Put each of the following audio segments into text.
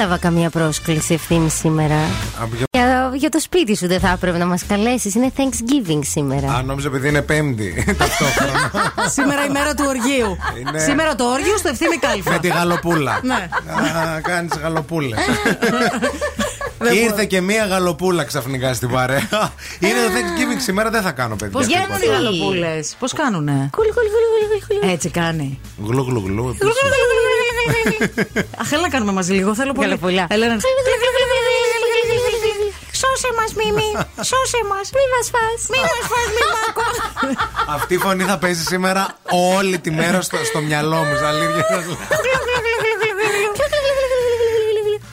Έλαβα καμία πρόσκληση ευθύνη σήμερα. Για, για το σπίτι σου δεν θα έπρεπε να μας καλέσεις. Είναι Thanksgiving σήμερα. Α, νόμιζα επειδή είναι Πέμπτη. Ταυτόχρονα. Σήμερα η μέρα του οργείου. Είναι- Σήμερα το όργιο στο ευθύνη κάλυφα. Με τη γαλοπούλα. Ναι. Α, κάνεις γαλοπούλες. Ήρθε και μία γαλοπούλα ξαφνικά στην παρέα. Είναι το Thanksgiving σήμερα, δεν θα κάνω παιδιά. Πώς τίποτα. γίνονται οι γαλοπούλες, Πώς κάνουνε; Κουλ, κουλ, κουλ, κουλ, κουλ. Έτσι κάνει. Γλου γλου γλου. Αχ, έλα να κάνουμε μαζί λίγο. Θέλω πολύ. Γαλοπούλα. Έλα να- Σώσε μας, Μίμη! Σώσε μας! Μη μας φά! Μη μας φά, μη μ' ακούς. Αυτή η φωνή θα παίζει σήμερα όλη τη μέρα στο, στο μυαλό μου. σαν αλήθεια σας λέω.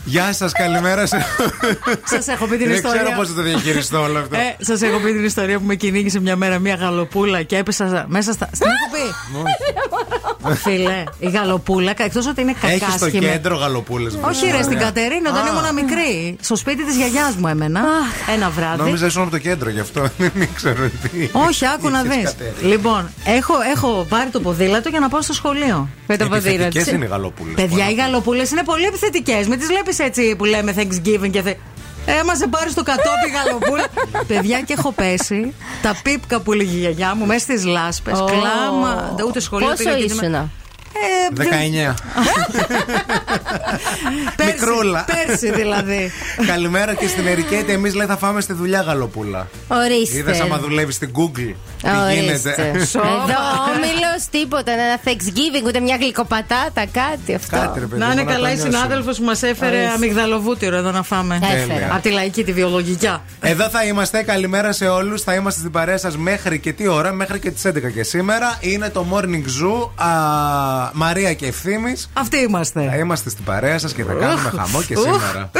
Γεια σας, καλημέρα σε. Σας έχω πει την Δεν ιστορία. ξέρω πώς θα το διαχειριστώ όλο αυτό. Ε, Σας έχω πει την ιστορία που με κυνήγησε μια μέρα μια γαλοπούλα και έπεσα μέσα στα. Στην έχω πει. Φίλε, η γαλοπούλα, εκτός ότι είναι Έχει στο κακάσχημη. κέντρο γαλοπούλες. Όχι, ρε, στην Κατερίνα, όταν Α. ήμουν μικρή. Στο σπίτι της γιαγιάς μου έμενα. Ένα βράδυ. Νόμιζα ήσουν από το κέντρο γι' αυτό. Δεν ήξερα τι. Όχι, άκου να Είχες δεις. Κατερίνα. Λοιπόν, έχω, έχω πάρει το ποδήλατο για να πάω στο σχολείο. Με το Επιθετικές είναι οι γαλοπούλες. Παιδιά, οι γαλοπούλες είναι πολύ επιθετικές. Μην τις βλέπεις έτσι που λέμε Thanksgiving και θε. Έμα σε πάρει στο κατόπι γαλοπούλα. Παιδιά και έχω πέσει. Τα πίπκα που λέγει η γιαγιά μου μέσα στις λάσπες. Ω. Κλάμα. Ούτε σχολείο Πόσο πήγα και ήσουνα; Ε, δεν- 19. πέρσι, Μικρούλα. Πέρσι δηλαδή. Καλημέρα και στην Ερικέτη. Εμείς λέει θα φάμε στη δουλειά γαλοπούλα. Ορίστε. Είδες άμα δουλεύεις στην Google. Τι Ορίστε. γίνεται. Εδώ όμιλος τίποτα. Ένα Thanksgiving, ούτε μια γλυκοπατάτα, κάτι αυτό. Κάτι, ρε παιδί Να μου, είναι το καλά η νιώσω. συνάδελφος που μας έφερε Ορίστε. αμυγδαλοβούτυρο εδώ να φάμε. Έφερα. Από τη λαϊκή, τη βιολογικιά. Εδώ θα είμαστε. Καλημέρα σε όλους. Θα είμαστε στην παρέα σας μέχρι και τι ώρα, μέχρι και τις 11 και σήμερα. Είναι το Morning Zoo. Α, Μαρία και ευθύνη, αυτοί είμαστε! Θα είμαστε στην παρέα σας και θα κάνουμε χαμό και σήμερα. Ε.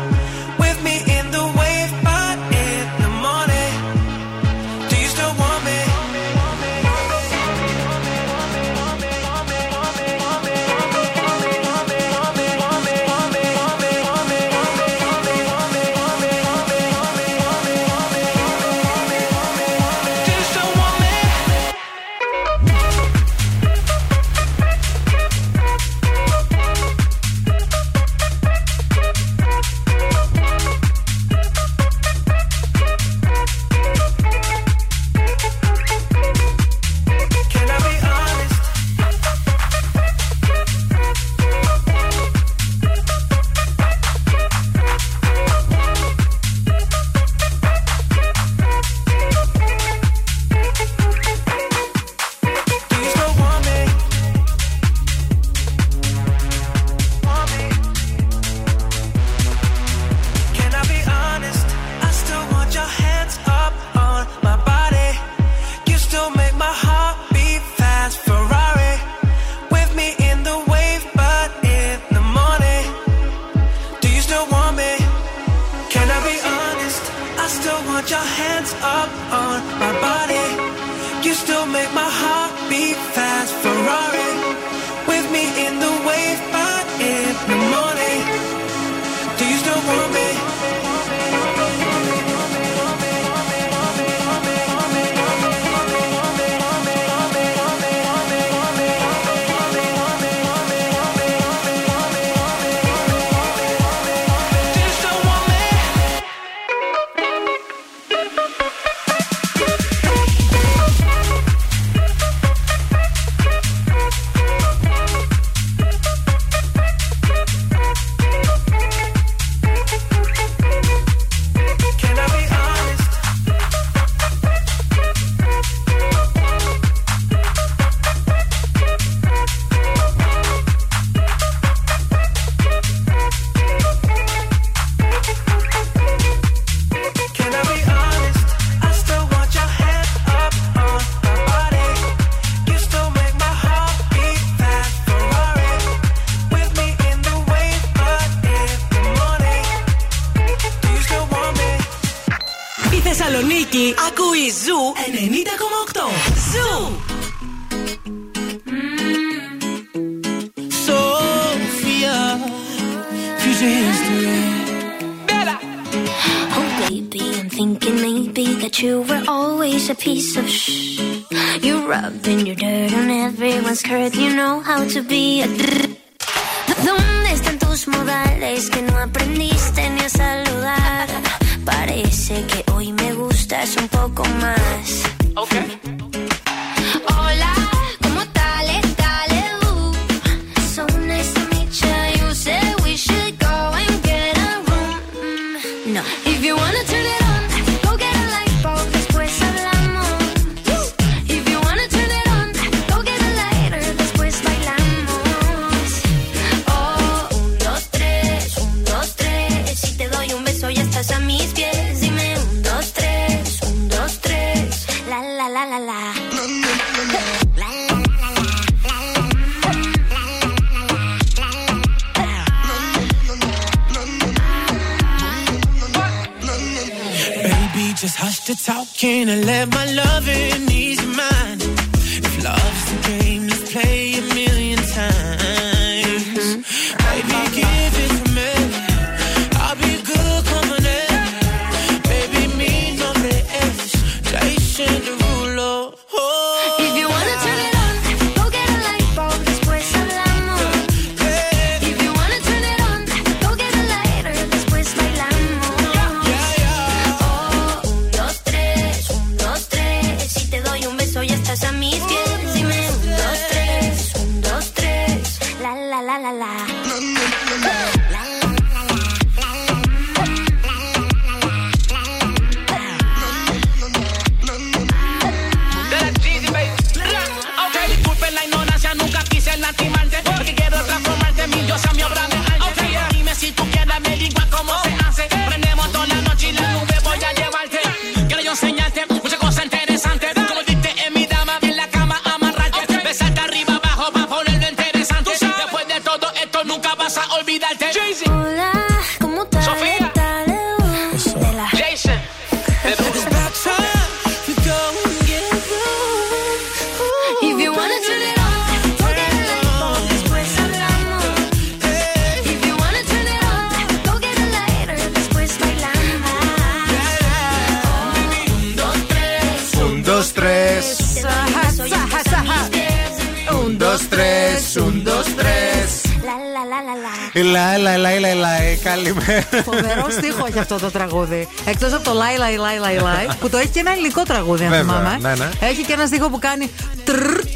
Λάι Λάι Λάι Λάι Λάι, που το έχει και ένα ελληνικό τραγούδι, αν Βέβαια, θυμάμαι. ναι, ναι. Έχει και ένας στίχο που κάνει. τρρρτ.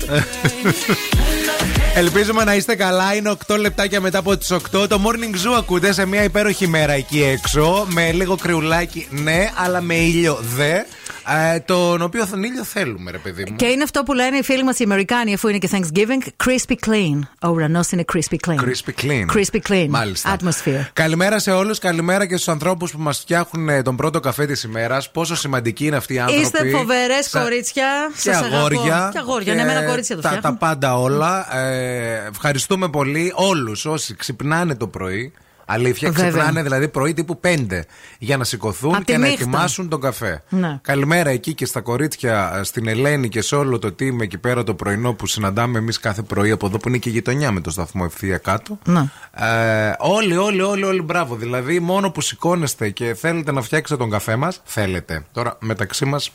Ελπίζουμε να είστε καλά. Είναι 8 λεπτάκια μετά από τις 8. Το morning zoo ακούτε σε μια υπέροχη μέρα εκεί έξω. Με λίγο κρυουλάκι, ναι, αλλά με ήλιο δε. Ε, τον οποίο τον ήλιο θέλουμε, ρε παιδί μου. Και είναι αυτό που λένε οι φίλοι μας οι Αμερικάνοι, αφού είναι και Thanksgiving. Crispy clean. Ο ουρανός είναι crispy clean. Crispy clean. Crispy clean. Μάλιστα. Atmosphere. Καλημέρα σε όλους. Καλημέρα και στους ανθρώπους που μας φτιάχνουν ε, τον πρώτο καφέ της ημέρας. Πόσο σημαντικοί είναι αυτοί οι άνθρωποι. Είστε φοβερές Σα- κορίτσια. Και Σας αγαπώ. αγόρια. Και αγόρια. Ναι, εμένα κορίτσια το τα, τα φτιάχνουν. πάντα όλα. Ε, ευχαριστούμε πολύ όλους όσοι ξυπνάνε το πρωί. Αλήθεια, Βέβαια. ξυπνάνε δηλαδή πρωί τύπου 5 για να σηκωθούν Απ' και τη να νύχτα. ετοιμάσουν τον καφέ. Ναι. Καλημέρα εκεί και στα κορίτσια, ε, στην Ελένη και σε όλο το team εκεί πέρα το πρωινό που συναντάμε εμείς κάθε πρωί από εδώ που είναι και η γειτονιά με το σταθμό ευθεία κάτω. Ναι. Ε, όλοι, όλοι, όλοι, όλοι, μπράβο. Δηλαδή, μόνο που σηκώνεστε και θέλετε να φτιάξετε τον καφέ μας, θέλετε. Τώρα, μεταξύ μας,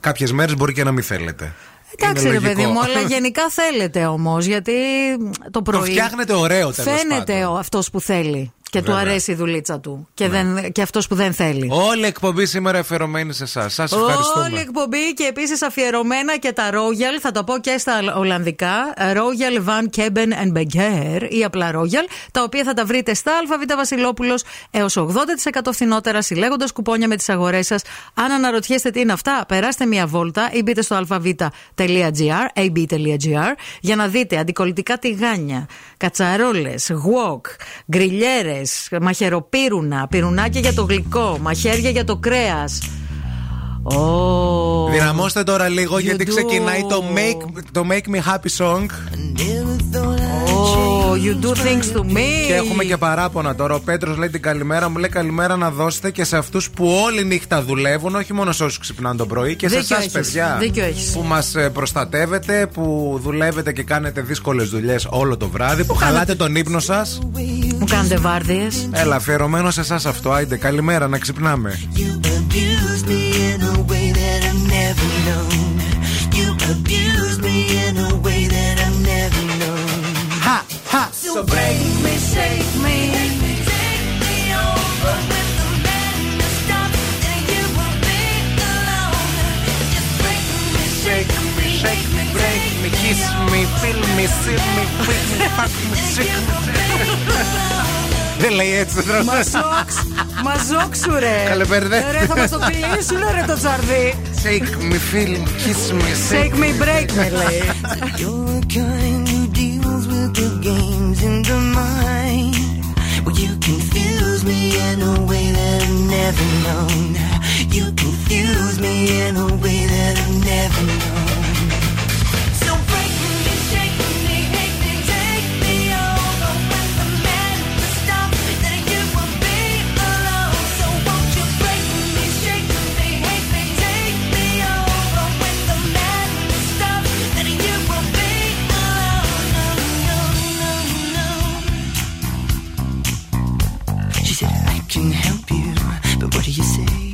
κάποιες μέρες μπορεί και να μην θέλετε. Εντάξει, Είναι ρε παιδί λογικό. μου, αλλά γενικά θέλετε όμως. Γιατί το πρωί. φτιάχνετε ωραίο, τέλος Φαίνεται πάντων. αυτός που θέλει. Και του Βέβαια. Ναι. αρέσει η δουλίτσα του. Και, δεν, και αυτός που δεν θέλει. Όλη η εκπομπή σήμερα αφιερωμένη σε εσάς. Σας ευχαριστούμε. Όλη η εκπομπή και επίσης αφιερωμένα και τα Royal, θα το πω και στα Ολλανδικά. Royal Van Keben and Becker ή απλά Royal, τα οποία θα τα βρείτε στα ΑΒ Βασιλόπουλος έως 80% φθηνότερα, συλλέγοντας κουπόνια με τις αγορές σας. Αν αναρωτιέστε τι είναι αυτά, περάστε μια βόλτα ή μπείτε στο αλφαβήτα.gr, ab.gr, για να δείτε αντικολλητικά τηγάνια, κατσαρόλες, wok, γκριλιέρες, μαχαιροπύρουνα, πυρουνάκια για το γλυκό, μαχαίρια για το κρέας. Oh. Δυναμώστε τώρα λίγο You γιατί do. ξεκινάει το make, το make Me Happy Song. Oh, you do things to me. Και έχουμε και παράπονα τώρα. Ο Πέτρος λέει την καλημέρα μου, λέει καλημέρα να δώσετε και σε αυτούς που όλη νύχτα δουλεύουν, όχι μόνο σε όσους ξυπνάνε το πρωί, και σε Δίκιο εσάς, έχεις. παιδιά. Δίκιο έχεις. Που μας προστατεύετε, που δουλεύετε και κάνετε δύσκολες δουλειές όλο το βράδυ, που χαλάτε τον ύπνο σας. Μου κάνετε βάρδιες. Έλα, αφιερωμένο σε εσάς αυτό. Άιντε, καλημέρα, να ξυπνάμε. abused me in a way that I've never known. You abused me ha, ha. So break me, shake me. Δεν λέει έτσι, δεν τρώω. Μαζόξου ρε. Καλέ ε, Ρε, θα μας το κλείσουν, ρε το τσαρδί. Shake me, feel me, kiss me. Shake me, break me, λέει. The games in the mind. Well, you confuse me in a way that I've never known. You confuse me in a way that I've never known. Can help you, but what do you say?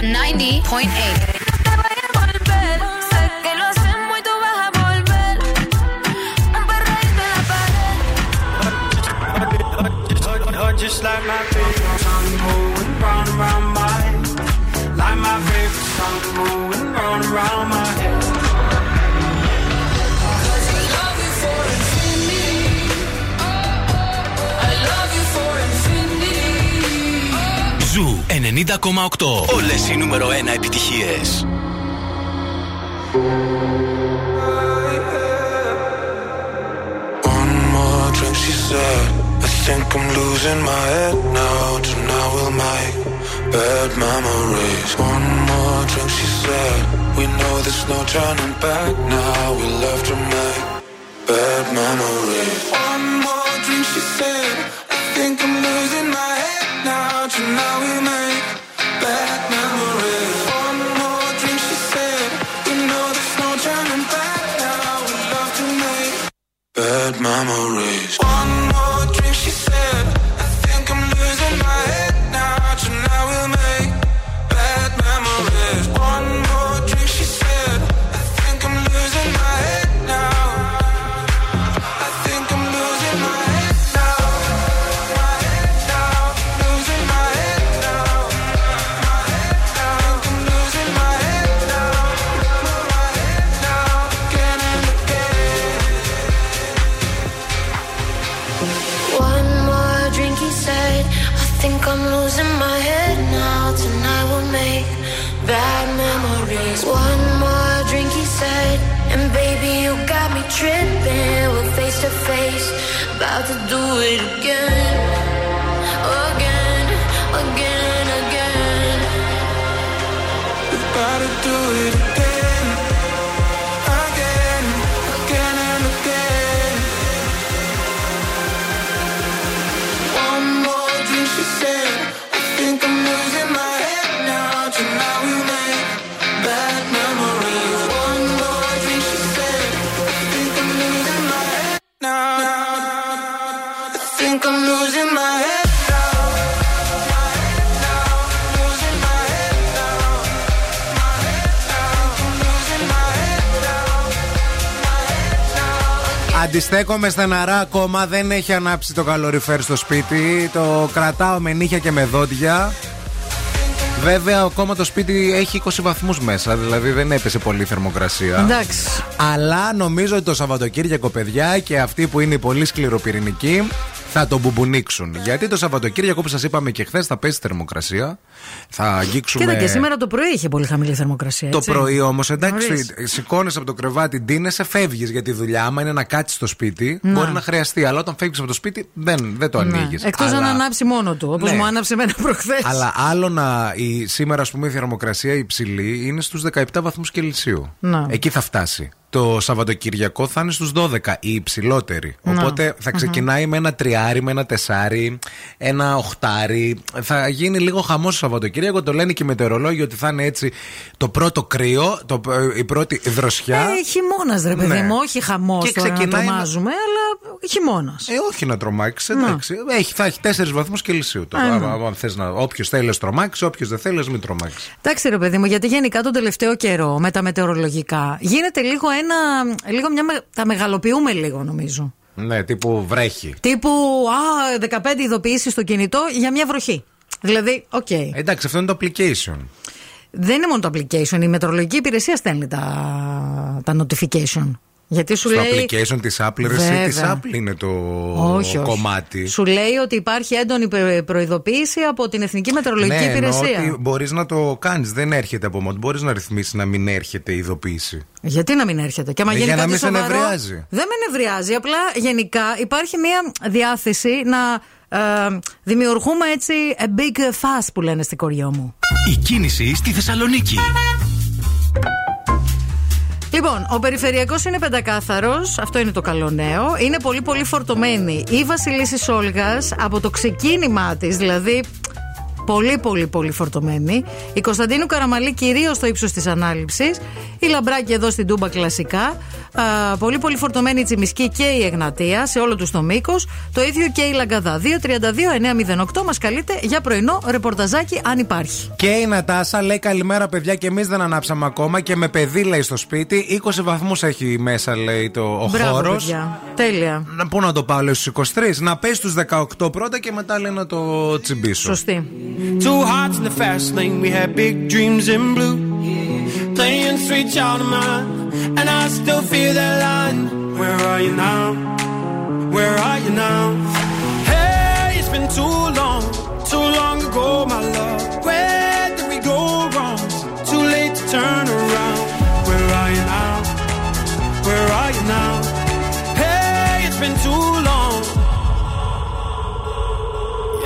90.8. Just like my favorite song moving round and round my. Like my favorite song moving round and round my Ζου 90,8. Όλες οι νούμερο 1 επιτυχίες. One more drink, she said. I think I'm losing my head now. Tonight we'll make bad memories. One more drink, she said. We know there's no turning back now. We love to make bad memories. One more drink, she said. I think I'm losing my head now, you know we made head now. Αντιστέκομαι στεναρά ακόμα. Δεν έχει ανάψει το καλοριφέρ στο σπίτι. Το κρατάω με νύχια και με δόντια. Βέβαια, ακόμα το σπίτι έχει 20 βαθμούς μέσα, δηλαδή δεν έπεσε πολύ η θερμοκρασία. Εντάξει. Αλλά νομίζω ότι το Σαββατοκύριακο, παιδιά, και αυτοί που είναι οι πολύ σκληροπυρηνικοί θα το μπουμπουνίξουν. Γιατί το Σαββατοκύριακο, όπως σας είπαμε και χθες, θα πέσει θερμοκρασία. Θα αγγίξουμε. Κοίτα και σήμερα το πρωί είχε πολύ χαμηλή θερμοκρασία. Το έτσι. πρωί όμως, εντάξει, Νωρίς. σηκώνει από το κρεβάτι, ντύνεσαι, φεύγεις για τη δουλειά. Άμα είναι να κάτσεις στο σπίτι, Να. μπορεί να χρειαστεί. Αλλά όταν φεύγεις από το σπίτι, δεν, δεν το ανοίγεις. Εκτός αν ανάψει μόνο του, όπως Ναι. μου άναψε εμένα προχθές. Αλλά άλλο να. Η, σήμερα, ας πούμε, η θερμοκρασία υψηλή είναι στους 17 βαθμούς Κελσίου. Να. Εκεί θα φτάσει. Το Σαββατοκυριακό θα είναι στους 12, η υψηλότερη. Να. Οπότε θα ξεκινάει με ένα τριάρι, με ένα τεσάρι, ένα οχτάρι. Θα γίνει λίγο χαμός το Σαββατοκύριακο. Το λένε και οι μετεωρολόγοι ότι θα είναι έτσι το πρώτο κρύο, το, η πρώτη δροσιά. Ε, χειμώνας, ρε παιδί Ναι. μου, όχι χαμός Και τώρα να ξεκινάει να- τρομάζουμε, αλλά χειμώνας. Ε, όχι να τρομάξεις, εντάξει. Έχει, θα έχει 4 βαθμούς Κελσίου τώρα. Α, ναι. Άμα, άμα θες να. Όποιος θέλει, ας τρομάξει. Όποιος δεν θέλει, ας μην τρομάξεις. Εντάξει, ρε παιδί μου, γιατί γενικά τον τελευταίο καιρό με τα μετεωρολογικά γίνεται λίγο ένα. Λίγο μια, με- τα μεγαλοποιούμε λίγο, νομίζω. Ναι, τύπου βρέχει. Τύπου, α, 15 ειδοποιήσεις στο κινητό για μια βροχή. Δηλαδή, ΟΚ. Ε, Εντάξει, αυτό είναι το application. Δεν είναι μόνο το application. Η μετεωρολογική υπηρεσία στέλνει τα, τα notification. Γιατί σου Στο λέει. application της Apple, ρε, εσύ Βέβαια. τη Apple είναι το Όχι, όχι. κομμάτι. Σου λέει ότι υπάρχει έντονη προ- προειδοποίηση από την Εθνική Μετεωρολογική ναι, εννοώ Υπηρεσία. ότι μπορείς να το κάνεις. Δεν έρχεται από μόνο. Μπορείς να ρυθμίσεις να μην έρχεται η ειδοποίηση. Γιατί να μην έρχεται; Και άμα Ε, γίνει για να κάτι μην σε σοβαρό, νευριάζει. Δεν με νευριάζει. Απλά γενικά υπάρχει μια διάθεση να ε, δημιουργούμε έτσι a big fuss που λένε στην κοριό μου. Η κίνηση στη Θεσσαλονίκη. Λοιπόν, ο περιφερειακός είναι πεντακάθαρος. Αυτό είναι το καλό νέο. Είναι πολύ πολύ φορτωμένη. Η Βασιλίση Όλγα από το ξεκίνημά της, δηλαδή. Πολύ πολύ πολύ φορτωμένη. Η Κωνσταντίνου Καραμαλή κυρίως στο ύψος της ανάληψης. Η Λαμπράκη εδώ στην Τούμπα κλασικά. Α, πολύ πολύ φορτωμένη η Τσιμισκή και η Εγνατία σε όλο τους το μήκος. Το ίδιο και η Λαγκαδά. 232-908 μας καλείτε για πρωινό ρεπορταζάκι αν υπάρχει. Και η Νατάσα λέει καλημέρα, παιδιά, και εμείς δεν ανάψαμε ακόμα. Και με παιδί λέει στο σπίτι. 20 βαθμούς έχει μέσα, λέει το, ο Μπράβο, χώρος. παιδιά. Τέλεια. Να πού να το πάω, λέει στους 23. Να πέσει στους 18 πρώτα και μετά λέει να το τσιμπήσω. Σωστή. Two hearts in the fast lane, we had big dreams in blue. Playing sweet child of mine, and I still feel that line. Where are you now? Where are you now? Hey, it's been too long, too long ago, my love.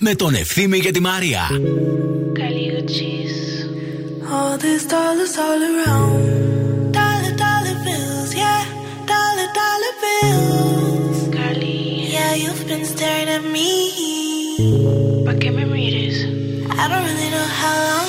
Με τον Ευθύμη και τη Μαρία. All these dollars all around. Dollar, dollar bills, yeah. Dollar, dollar bills. Carly. Yeah, you've been staring at me. ¿Para qué me mires? I don't really know how long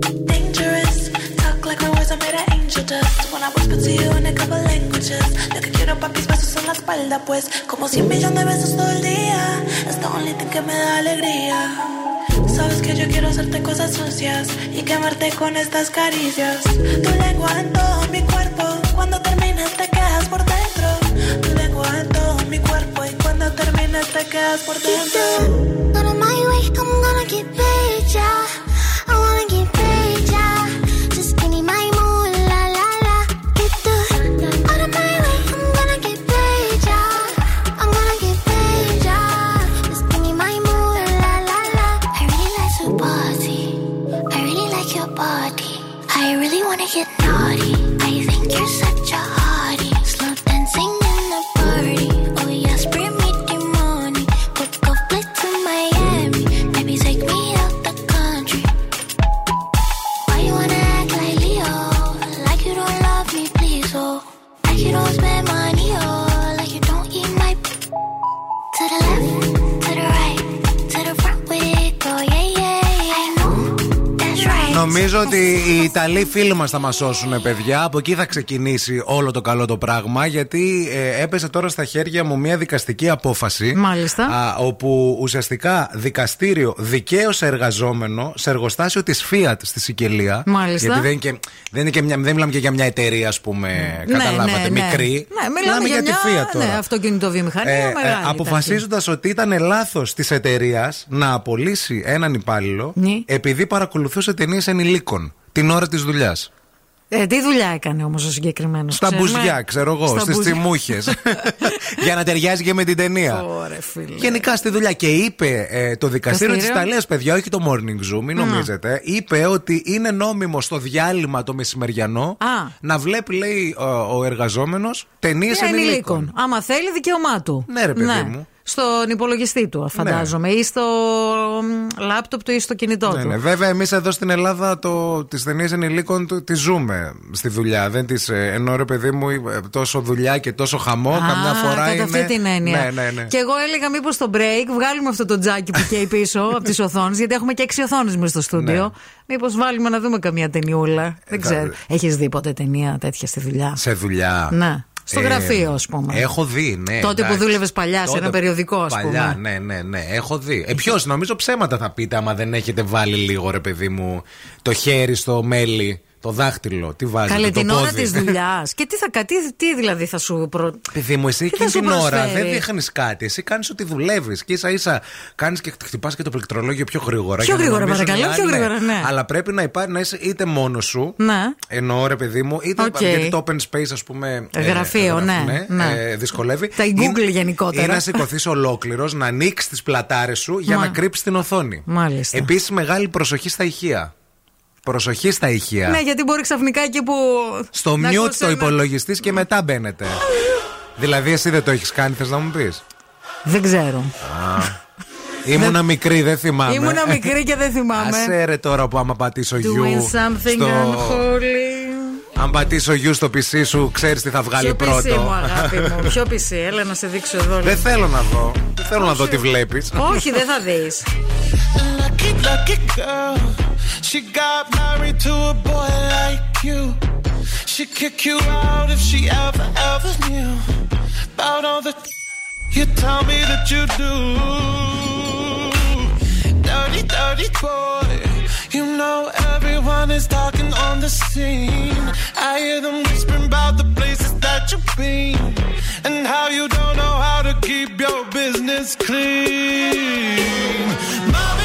dangerous. Talk like my words are made of angel dust. When I whisper to you in a couple languages. Lo que quiero pa' mis besos en la espalda, pues. Como cien millones de besos todo el día. Es the only thing que me da alegría. Sabes que yo quiero hacerte cosas sucias y quemarte con estas caricias. Tu lengua en todo mi cuerpo, cuando termines te quedas por dentro. Tu lengua en todo mi cuerpo y cuando termines te quedas por dentro. My way, I'm gonna get. Yeah. Ιταλοί φίλοι μας θα μας σώσουν, παιδιά. Από εκεί θα ξεκινήσει όλο το καλό το πράγμα. Γιατί ε, έπεσε τώρα στα χέρια μου μια δικαστική απόφαση. Μάλιστα. Α, όπου ουσιαστικά δικαστήριο δικαίωσε εργαζόμενο σε εργοστάσιο της Fiat στη Σικελία. Μάλιστα. Γιατί δεν, είναι και, δεν, είναι και μια, δεν μιλάμε και για μια εταιρεία, ας πούμε, καταλάβατε, μικρή. Ναι, μιλάμε για, τη μια Fiat τώρα. Ναι, αυτοκινητοβιομηχανία Ε, ε, μεγάλη. Αποφασίζοντας ότι ήταν λάθος της εταιρείας να απολύσει έναν υπάλληλο Ναι. επειδή παρακολουθούσε ταινίες ενηλίκων την ώρα της δουλειάς. Ε, τι δουλειά έκανε όμως ο συγκεκριμένος. Στα μπουζιά, ξέρω εγώ, στις τσιμούχες. για να ταιριάζει και με την ταινία. Ωραία, φίλε. Γενικά στη δουλειά. Και είπε ε, το δικαστήριο της Δικαστήριο. Ιταλίας, παιδιά, όχι το morning zoom, μην Να. νομίζετε. Είπε ότι είναι νόμιμο στο διάλειμμα το μεσημεριανό Α. να βλέπει, λέει, ο, ο εργαζόμενος ταινίες Τι ενηλίκων. ενηλίκων. Άμα θέλει, δικαίωμά του. Ναι, ρε παιδί μου. Στον υπολογιστή του, φαντάζομαι, ή στο μ, λάπτοπ του ή στο κινητό Ναι, του. ναι. Βέβαια, εμείς εδώ στην Ελλάδα το, τις ταινίες ενηλίκων του- τις ζούμε στη δουλειά. Δεν τις, ε, ενώ ρε παιδί μου, ε, τόσο δουλειά και τόσο χαμό, καμιά φορά κατά είναι. αυτή την έννοια. Ναι, ναι, ναι. Και εγώ έλεγα μήπως στο break βγάλουμε αυτό το τζάκι που καίει πίσω από τις οθόνες, γιατί έχουμε και έξι οθόνες μέσα στο στούντιο. Ναι. Μήπως βάλουμε να δούμε καμία ταινιούλα. Δεν θα- ξέρω. Έχεις δει ποτέ ταινία τέτοια στη δουλειά; Σε δουλειά. Ναι. Στο Ε, γραφείο, ας πούμε. Έχω δει, ναι. Τότε που εντάξει. δούλευες παλιά σε Τότε ένα περιοδικό, ας παλιά, πούμε. ναι, ναι, ναι. Έχω δει. Ε, Ποιος, νομίζω ψέματα θα πείτε άμα δεν έχετε βάλει λίγο, ρε παιδί μου, το χέρι στο μέλι, το δάχτυλο. Τι βάζετε, Καλέ το την ώρα πόδι. της δουλειάς. Και τι, θα, κα- τι, τι δηλαδή θα σου. Προ... Παιδί μου, εσύ Τι θα εκείνη σου την ώρα προσφέρει; δεν δείχνεις κάτι. Εσύ κάνεις ότι δουλεύεις. Και ίσα ίσα κάνεις και χτυπάς και το πληκτρολόγιο πιο γρήγορα. Πιο για να γρήγορα, νομίζουν παρακαλώ, οι πιο άλλοι, γρήγορα, ναι. Αλλά πρέπει να υπάρχει να είσαι είτε μόνος σου. Ναι. Εννοώ ρε παιδί μου, είτε ΟΚ. γιατί το open space, ας πούμε. ε, Γραφείο, ναι, ναι. ε, δυσκολεύει. Τα Google Είναι- γενικότερα. Ή να σηκωθείς ολόκληρος, να ανοίξεις τις πλατάρες σου για Μα. να κρύψεις την οθόνη. Μάλιστα. Επίσης, μεγάλη προσοχή στα ηχεία. Προσοχή στα ηχεία. Ναι, γιατί μπορεί ξαφνικά εκεί που. Στο να mute ακούσει το ένα- υπολογιστής και μετά μπαίνετε. δηλαδή, εσύ δεν το έχεις κάνει, θες να μου πεις; Δεν ξέρω. Ήμουνα μικρή, δεν θυμάμαι. Ήμουνα μικρή και δεν θυμάμαι. Άσε ρε τώρα που άμα πατήσω γιου. Doing something στο... unholy. Αν πατήσω γιου στο PC σου, ξέρεις τι θα βγάλει Ποιο πρώτο. πισί μου, αγάπη μου. Ποιο πισί, έλα να σε δείξω εδώ. δεν θέλω να δω. Δεν θέλω να δω τι βλέπεις. Όχι, δεν θα δεις. Lucky, lucky girl. She got married to a boy like you. She'd kick you out if she ever, ever knew about all the you tell me that you do. Dirty, dirty boy. You know everyone is talking on the scene. I hear them whispering about the places that you've been and how you don't know how to keep your business clean. Mom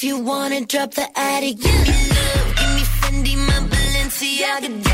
if you wanna drop the attic, give me love, give me Fendi, my Balenciaga,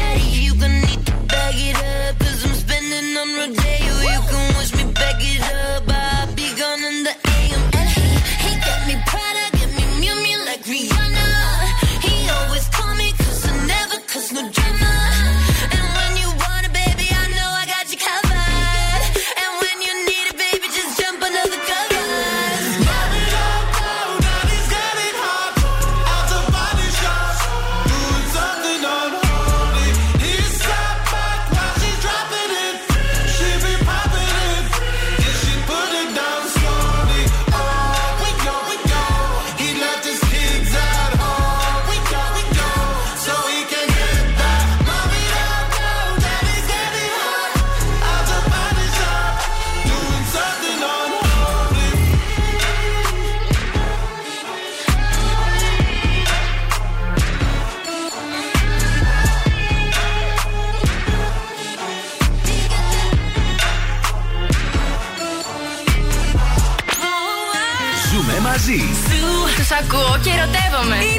και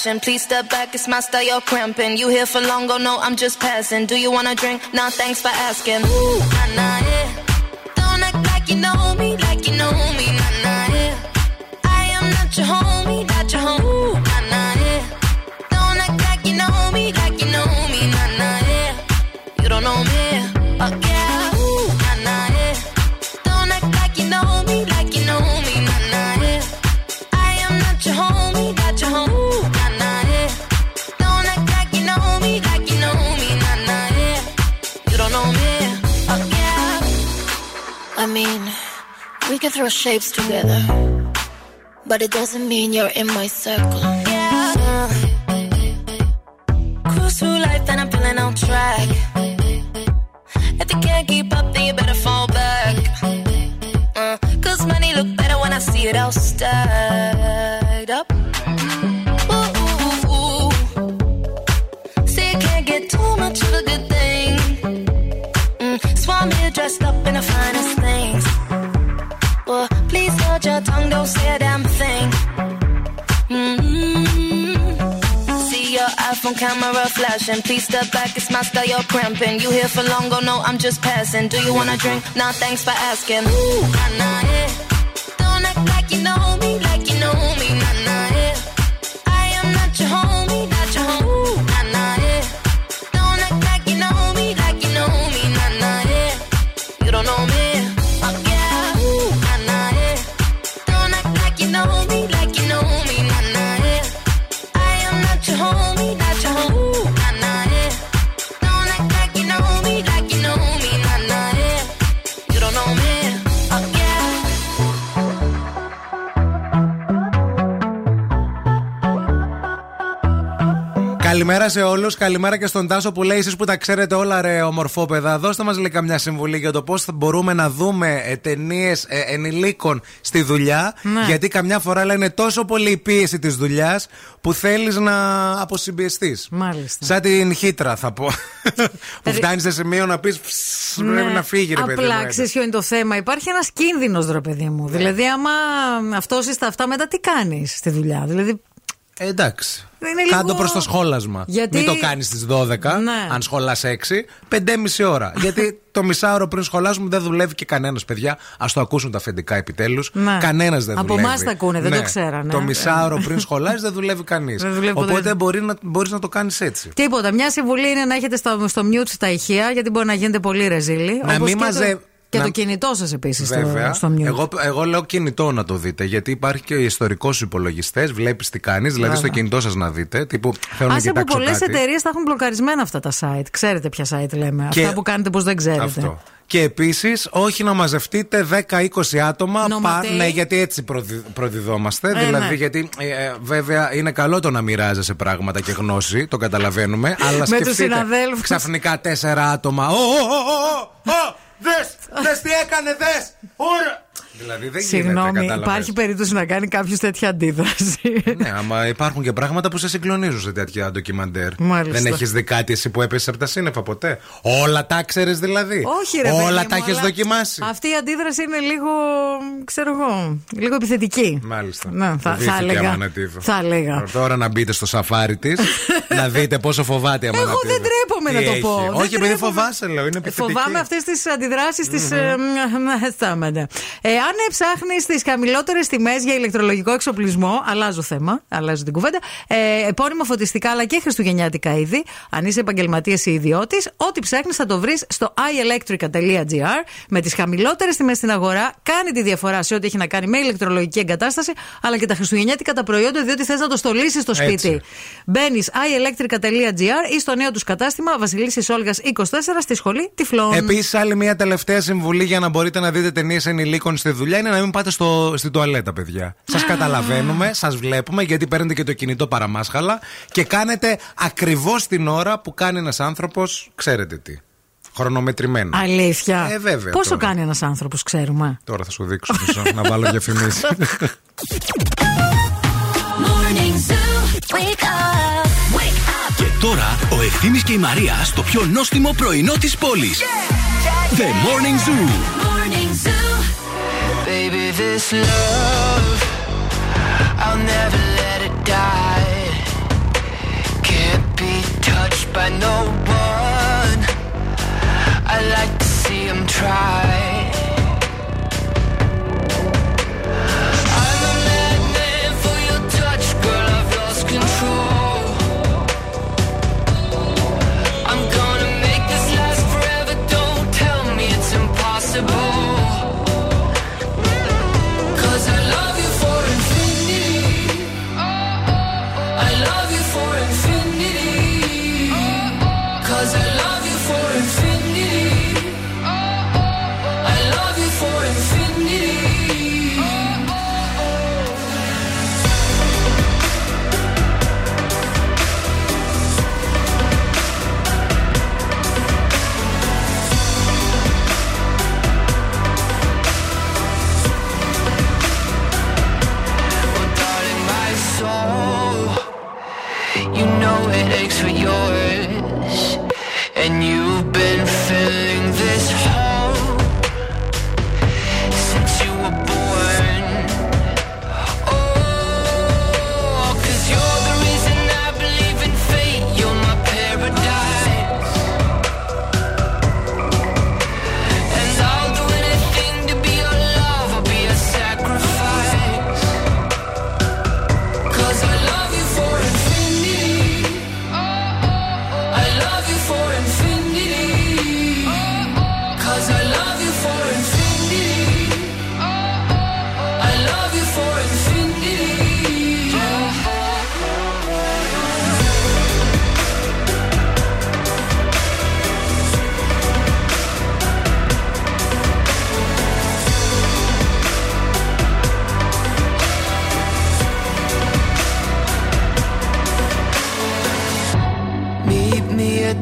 Please step back, it's my style, you're cramping. You here for long, oh no, I'm just passing. Do you wanna drink? Nah, thanks for asking. Ooh, shapes together, but it doesn't mean you're in my circle. Cramping. You here for long, go no, I'm just passing. Do you wanna drink? Nah, thanks for asking. Ooh, nah, nah, yeah. Don't act like you know me, like you σε όλους. Καλημέρα και στον Τάσο που λέει: Εσείς που τα ξέρετε όλα, ρε ομορφόπεδα, δώστε μας λέει καμιά συμβουλή για το πώς μπορούμε να δούμε ταινίες ενηλίκων στη δουλειά. Ναι. Γιατί καμιά φορά λένε τόσο πολύ η πίεση της δουλειάς που θέλεις να αποσυμπιεστείς. Μάλιστα. Σαν την χύτρα, θα πω. που φτάνει σε σημείο να πεις: Πρέπει να φύγει, ρε παιδί. μου, Ναι. Απλά έτσι». ξέρεις ποιο είναι το θέμα. Υπάρχει ένας κίνδυνος, ρε παιδί μου. Δηλαδή, άμα αυτός τα αυτά, μετά τι κάνεις στη δουλειά. Δηλαδή, Ε, εντάξει. Είναι λίγο- Κάντο προς το σχόλασμα. Γιατί- Μην το κάνεις στις 12, Ναι. αν σχολάς 6, 5,5 ώρα. Γιατί το μισάωρο πριν σχολάσουμε δεν δουλεύει και κανένας, παιδιά. Α το ακούσουν τα αφεντικά επιτέλους. Ναι. Κανένας δεν Από δουλεύει. εμάς τα ακούνε, δεν το ξέρανε. Το μισάωρο πριν σχολάζει δεν δουλεύει κανείς. Δεν δουλεύει ποτέ. Οπότε μπορεί να, μπορείς να το κάνεις έτσι. τίποτα. Μια συμβουλή είναι να έχετε στο, στο mute τα ηχεία, γιατί μπορεί να γίνετε πολύ ρεζίλοι. Να Όπως μην και μαζε- Το, και να- το κινητό σας επίσης στο, Βέβαια. στο mute. Εγώ, εγώ λέω κινητό να το δείτε. Γιατί υπάρχει και ιστορικός υπολογιστές. Βλέπεις τι κάνεις. Δηλαδή Βέβαια. στο κινητό σας να δείτε. Τύπου θέλω να Άσε που κοιτάξω πολλές κάτι. εταιρείες τα έχουν μπλοκαρισμένα αυτά τα site. Ξέρετε ποια site λέμε. Και- Αυτά που κάνετε πώ δεν ξέρετε. Αυτό. Και επίσης, όχι να μαζευτείτε 10-20 άτομα. Νοματέοι. ναι, γιατί έτσι προδι, προδιδόμαστε. Ε, δηλαδή, ναι. γιατί ε, ε, βέβαια είναι καλό το να μοιράζεσαι πράγματα και γνώση, το καταλαβαίνουμε. αλλά τους σκεφτείτε συναδέλφους. ξαφνικά τέσσερα άτομα. Ω, ω, ω, ω, ω, δες, δες τι έκανε, δες. Ωρα. Δηλαδή δεν γίνεται, Συγγνώμη, κατάλαβες. υπάρχει περίπτωση να κάνει κάποιος τέτοια αντίδραση. Ναι, άμα υπάρχουν και πράγματα που σε συγκλονίζουν σε τέτοια ντοκιμαντέρ. Μάλιστα. Δεν έχεις δει κάτι εσύ που έπεσε από τα σύννεφα ποτέ; Όλα τα ξέρεις δηλαδή; Όχι, ρε Όλα παιδί τα μου, έχεις αλλά δοκιμάσει; Αυτή η αντίδραση είναι λίγο, ξέρω εγώ, λίγο επιθετική. Μάλιστα. Ναι, θα, θα Φοβήθηκε έλεγα. Αμανατίδου. Θα έλεγα. Τώρα να μπείτε στο σαφάρι της, να δείτε πόσο φοβάται η Εγώ Αμανατίδου. δεν τρέπομαι Τι να το έχει; πω. Δεν Όχι, επειδή τρέπομαι. φοβάσαι, λέω. Είναι επιθετική. Φοβάμαι αυτές τις αντιδράσεις της. Αν ψάχνει τις χαμηλότερες τιμές για ηλεκτρολογικό εξοπλισμό, αλλάζω θέμα, αλλάζω την κουβέντα. Ε, επώνυμα φωτιστικά αλλά και χριστουγεννιάτικα είδη. Αν είσαι επαγγελματίας ή ιδιώτης, ό,τι ψάχνεις θα το βρεις στο ielectrica.gr με τις χαμηλότερες τιμές στην αγορά. Κάνει τη διαφορά σε ό,τι έχει να κάνει με ηλεκτρολογική εγκατάσταση, αλλά και τα χριστουγεννιάτικα τα προϊόντα, διότι θες να το στολίσεις στο σπίτι. Έτσι. Μπαίνεις ielectrica.gr ή στο νέο τους κατάστημα Βασιλίση Όλγας 24 στη σχολή Τυφλών. Επίσης, άλλη μια τελευταία συμβουλή για να μπορείτε να δείτε ταινίες ενηλίκων στη δουλειά είναι να μην πάτε στο, στη τουαλέτα, παιδιά. Σας καταλαβαίνουμε, σας βλέπουμε, γιατί παίρνετε και το κινητό παραμάσχαλα και κάνετε ακριβώς την ώρα που κάνει ένας άνθρωπος, ξέρετε τι. Χρονομετρημένα. Αλήθεια. Ε, βέβαια, Πόσο τώρα. κάνει ένας άνθρωπος, ξέρουμε; Τώρα θα σου δείξω μισό, να βάλω διαφημίσει. Morning Zoo. Wake up. Wake up. Και τώρα ο Ευθύμης και η Μαρία στο πιο νόστιμο πρωινό της πόλης. The Morning Zoo. Morning Zoo. Baby, this love, I'll never let it die. Can't be touched by no one. I like to see him try.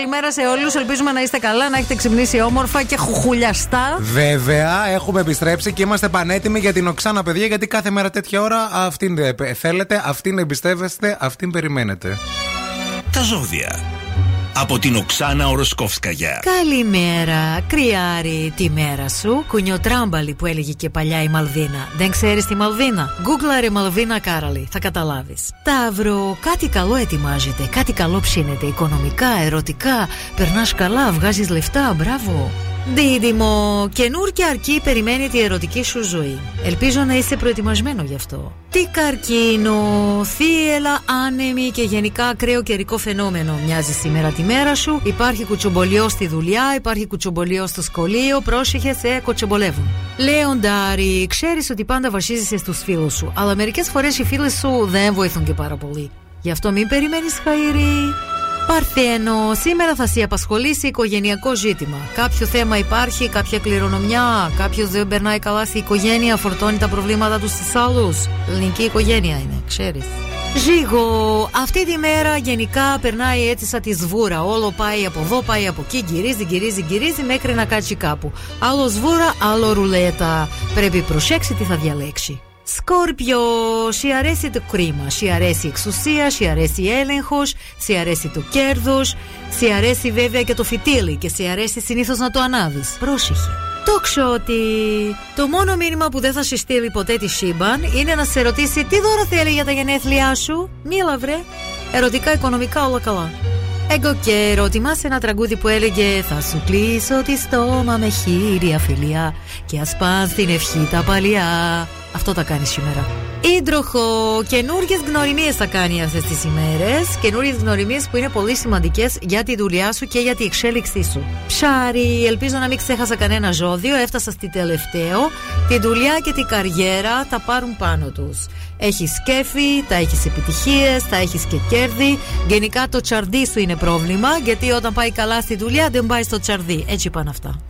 Καλημέρα σε όλους. Ελπίζουμε να είστε καλά, να έχετε ξυπνήσει όμορφα και χουχουλιαστά. Βέβαια, έχουμε επιστρέψει και είμαστε πανέτοιμοι για την Οξάνα, παιδιά, γιατί κάθε μέρα τέτοια ώρα αυτήν ε, θέλετε, αυτήν εμπιστεύεστε, αυτήν περιμένετε. Τα ζώδια. Από την Οξάνα Οροσκόφσκαγια. Καλημέρα, κρυάρι τη μέρα σου. Κουνιοτράμπαλη που έλεγε και παλιά η Μαλβίνα. Δεν ξέρεις τη Μαλβίνα; Γκούγκλαρε Μαλβίνα Κάραλη. Θα καταλάβεις. Ταύρο, κάτι καλό ετοιμάζεται. Κάτι καλό ψήνεται. Οικονομικά, ερωτικά. Περνάς καλά, βγάζεις λεφτά. Μπράβο. Δίδυμο, καινούρια αρκή περιμένει τη ερωτική σου ζωή. Ελπίζω να είσαι προετοιμασμένο γι' αυτό. Τι καρκίνο, θύελα, άνεμη και γενικά ακραίο καιρικό φαινόμενο μοιάζει σήμερα τη μέρα σου. Υπάρχει κουτσομπολιό στη δουλειά, υπάρχει κουτσομπολιό στο σχολείο, πρόσεχε σε κοτσομπολεύουν. Λέοντάρι, ξέρεις ότι πάντα βασίζεσαι στους φίλους σου, αλλά μερικές φορές οι φίλοι σου δεν βοηθούν και πάρα πολύ. Γι' αυτό μην περιμένεις χαίρι. Παρθένο, σήμερα θα σε απασχολήσει οικογενειακό ζήτημα. Κάποιο θέμα υπάρχει, κάποια κληρονομιά, κάποιος δεν περνάει καλά στη οικογένεια, φορτώνει τα προβλήματα τους στου άλλους. Ελληνική οικογένεια είναι, ξέρεις. Ζήγο, αυτή τη μέρα γενικά περνάει έτσι σαν τη σβούρα. Όλο πάει από εδώ, πάει από εκεί, γυρίζει, γυρίζει, γυρίζει μέχρι να κάτσει κάπου. Άλλο σβούρα, άλλο ρουλέτα. Πρέπει προσέξει τι θα διαλέξει. Σκόρπιος, σου αρέσει το κρίμα, σου αρέσει η εξουσία, σου αρέσει η έλεγχος, σου αρέσει το κέρδος, σου αρέσει βέβαια και το φυτίλι και σου αρέσει συνήθως να το ανάβεις. Πρόσεχε. Το ότι το μόνο μήνυμα που δεν θα σου στείλει ποτέ τη σύμπαν είναι να σε ρωτήσει τι δώρο θέλει για τα γενέθλιά σου. Μίλα βρε. Ερωτικά, οικονομικά, όλα καλά. Εγώ και ερώτημα σε ένα τραγούδι που έλεγε Θα σου κλείσω τη στόμα με χείρια φιλιά Και ας πας την ευχή τα παλιά Αυτό τα κάνεις σήμερα Ήντροχο, καινούριε γνωριμίες θα κάνει αυτές τις ημέρες. Καινούριε γνωριμίες που είναι πολύ σημαντικές για τη δουλειά σου και για τη εξέλιξή σου. Ψάρι, ελπίζω να μην ξέχασα κανένα ζώδιο. Έφτασα στη τελευταίο. Τη δουλειά και την καριέρα τα πάρουν πάνω τους. Έχεις σκέφη, τα έχεις επιτυχίες, τα έχεις και κέρδη. Γενικά το τσαρδί σου είναι πρόβλημα, γιατί όταν πάει καλά στη δουλειά δεν πάει στο τσαρδί. Έτσι πάνε αυτά.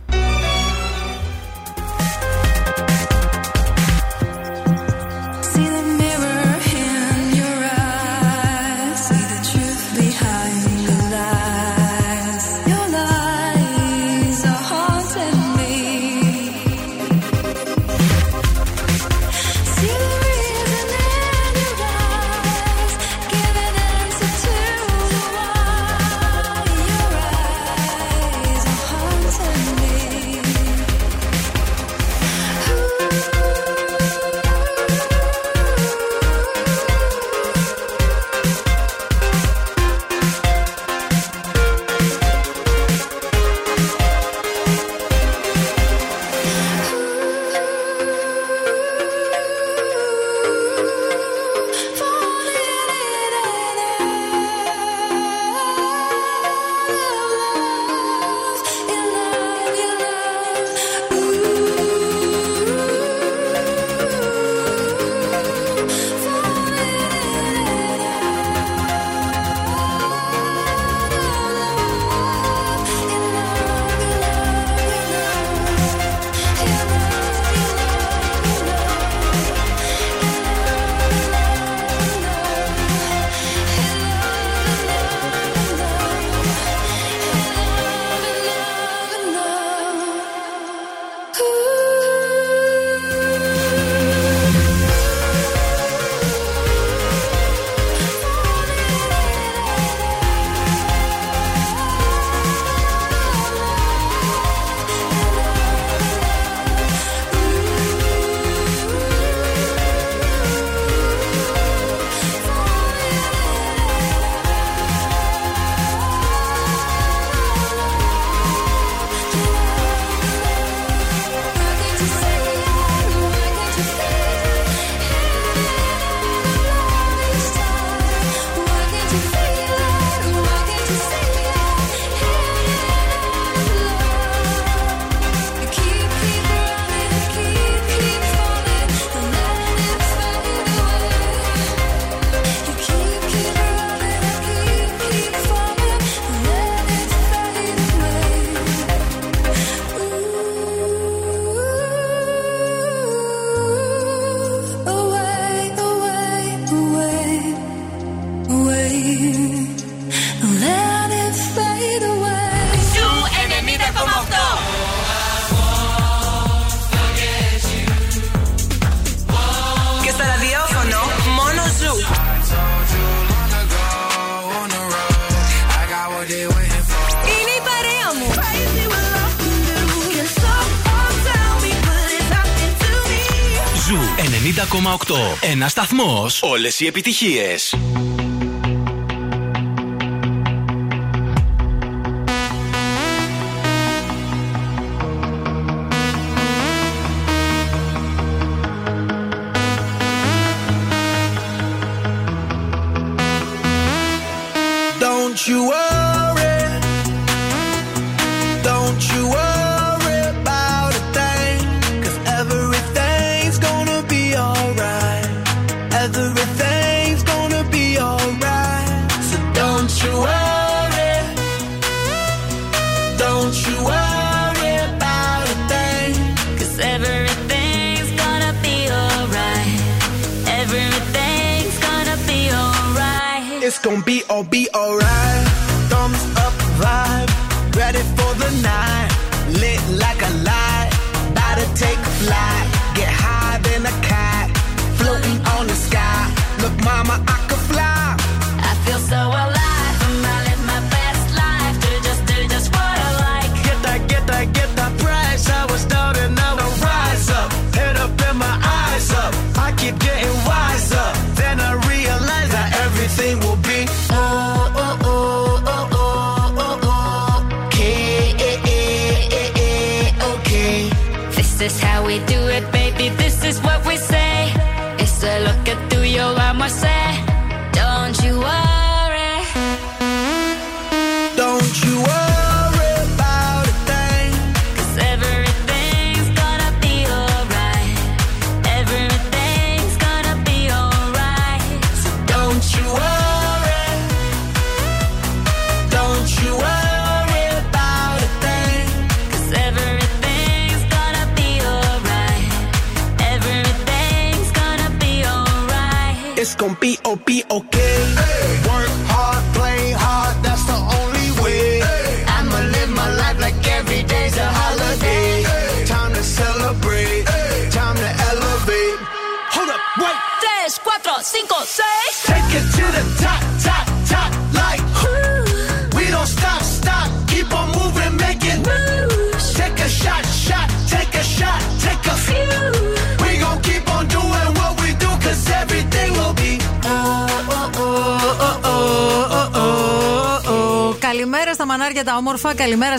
Ένα σταθμό. Όλες οι επιτυχίες.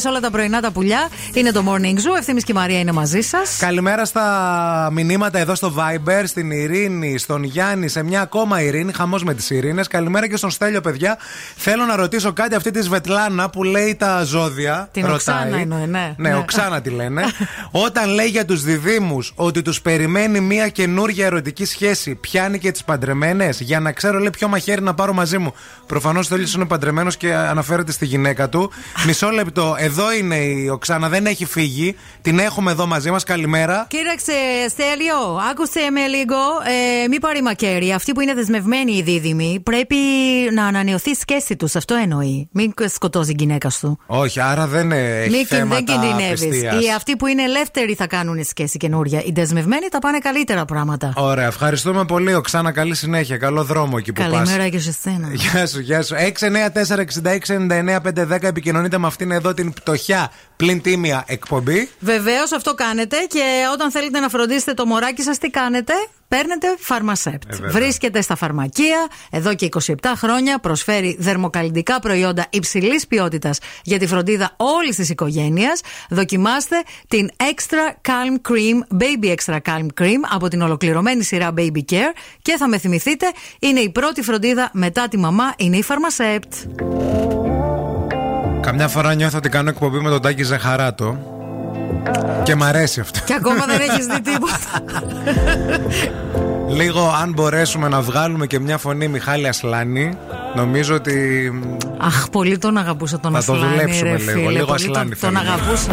Σε όλα τα πρωινά τα πουλιά. Είναι το Morning Zoo. Ευθύνη και η Μαρία είναι μαζί σας. Καλημέρα στα μηνύματα εδώ στο Viber, στην Ειρήνη, στον Γιάννη, σε μια ακόμα Ειρήνη. Χαμός με τις Ειρήνες. Καλημέρα και στον Στέλιο, παιδιά. Θέλω να ρωτήσω κάτι αυτή τη Σβετλάνα που λέει τα ζώδια. Την ρωτάει. Οξάνα εννοεί, ναι. Ναι, Ναι. Οξάνα τη λένε. Όταν λέει για τους διδήμου ότι τους περιμένει μια καινούργια ερωτική σχέση, πιάνει και τις παντρεμένες; Για να ξέρω, λέει, ποιο μαχαίρι να πάρω μαζί μου. Προφανώς ο Στέλιο είναι παντρεμένος και αναφέρεται στη γυναίκα του. Μισό λεπτό. Εδώ είναι η Οξάνα, δεν έχει φύγει. Την έχουμε εδώ μαζί μας. Καλημέρα. Κοίταξε, Στέλιο, άκουσε με λίγο. Ε, μη πάρει μακέρι. Αυτοί που είναι δεσμευμένοι οι δίδυμοι πρέπει να ανανεωθεί η σχέση τους. Αυτό εννοεί. Μην σκοτώσει η γυναίκα σου. Όχι, άρα δεν ε, έχει Μην κιν- θέματα δεν κινδυνεύεις. απιστίας. Οι αυτοί που είναι ελεύθεροι θα κάνουν σχέση καινούρια. Οι δεσμευμένοι θα πάνε καλύτερα πράγματα. Ωραία, ευχαριστούμε πολύ. Οξάνα, καλή συνέχεια. Καλό δρόμο εκεί που πας. Καλημέρα και σε σένα. Γεια σου, γεια σου. 694-6699-510 επικοινωνείτε με αυτήν εδώ την πτωχιά πλην τίμια εκπομπή. Βεβαίως αυτό κάνετε και όταν θέλετε να φροντίσετε το μωράκι σας, τι κάνετε; Παίρνετε Pharmacept. Ε, βέβαια. Βρίσκεται στα φαρμακεία εδώ και 27 χρόνια. Προσφέρει δερμοκαλλιντικά προϊόντα υψηλής ποιότητας για τη φροντίδα όλης της οικογένειας. Δοκιμάστε την Extra Calm Cream, Baby Extra Calm Cream από την ολοκληρωμένη σειρά Baby Care και θα με θυμηθείτε, είναι η πρώτη φροντίδα μετά τη μαμά, είναι η Pharmacept. Καμιά φορά νιώθω ότι κάνω εκπομπή με τον Τάκη Ζαχαράτο. Και μ' αρέσει αυτό. Και ακόμα δεν έχεις δει τίποτα. Λίγο αν μπορέσουμε να βγάλουμε και μια φωνή Μιχάλη Ασλάνη, νομίζω ότι. Αχ, πολύ τον αγαπούσα τον Θα το Ασλάνη. δουλέψουμε ρε, λίγο, φίλε, λίγο πολύ Ασλάνη τον, τον θέλουμε. αγαπούσα.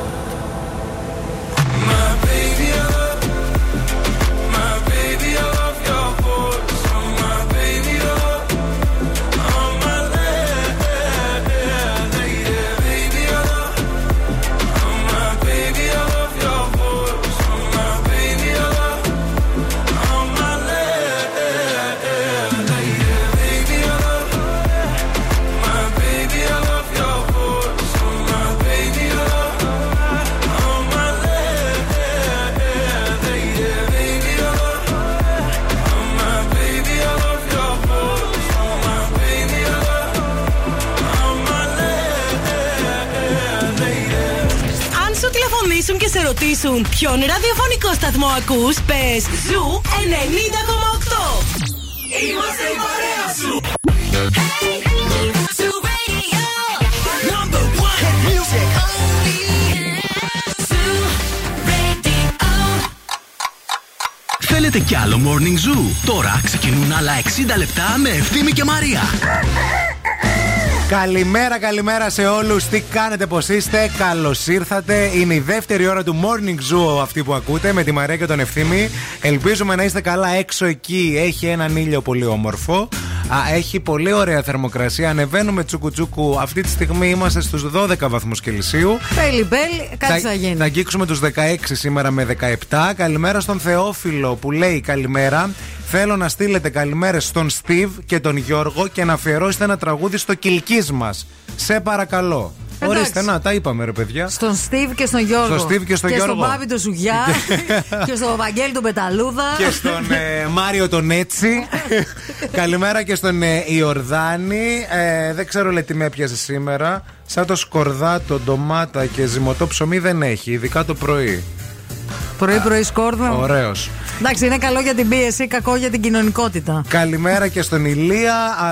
σου τηλεφωνήσουν και σε ρωτήσουν ποιον ραδιοφωνικό σταθμό ακούς, πες Zoo 90,8. Είμαστε η παρέα σου. Number one hit music. Θέλετε κι άλλο Morning Zoo? Τώρα ξεκινούν άλλα 60 λεπτά με Ευθύμη και Μαρία. Καλημέρα, καλημέρα σε όλους. Τι κάνετε, πώς είστε, καλώς ήρθατε. Είναι η δεύτερη ώρα του Morning Zoo αυτή που ακούτε με τη Μαρία και τον Ευθύμη. Ελπίζουμε να είστε καλά έξω εκεί. Έχει έναν ήλιο πολύ όμορφο. Α, έχει πολύ ωραία θερμοκρασία. Ανεβαίνουμε τσουκουτσούκου. Αυτή τη στιγμή είμαστε στους 12 βαθμούς Κελσίου. Μπέλι, μπέλι, κάτι θα γίνει. Θα αγγίξουμε τους 16 σήμερα με 17. Καλημέρα στον Θεόφιλο που λέει καλημέρα. Θέλω να στείλετε καλημέρες στον Στίβ και τον Γιώργο και να αφιερώσετε ένα τραγούδι στο κυλκής μας. Σε παρακαλώ. Εντάξει. Ορίστε, να, τα είπαμε ρε παιδιά. Στον Στίβ και στον Γιώργο. Στον Steve και στον Γιώργο. στον Μπάμπη τον Ζουγιά. και στον Βαγγέλη τον Πεταλούδα. και στον ε, Μάριο τον Έτσι. Καλημέρα και στον ε, Ιορδάνη. Ε, δεν ξέρω λέει τι με έπιασε σήμερα. Σαν το σκορδάτο, ντομάτα και ζυμωτό ψωμί δεν έχει, ειδικά το πρωί. Πρωί-πρωί σκόρδα. Ωραίος. Εντάξει, είναι καλό για την πίεση, κακό για την κοινωνικότητα. Καλημέρα και στον Ηλία α,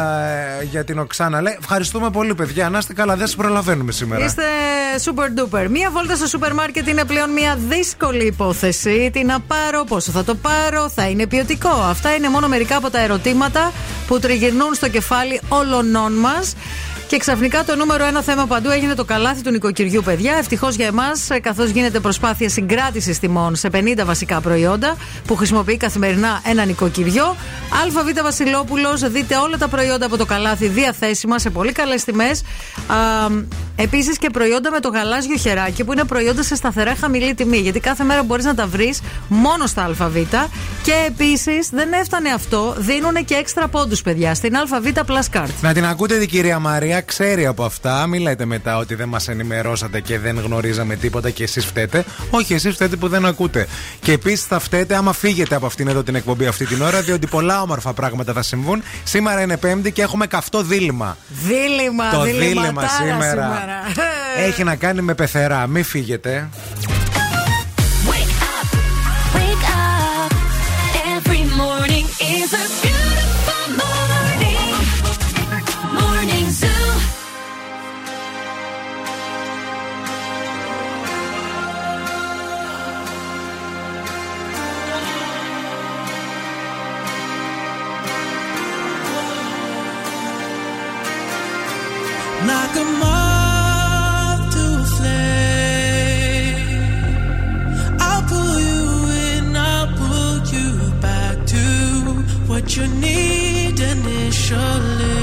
για την Οξάνα. Λέει, ευχαριστούμε πολύ, παιδιά. Να είστε καλά, δεν σας προλαβαίνουμε σήμερα. Είστε super duper. Μία βόλτα στο σούπερ μάρκετ είναι πλέον μια δύσκολη υπόθεση. Τι να πάρω, πόσο θα το πάρω, θα είναι ποιοτικό. Αυτά είναι μόνο μερικά από τα ερωτήματα που τριγυρνούν στο κεφάλι όλων μας. Και ξαφνικά το νούμερο ένα θέμα παντού έγινε το καλάθι του νοικοκυριού, παιδιά. Ευτυχώς για εμάς, καθώς γίνεται προσπάθεια συγκράτησης τιμών σε 50 βασικά προϊόντα που χρησιμοποιεί καθημερινά ένα νοικοκυριό. ΑΒ Βασιλόπουλος, δείτε όλα τα προϊόντα από το καλάθι διαθέσιμα σε πολύ καλές τιμές. Επίσης και προϊόντα με το γαλάζιο χεράκι που είναι προϊόντα σε σταθερά χαμηλή τιμή. Γιατί κάθε μέρα μπορείς να τα βρεις μόνο στα ΑΒ. Και επίσης δεν έφτανε αυτό, δίνουν και έξτρα πόντους, παιδιά, στην ΑΒ Plus Card. Να την ακούτε την κυρία Μαρία, ξέρει από αυτά. Μην λέτε μετά ότι δεν μας ενημερώσατε και δεν γνωρίζαμε τίποτα και εσείς φταίτε. Όχι, εσείς φταίτε που δεν ακούτε. Και επίσης θα φταίτε άμα φύγετε από αυτήν εδώ την εκπομπή αυτή την ώρα, διότι πολλά όμορφα πράγματα θα συμβούν. Σήμερα είναι Πέμπτη και έχουμε καυτό δίλημα. Δίλημα, Το δίλημα δίλημα σήμερα έχει να κάνει με πεθερά. Μην φύγετε. You need initially.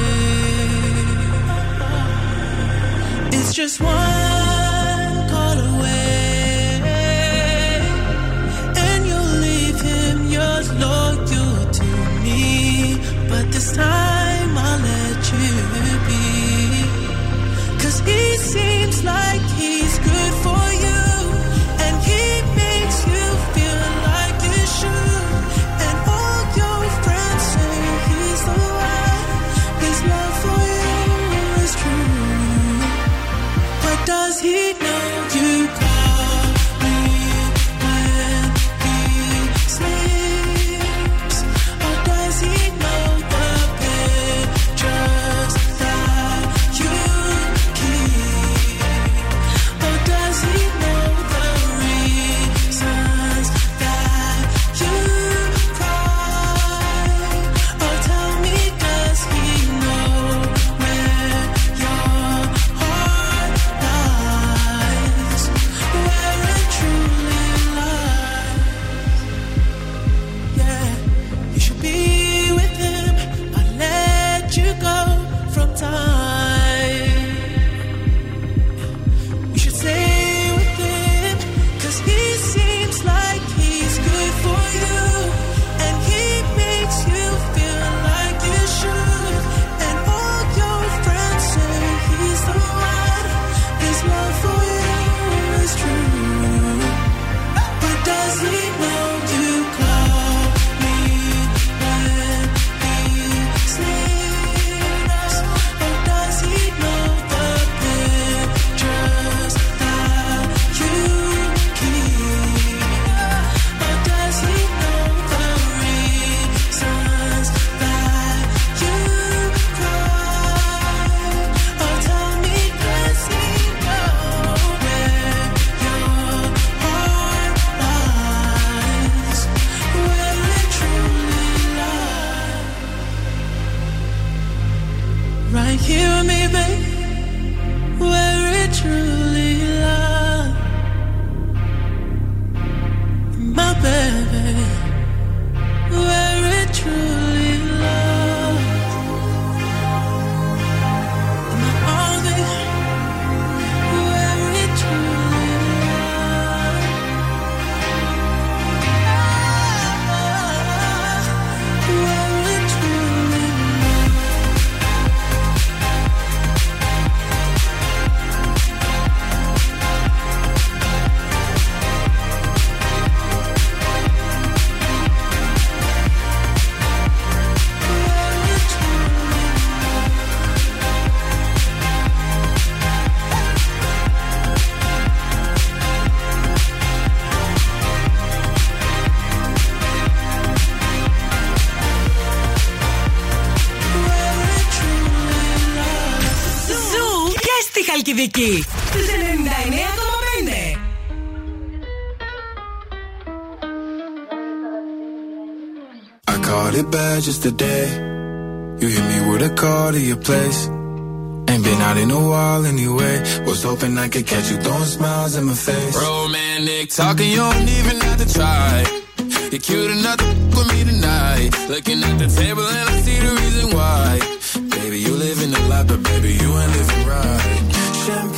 It's just one call away, and you'll leave him yours loyal to me. But this time I'll let you be. Cause he seems like Θεσσαλονίκη. Στους 99,5. I caught it bad just today. You hit me with a call to your place. Ain't been out in a while anyway. Was hoping I could catch you throwing smiles in my face. Romantic talking, you don't even have to try. You're cute enough to f- with me tonight. Looking at the table and I see the reason why. Baby, you live in the life, but baby, you ain't living right.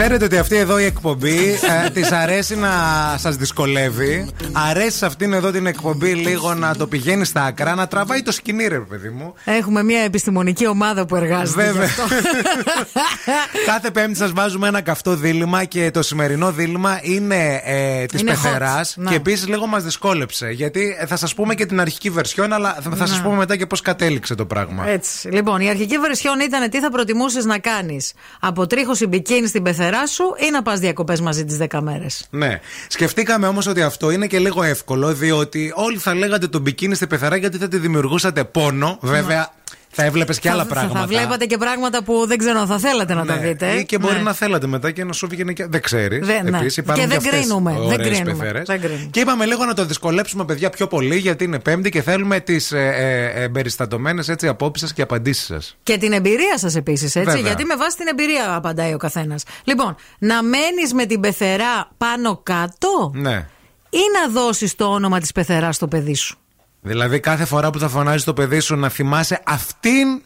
Ξέρετε ότι αυτή εδώ η εκπομπή ε, της αρέσει να σας δυσκολεύει. Αρέσει σε αυτήν εδώ την εκπομπή λίγο να το πηγαίνει στα άκρα, να τραβάει το σκηνή, ρε παιδί μου. Έχουμε μια επιστημονική ομάδα που εργάζεται. γι' Βέβαια. αυτό. Κάθε Πέμπτη σας βάζουμε ένα καυτό δίλημα και το σημερινό δίλημα είναι ε, της Είναι πεθεράς. hot, ναι. Και επίσης λίγο μας δυσκόλεψε. Γιατί ε, θα σας πούμε και την αρχική βερσιόν, αλλά θα, θα σας Ναι. πούμε μετά και πώς κατέληξε το πράγμα. Έτσι. Λοιπόν, η αρχική βερσιόν ήταν τι θα προτιμούσες να κάνεις. Αποτρίχωση μπικίνι στην πεθερά σου ή να πας διακοπές μαζί τις 10 μέρες; Ναι. Σκεφτήκαμε όμως ότι αυτό είναι και λίγο εύκολο, διότι όλοι θα λέγατε τον μπικίνι στη πεθερά γιατί θα τη δημιουργούσατε πόνο. Βέβαια, θα έβλεπες και άλλα θα, πράγματα. Θα βλέπατε και πράγματα που δεν ξέρω, θα θέλατε να τα Ναι. δείτε. Ή και μπορεί Ναι. να θέλατε μετά και να σου βγαίνει και. Δεν ξέρεις. Δεν- ναι. Και δεν κρίνουμε, δεν κρίνουμε, δεν κρίνουμε. Και είπαμε λίγο να το δυσκολέψουμε, παιδιά, πιο πολύ, γιατί είναι Πέμπτη και θέλουμε τις ε, ε, εμπεριστατωμένες απόψεις σας και απαντήσεις σας. Και την εμπειρία σας επίσης, έτσι. Βέβαια. Γιατί με βάση την εμπειρία απαντάει ο καθένας. Λοιπόν, να μένεις με την πεθερά πάνω κάτω Ναι. ή να δώσεις το όνομα της πεθεράς στο παιδί σου; Δηλαδή, κάθε φορά που θα φωνάζει το παιδί σου να θυμάσαι αυτήν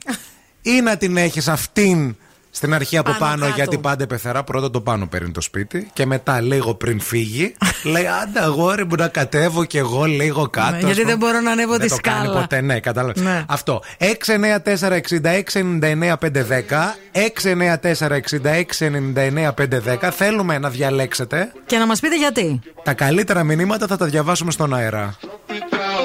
ή να την έχεις αυτήν στην αρχή από Πάνω πάνω, κάτω. γιατί πάντα η πεθερά πρώτα το πάνω παίρνει το σπίτι και μετά λίγο πριν φύγει λέει άντε αγόρι μου να κατέβω κι εγώ λίγο κάτω. Ναι, ας γιατί πούμε. δεν μπορώ να ανέβω δεν τη το κάνει σκάλα. ποτέ, ναι, κατάλαβα. Ναι. Αυτό. 694-6699-510. 694-6699-510. Θέλουμε να διαλέξετε. Και να μας πείτε γιατί. Τα καλύτερα μηνύματα θα τα διαβάσουμε στον αέρα.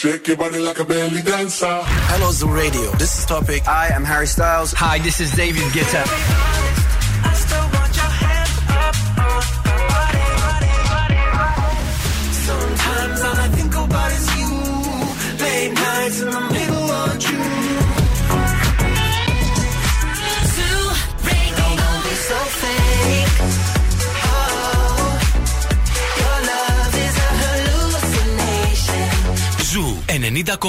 Shake your body like a belly dancer. Hello, Zoo Radio. This is Topic. I am Harry Styles. Hi, this is David Guetta.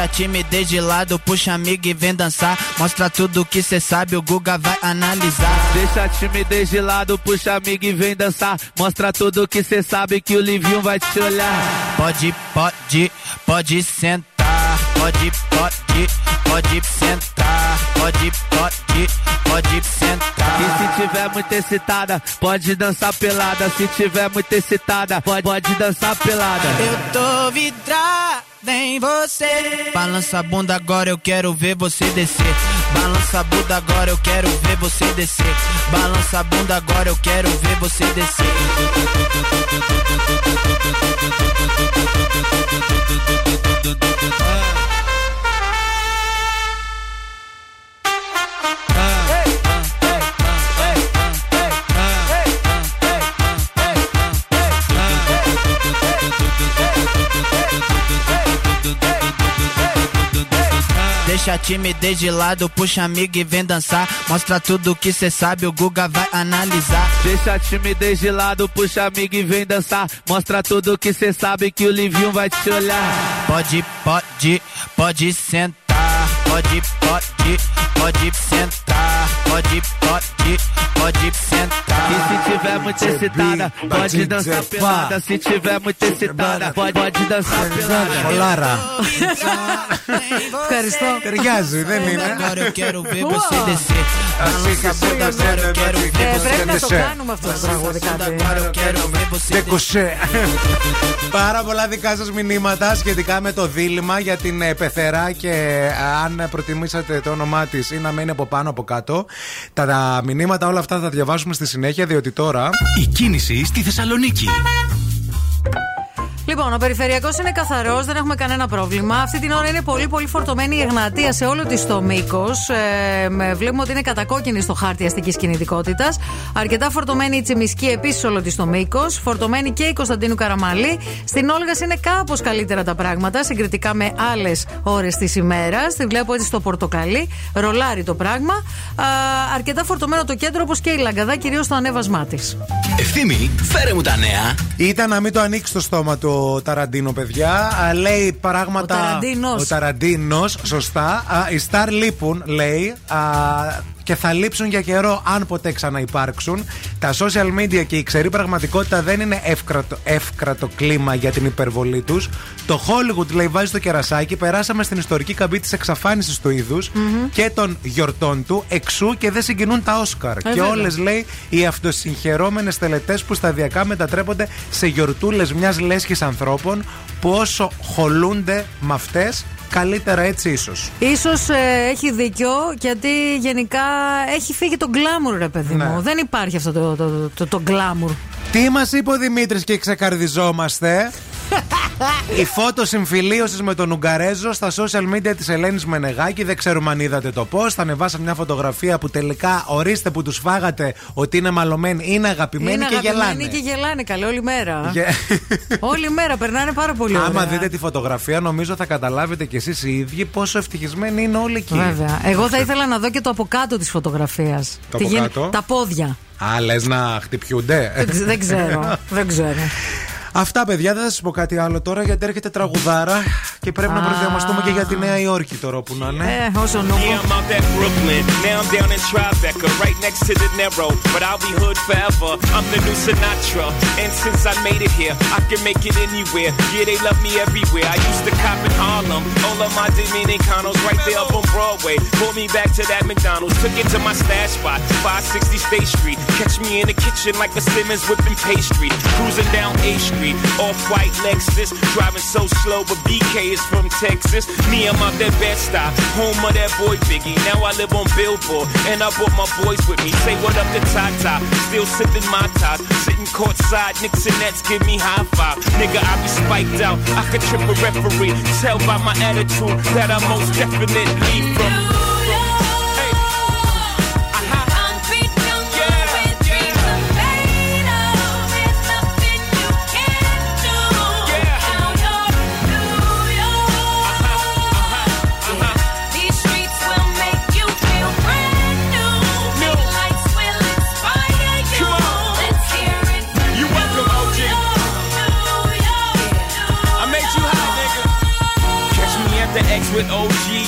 Deixa a timidez de lado, puxa amigo e vem dançar. Mostra tudo que cê sabe, o Guga vai analisar. Deixa a timidez de lado, puxa amigo e vem dançar. Mostra tudo que cê sabe que o Livinho vai te olhar. Pode, pode, pode sentar. Pode, pode, pode sentar. Pode, pode, pode sentar. E se tiver muito excitada, pode dançar pelada. Se tiver muito excitada, pode, pode dançar pelada. Eu tô vidrada em você. Balança a bunda agora, eu quero ver você descer. Balança a bunda agora, eu quero ver você descer. Balança a bunda agora, eu quero ver você descer. Deixa a timidez de lado, puxa amigo e vem dançar. Mostra tudo que cê sabe, o Guga vai analisar. Deixa a timidez de lado, puxa amigo e vem dançar. Mostra tudo que cê sabe que o Livinho vai te olhar. Pode, pode, pode sentar. Pode, pode, pode sentar. pode, pode, pode sentar. E se tiver muito excitada, pode Ευχαριστώ. Ταιριάζει, δεν είναι. Ναι. Πάρα πολλά δικά σας μηνύματα σχετικά με το δίλημα για την ε, πεθερά και ε, αν προτιμήσατε το όνομά της ή να μείνει από πάνω από κάτω. Τα, τα μηνύματα όλα αυτά θα τα διαβάσουμε στη συνέχεια, διότι τώρα. Η κίνηση στη Θεσσαλονίκη. Λοιπόν, ο περιφερειακός είναι καθαρός, δεν έχουμε κανένα πρόβλημα. Αυτή την ώρα είναι πολύ πολύ φορτωμένη η Εγνατία σε όλο της το μήκος. Ε, με- βλέπουμε ότι είναι κατακόκκινη στο χάρτη αστικής κινητικότητας. Αρκετά φορτωμένη η Τσιμισκή επίσης όλο της το μήκος. Φορτωμένη και η Κωνσταντίνου Καραμαλή. Στην Όλγας είναι κάπως καλύτερα τα πράγματα συγκριτικά με άλλες ώρες της ημέρας. Τη βλέπω έτσι στο πορτοκαλί. Ρολάρι το πράγμα. Α, αρκετά φορτωμένο το κέντρο όπως και η Λαγκαδά, κυρίως στο ανέβασμά της. Ευθύμη, φέρε μου τα νέα. Ήταν να μην το ανοίξει το στόμα του ο Ταραντίνο, παιδιά. Α, λέει πράγματα. Ο Ταραντίνος. Ο Ταραντίνος, σωστά. Α, οι Σταρ λείπουν, λέει. Α, και θα λείψουν για καιρό αν ποτέ ξαναυπάρξουν. Τα social media και η ξερή πραγματικότητα δεν είναι εύκρατο, εύκρατο κλίμα για την υπερβολή τους. Το Hollywood λέει βάζει το κερασάκι. Περάσαμε στην ιστορική καμπή της εξαφάνισης του είδους και των γιορτών του. Εξού και δεν συγκινούν τα Όσκαρ. και βέβαια. όλες λέει οι αυτοσυγχαιρόμενε τελετές που σταδιακά μετατρέπονται σε γιορτούλες μιας λέσχης ανθρώπων που όσο χωλούνται με αυτές, καλύτερα έτσι ίσως. Ίσως ε, έχει δίκιο γιατί γενικά έχει φύγει το γκλάμουρ ρε παιδί Ναι. μου. Δεν υπάρχει αυτό το, το, το, το, γκλάμουρ. Τι μας είπε ο Δημήτρης και ξεκαρδιζόμαστε; Η φώτο συμφιλίωσης με τον Ουγγαρέζο στα social media της Ελένης Μενεγάκη. Δεν ξέρουμε αν είδατε το πώ. Θα ανεβάσαμε μια φωτογραφία που τελικά ορίστε που τους φάγατε ότι είναι μαλωμένοι, είναι αγαπημένοι Είναι και αγαπημένοι γελάνε. και γελάνε καλή όλη μέρα. Γε- Όλη μέρα περνάνε πάρα πολύ ωραία. Άμα δείτε τη φωτογραφία, νομίζω θα καταλάβετε κι εσείς οι ίδιοι πόσο ευτυχισμένοι είναι όλοι εκεί. Βέβαια. Εγώ θα ήθελα να δω και το από κάτω της φωτογραφίας. Το από κάτω; Τα πόδια. Α, λες να χτυπιούνται; Δεν, ξε- δεν ξέρω. δεν ξέρω. Αυτά, παιδιά, δεν θα σα πω κάτι άλλο τώρα γιατί έρχεται τραγουδάρα και πρέπει να Α. προετοιμαστούμε και για τη Νέα Υόρκη τώρα που να είναι. Ε, όσο Yeah, νόμο. I'm out at Brooklyn. Now I'm down in Tribeca, right next to the Narrow. But I'll be hood forever. I'm the new Sinatra. And since I made it here, I can make it anywhere. Yeah, they love me everywhere. I used to cop in Harlem. All of my Dominicanos right there up on Broadway. Pulled me back to that McDonald's. Took it to my stash spot, 560 State Street. Catch me in the kitchen like a Simmons whipping pastry. Cruising down A Street, off white Lexus. Driving so slow, but BK is from Texas. Me, I'm out that bed stop, home of that boy Biggie. Now I live on Billboard, and I brought my boys with me. Say what up to Tata, still sipping my ties. Sitting courtside, Knicks and Nets give me high five. Nigga, I be spiked out, I could trip a referee. Tell by my attitude that I most definitely from.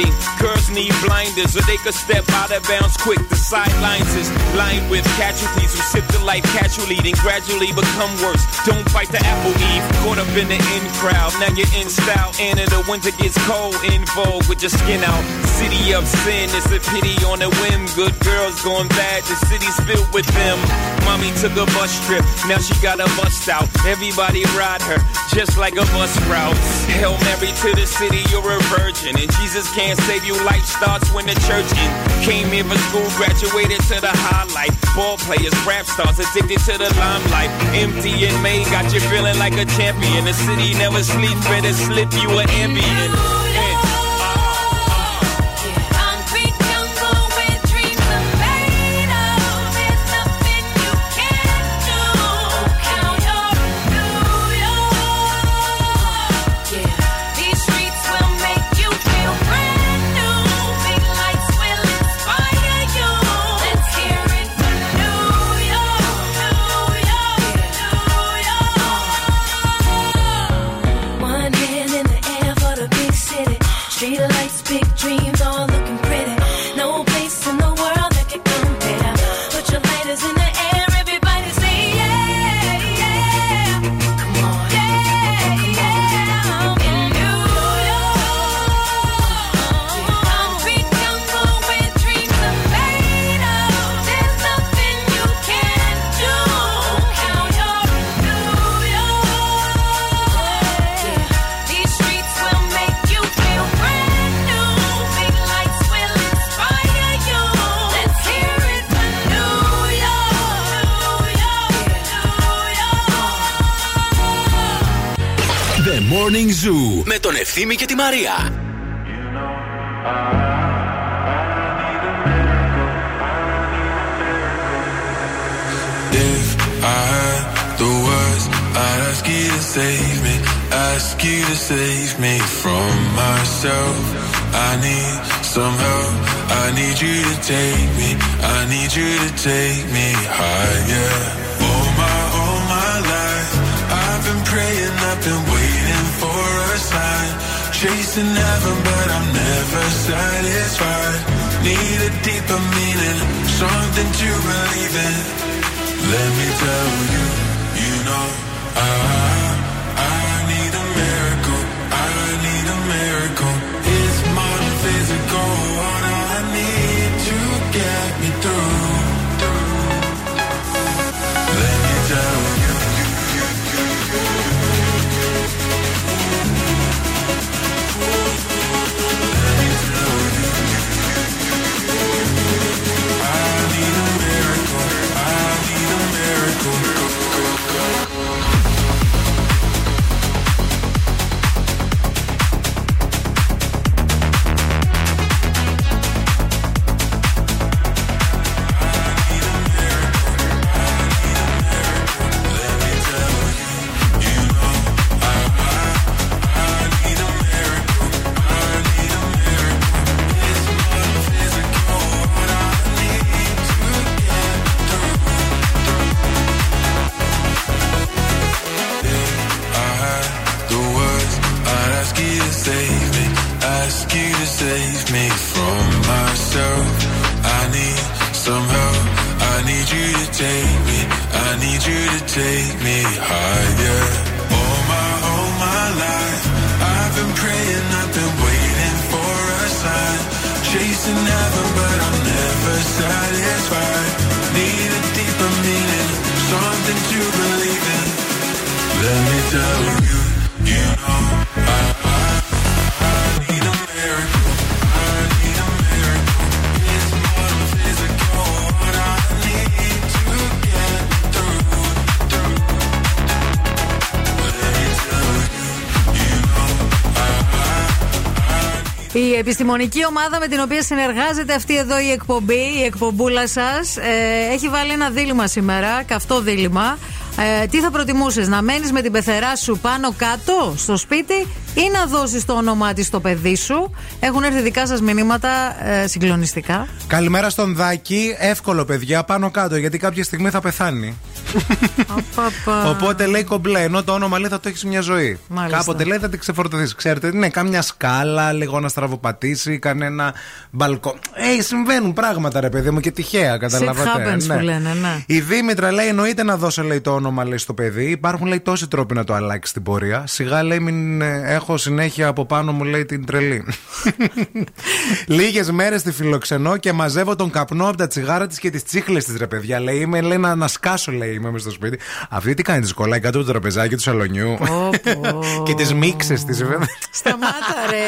blinding. Girls need blinders so they could step out of bounds quick. The sidelines is lined with casualties who sip the life casually, then gradually become worse. Don't fight the apple eve. Caught up in the in crowd. Now you're in style. And in the winter gets cold. In vogue with your skin out. City of sin. It's a pity on a whim. Good girls going bad. The city's filled with them. Mommy took a bus trip. Now she got a bust out. Everybody ride her just like a bus route. Hail Mary to the city. You're a virgin. And Jesus can't save you. Life starts when the church in. Came here for school. Graduated to the highlight. Ball players, rap stars addicted to the limelight. Empty and May got you feeling like a champion. The city never sleeps. Better slip you an ambient. Ευθύμη και τη Μαρία. If I had the words, I'd ask you to save me, ask you to save me from myself. I need some help. I need you to take me. I need you to take me higher. Chasing heaven, but I'm never satisfied. Need a deeper meaning, something to believe in. Let me tell you, you know, I, I need a miracle, I επιστημονική ομάδα με την οποία συνεργάζεται αυτή εδώ η εκπομπή, η εκπομπούλα σας, έχει βάλει ένα δίλημα σήμερα, καυτό δίλημα. Ε, τι θα προτιμούσες, να μένεις με την πεθερά σου πάνω κάτω στο σπίτι ή να δώσεις το όνομά της στο παιδί σου; Έχουν έρθει δικά σας μηνύματα ε, συγκλονιστικά. Καλημέρα στον Δάκη. Εύκολο, παιδιά, πάνω κάτω, γιατί κάποια στιγμή θα πεθάνει. Οπότε λέει κομπλέ, ενώ το όνομα λέει θα το έχεις μια ζωή. Μάλιστα. Κάποτε λέει θα την ξεφορτωθείς. Ξέρετε, ναι, κάμια σκάλα, λίγο να στραβοπατήσει, κανένα μπαλκό. Ε, συμβαίνουν πράγματα, ρε παιδί μου, και τυχαία, καταλαβαίνετε. happens που λένε, ναι. Η Δήμητρα λέει: Εννοείται να δώσω λέει, το όνομα λέει, στο παιδί. Υπάρχουν λέει τόσοι τρόποι να το αλλάξεις στην πορεία. Σιγά λέει: Μην ε, έχω συνέχεια από πάνω μου λέει την τρελή. Λίγες μέρες τη φιλοξενώ και μαζεύω τον καπνό από τα τσιγάρα της και τις τσίχλες της, ρε παιδιά. Λέει: Είμαι λέει, να, να σκάσω, λέει, είμαι μες στο σπίτι. Αυτή τι κάνει, τη κολλάει κάτω από το τραπεζάκι του σαλονιού. και τις μίξες τη, βέβαια. Σταμάτα, ρε.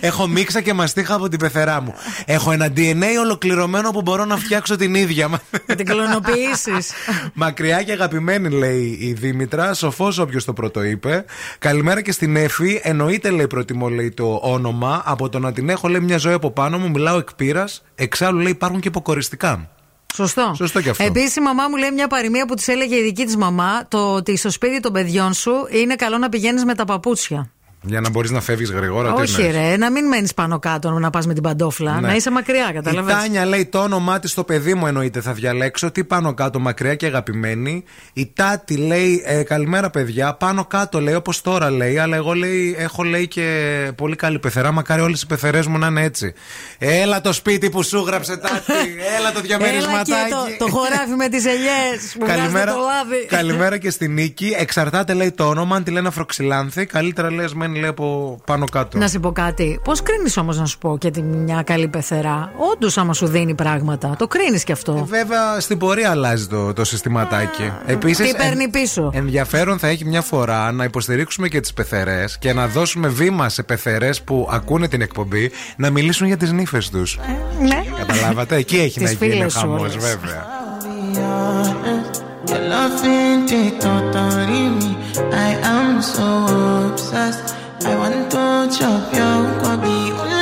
Έχω μίξα και μαστίχα από την πεθερά μου. Έχω ένα DNA ολοκληρωμένο που μπορώ να φτιάξω την ίδια. Να την κλωνοποιήσεις. Μακριά και αγαπημένη, λέει η Δήμητρα. Σοφός όποιος το πρώτο είπε. Καλημέρα και στην Εφη. Εννοείται, λέει, προτιμώ, λέει, το όνομα. Από το να την έχω, λέει, μια ζωή από πάνω μου. Μιλάω εκ πείρας. Εξάλλου, λέει, υπάρχουν και υποκοριστικά. Σωστό. Σωστό και αυτό. Επίσης, η μαμά μου λέει μια παροιμία που της έλεγε η δική της μαμά: Το ότι στο σπίτι των παιδιών σου είναι καλό να πηγαίνεις με τα παπούτσια. Για να μπορείς να φεύγεις γρήγορα. τι Όχι, εννοείς; ρε, να μην μένεις πάνω κάτω να πας με την παντόφλα. Ναι. Να είσαι μακριά, Η κατάλαβες; Τάνια λέει το όνομά της στο παιδί μου εννοείται θα διαλέξω. Τι πάνω κάτω μακριά και αγαπημένη. Η Τάτη λέει ε, καλημέρα παιδιά. Πάνω κάτω λέει όπως τώρα λέει. Αλλά εγώ λέει έχω λέει και πολύ καλή πεθερά. Μακάρι όλες οι πεθερές μου να είναι έτσι. Έλα το σπίτι που σου γράψε Τάτη. Έλα το Έλα διαμερισματάκι. και το, το χωράφι με τις ελιές που βγάζετε Καλημέρα, το λάδι. καλημέρα και στη Νίκη. Εξαρτάται λέει το όνομα. Αν τη λένε αφροξυλάνθη, καλύτερα λέει ας μένει λέει από πάνω κάτω. Να σου πω κάτι. Πώς κρίνεις όμως να σου πω και τη μια καλή πεθερά; Όντως, άμα σου δίνει πράγματα. Το κρίνεις κι αυτό. Βέβαια στην πορεία αλλάζει το, το συστηματάκι. Επίσης, τι παίρνει πίσω; Ενδιαφέρον θα έχει μια φορά να υποστηρίξουμε και τις πεθερές και να δώσουμε βήμα σε πεθερές που ακούνε την εκπομπή να μιλήσουν για τις νύφες τους. Ναι. Καταλάβατε, εκεί έχει να Τις γίνει φίλες σου χαμός, όλες. βέβαια. I am so obsessed. I want to chop your kwabi.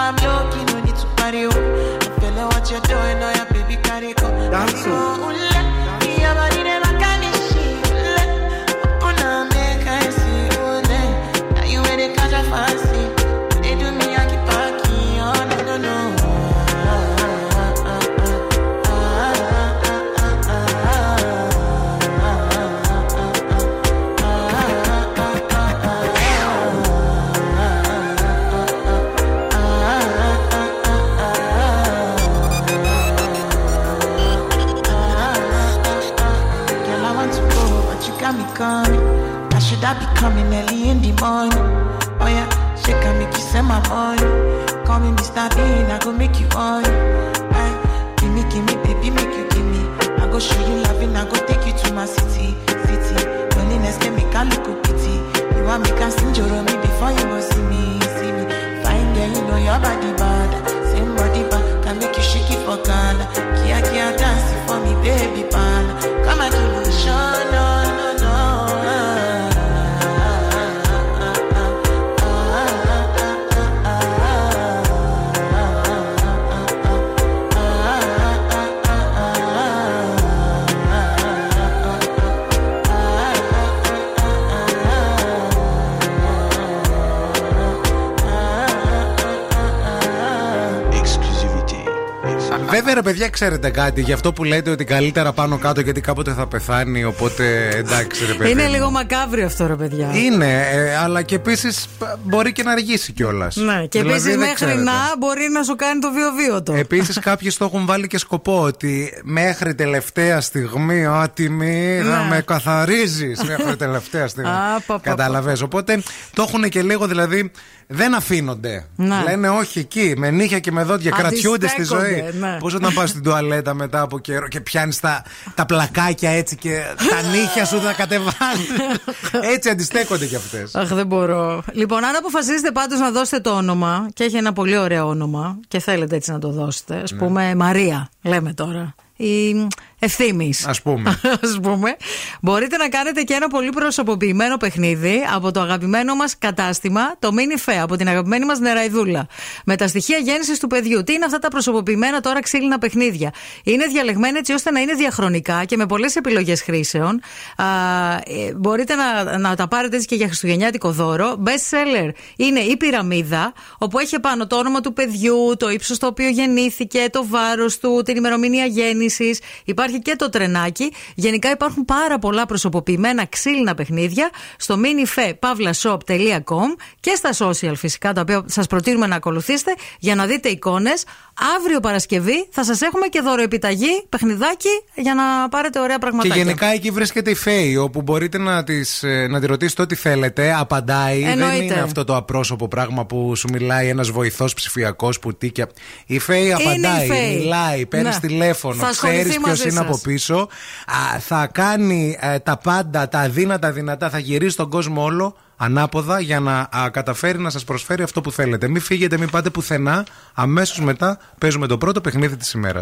I'm lucky, no need to party. Oh. I'm feeling what you're doing, oh yeah, baby, carry go. Dance, coming early in the morning? Oh yeah, she can make you send my money. Call me Mr. Bean, I go make you on. Aye, eh, give me, give me, baby, make you give me. I go show you loving, I go take you to my city, city. Loneliness can make a look pity. You want me can sing your me before you go see me, see me. Fine girl, you know your body bad. Same body bad, can make you shake it for Ghana. Kia kia dance for me, baby pan. Come and me Βέβαια, ρε παιδιά, ξέρετε κάτι. Γι' αυτό που λέτε ότι καλύτερα πάνω κάτω γιατί κάποτε θα πεθάνει. Οπότε εντάξει, ρε παιδί. Είναι μου. λίγο μακάβριο αυτό, ρε παιδιά. Είναι, ε, αλλά και επίσης μπορεί και να αργήσει κιόλας. Ναι, και επίσης μέχρι να μπορεί να σου κάνει το βιοβίωτο. Επίσης, κάποιοι το έχουν βάλει και σκοπό ότι μέχρι τελευταία στιγμή, άτιμη, θα Ναι. με καθαρίζεις μέχρι τελευταία στιγμή. Α, πα, πα, πα. Κατάλαβες. Οπότε το έχουν και λίγο δηλαδή. Δεν αφήνονται. Ναι. Λένε όχι εκεί, με νύχια και με δόντια. Κρατιούνται στη ζωή. Αντιστέκονται, ναι. Πώς όταν πας στην τουαλέτα μετά από καιρό και πιάνεις τα, τα πλακάκια έτσι και τα νύχια σου τα κατεβάζει. έτσι αντιστέκονται κι αυτές. Αχ, δεν μπορώ. Λοιπόν, αν αποφασίσετε πάντως να δώσετε το όνομα, και έχει ένα πολύ ωραίο όνομα, και θέλετε έτσι να το δώσετε, ας Ναι. πούμε Μαρία, λέμε τώρα. Η ευθύνη. Α πούμε. Ας πούμε, μπορείτε να κάνετε και ένα πολύ προσωποποιημένο παιχνίδι από το αγαπημένο μας κατάστημα, το Mini Fe, από την αγαπημένη μας νεραϊδούλα. Με τα στοιχεία γέννησης του παιδιού. Τι είναι αυτά τα προσωποποιημένα τώρα ξύλινα παιχνίδια; Είναι διαλεγμένα έτσι ώστε να είναι διαχρονικά και με πολλές επιλογές χρήσεων. Α, ε, μπορείτε να, να τα πάρετε έτσι και για χριστουγεννιάτικο δώρο. Best seller είναι η πυραμίδα, όπου έχει πάνω το όνομα του παιδιού, το ύψος στο οποίο γεννήθηκε, το βάρος του, την ημερομηνία γέννησης. Υπάρχει και το τρενάκι. Γενικά υπάρχουν πάρα πολλά προσωποποιημένα ξύλινα παιχνίδια στο minifepavlashop.com και στα social φυσικά, τα οποία σας προτείνουμε να ακολουθήσετε για να δείτε εικόνες. Αύριο Παρασκευή θα σας έχουμε και δωροεπιταγή, παιχνιδάκι, για να πάρετε ωραία Και πραγματάκια. γενικά εκεί βρίσκεται η Φέη, όπου μπορείτε να, της, ε, να τη ρωτήσετε ό,τι θέλετε. Απαντάει. Δεν Εννοείται. είναι αυτό το απρόσωπο πράγμα που σου μιλάει ένας βοηθός ψηφιακός που τίκια. Η Φέη απαντάει, η Φέη. μιλάει, παίρνει Ναι. τηλέφωνο, Θα ασχοληθεί ξέρεις ποιος μαζί είναι σας. από πίσω. Α, θα κάνει ε, τα πάντα, τα αδύνατα δυνατά, θα γυρίσει τον κόσμο όλο ανάποδα για να α, καταφέρει να σα προσφέρει αυτό που θέλετε. Μην φύγετε, μην πάτε πουθενά. Αμέσω μετά παίζουμε το πρώτο παιχνίδι τη ημέρα.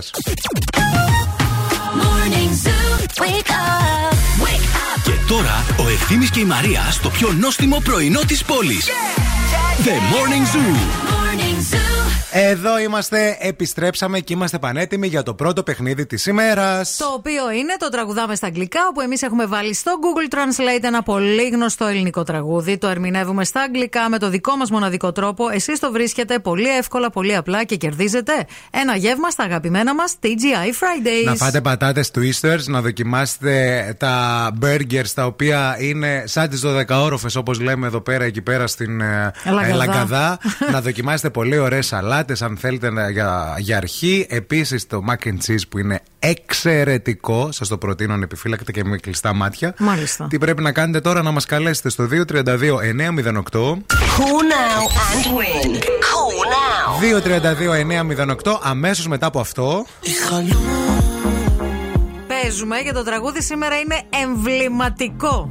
Morning Zoo. Wake up. Wake up. Και τώρα ο Ευθύμης και η Μαρία στο πιο νόστιμο πρωινό της πόλης. The Morning Zoo. Morning Zoo. Εδώ είμαστε, επιστρέψαμε και είμαστε πανέτοιμοι για το πρώτο παιχνίδι της ημέρας. Το οποίο είναι το τραγουδάμε στα αγγλικά, όπου εμείς έχουμε βάλει στο Google Translate ένα πολύ γνωστό ελληνικό τραγούδι. Το ερμηνεύουμε στα αγγλικά με το δικό μας μοναδικό τρόπο. Εσείς το βρίσκετε πολύ εύκολα, πολύ απλά και κερδίζετε ένα γεύμα στα αγαπημένα μας TGI Fridays. Να φάτε πατάτες twisters, να δοκιμάσετε τα burgers τα οποία είναι σαν τις 12 όροφες όπως λέμε εδώ πέρα εκεί πέρα στην ε, Λαγκαδά. ε, Λαγκαδά. να δοκιμάσετε πολύ ωραίες σαλάτες αν θέλετε να- για, για αρχή. Επίσης το mac and cheese που είναι εξαιρετικό, σας το προτείνω ανεπιφύλακτα και με κλειστά μάτια. Μάλιστα. Τι πρέπει να κάνετε τώρα να μας καλέσετε στο 232 908 Call now and win. Call now. 232-908 αμέσως μετά από αυτό Παίζουμε και το τραγούδι σήμερα είναι εμβληματικό.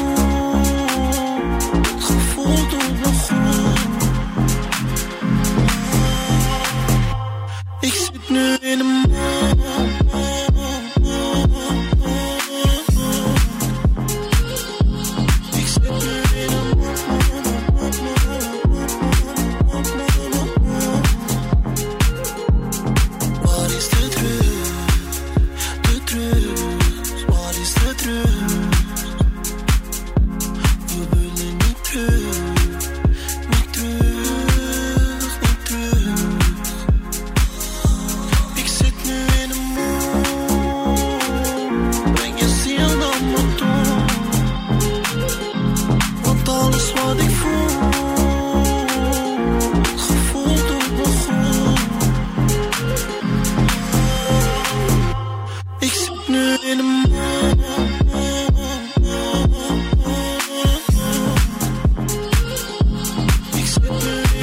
New in de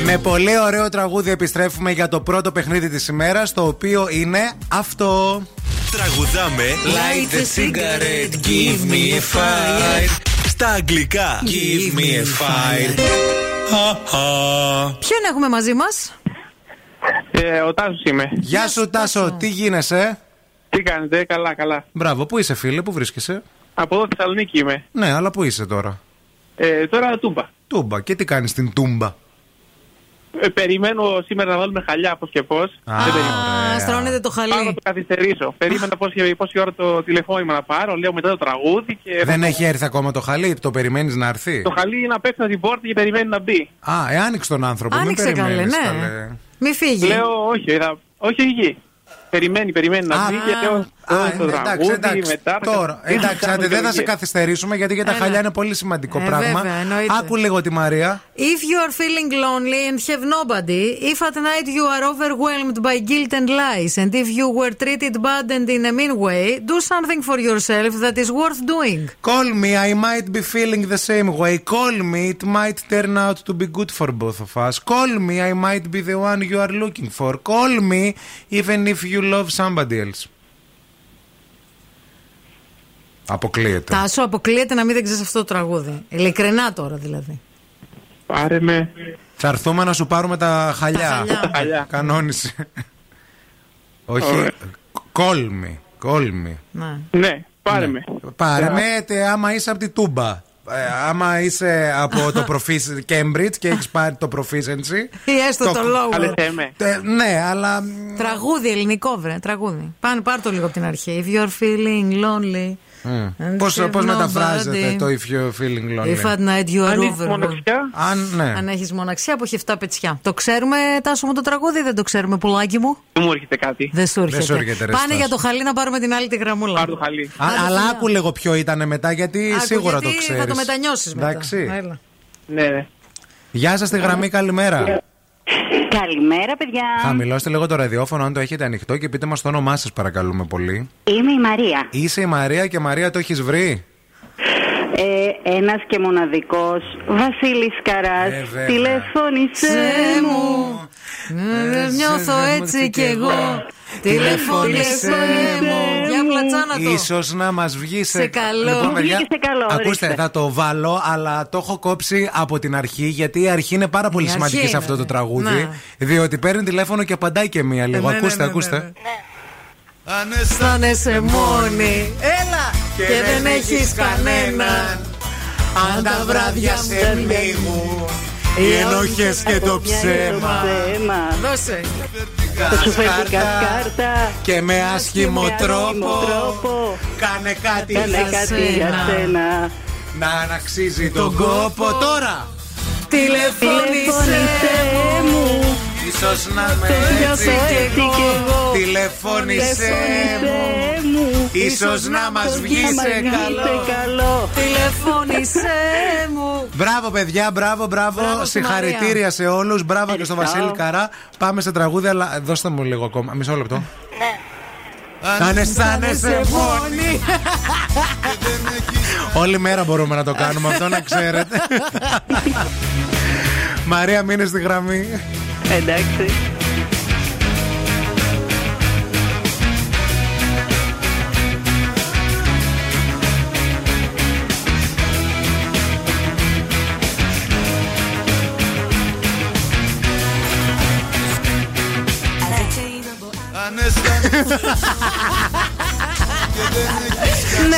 Με πολύ ωραίο τραγούδι επιστρέφουμε για το πρώτο παιχνίδι της ημέρας Το οποίο είναι αυτό. Τραγουδάμε. Light the cigarette, give me a fire. Στα αγγλικά Give me a fire. Ποιον έχουμε μαζί μας; ε, Ο Τάσος είμαι. Γεια σου Τάσο, τι γίνεσαι; Τι κάνετε, καλά, καλά. Μπράβο, πού είσαι φίλε, πού βρίσκεσαι; Από εδώ Θεσσαλονίκη είμαι. Ναι, αλλά πού είσαι τώρα; Ε, τώρα τούμπα. Τούμπα, και τι κάνεις στην Τούμπα; Ε, περιμένω σήμερα να βάλουμε χαλιά πώς και πώς. Α, ωραία. στρώνεται το χαλί. Πάω να το καθυστερήσω. Περίμενα πόση, πόση ώρα το τηλεφώνημα να πάρω. Λέω μετά το τραγούδι και. Δεν έχει έρθει ακόμα το χαλί, το περιμένεις να έρθει; Το χαλί είναι απ' έξω από την πόρτα και περιμένει να μπει. Α, ε, άνοιξε τον άνθρωπο, Άνοιξε μην καλέ, περιμένεις ναι. καλέ. Μη φύγει Λέω όχι, θα... όχι, όχι εκεί. Περιμένει, περιμένει να μπει και λέω. Α, «Δώσε το ε, εντάξει, τραγούδι, εντάξει, μετά. θα τώρα, κα- εντάξει, θα άντε, δεν θα σε κάνουμε καθυστερήσουμε γιατί για τα Έλα. χαλιά είναι πολύ σημαντικό Ε, πράγμα. βέβαια, εννοείται. Άκου λίγο τη Μαρία. If you are feeling lonely and have nobody, if at night you are overwhelmed by guilt and lies, and if you were treated bad and in a mean way, do something for yourself that is worth doing. Call me, I might be feeling the same way. Call me, it might turn out to be good for both of us. Call me, I might be the one you are looking for. Call me, even if you love somebody else. Αποκλείεται. Τάσο, αποκλείεται να μην δεν ξέρεις αυτό το τραγούδι. Ειλικρινά τώρα δηλαδή. Πάρε με. Θα έρθουμε να σου πάρουμε τα χαλιά. Τα χαλιά. Κανόνισε. Όχι. Ωραία. Call me. Call me. Ναι. Ναι, πάρε με. Πάρε με, τε, άμα είσαι από τη Τούμπα. Ε, άμα είσαι από το Profic- Cambridge και έχεις πάρει το proficiency. Ή έστω το lower. Καλέστε με. Ε, ναι, αλλά. Τραγούδι, ελληνικό βρε, τραγούδι. Πάνε, πάρ το λίγο από την αρχή. If you're feeling lonely. And Πώς, have πώς nobody. μεταφράζεται το if you're feeling lonely; If at night you are Αν είσαι overwhelmed. μοναξιά. Αν, ναι. Αν έχεις μοναξιά που έχει 7 πετσιά. Το ξέρουμε, Τάσο μου το τραγούδι, δεν το ξέρουμε, πουλάκι μου. Δεν μου έρχεται κάτι. Δεν σου έρχεται. σου έρχεται, ρε, Πάνε Στάση. για το χαλί να πάρουμε την άλλη τη γραμμούλα. Πάρ' το χαλί. Α, αλλά άκου λίγο ποιο ήταν μετά, γιατί Άκου, σίγουρα γιατί το ξέρει. θα το μετανιώσεις μετά. Εντάξει. Έλα. Ναι, ναι. Γεια σας, τη γραμμή, καλημέρα. Καλημέρα, παιδιά. Χαμηλώστε λίγο το ραδιόφωνο, αν το έχετε ανοιχτό και πείτε μας το όνομά σας, παρακαλούμε πολύ. Είμαι η Μαρία. Είσαι η Μαρία και Μαρία το έχεις βρει; Ε, ένας και μοναδικός Βασίλης Καράς Ε, βέβαια. Τηλεφώνησέ μου Ε, Νιώθω έτσι κι εγώ. Τηλεφώνησέ μου. Για πλατσάνα το. Ίσως να μας βγει σε, Σε καλό. Λοιπόν, Μου παιδιά, βγήκε σε καλό, Ακούστε, ορίστε. θα το βάλω, αλλά το έχω κόψει από την αρχή, γιατί η αρχή είναι πάρα πολύ Η σημαντική αρχή σε αυτό είναι, το ναι. τραγούδι. Ναι. Διότι παίρνει τηλέφωνο και απαντάει και μία λίγο. ναι, ναι, ακούστε, ναι, ακούστε. ναι, ναι. Αισθάνεσαι μόνη. Έλα! Και, δεν έχεις κανέναν. Αν τα βράδια σε πνίγουν οι ενοχές και το ψέμα Ψέμα Δώσε. Θα σου φέρει κάρτα και με άσχημο με άσχημο τρόπο τρόπο. κάνε κάτι Κάνε για κάτι για σένα σένα να αναξίζει τον κόπο τώρα Τηλεφώνησέ μου. Ίσως να με Νιώθω έτσι έτσι κι εγώ. Τηλεφώνησέ μου. μου. Ίσως να μας βγει να μας σε βγει καλό σε καλό. Τηλεφώνησέ μου. Μπράβο παιδιά, μπράβο, μπράβο, Μπράβο στη Συγχαρητήρια Μαρία. σε όλους. Μπράβο και στον Ευχαριστώ. Βασίλη Καρά. Πάμε σε τραγούδι αλλά δώστε μου λίγο ακόμα. Μισό λεπτό. Αν αισθάνεσαι μόνη. Όλη μέρα μπορούμε να το κάνουμε αυτό να ξέρετε. Μαρία μείνε στη γραμμή Εντάξει Συγγνώμη Taking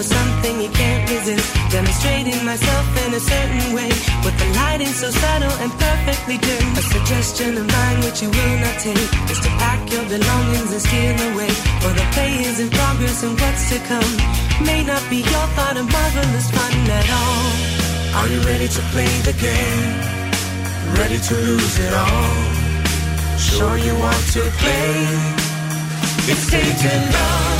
with something you can't resist. Demonstrating myself in a certain way. With the lighting so subtle and perfectly dim. A suggestion of mine which you will not take is to pack your belongings and steal away. For the play is in progress and what's to come may not be your thought of marvelous fun at all. Are you ready to play the game? Ready to lose it all? Sure you want to play? It's taken love.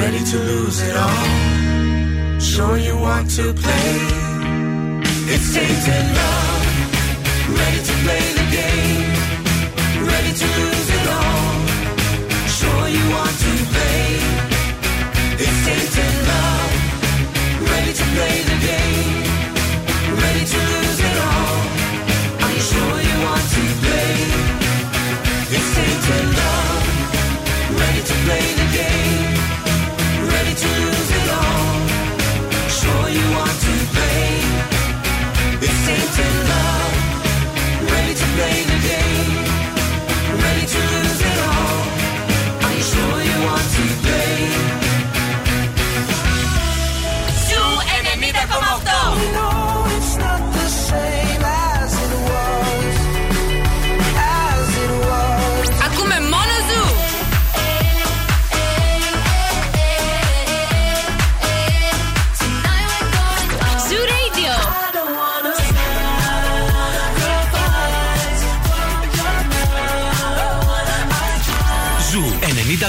Ready to lose it all? Sure you want to play? It's taken love. Ready to play the game. Ready to lose it all. Sure you want to play? It's taken love. Ready to play the game. Ready to lose it all. Are you sure you want to play? It's taken love. Ready to play the game.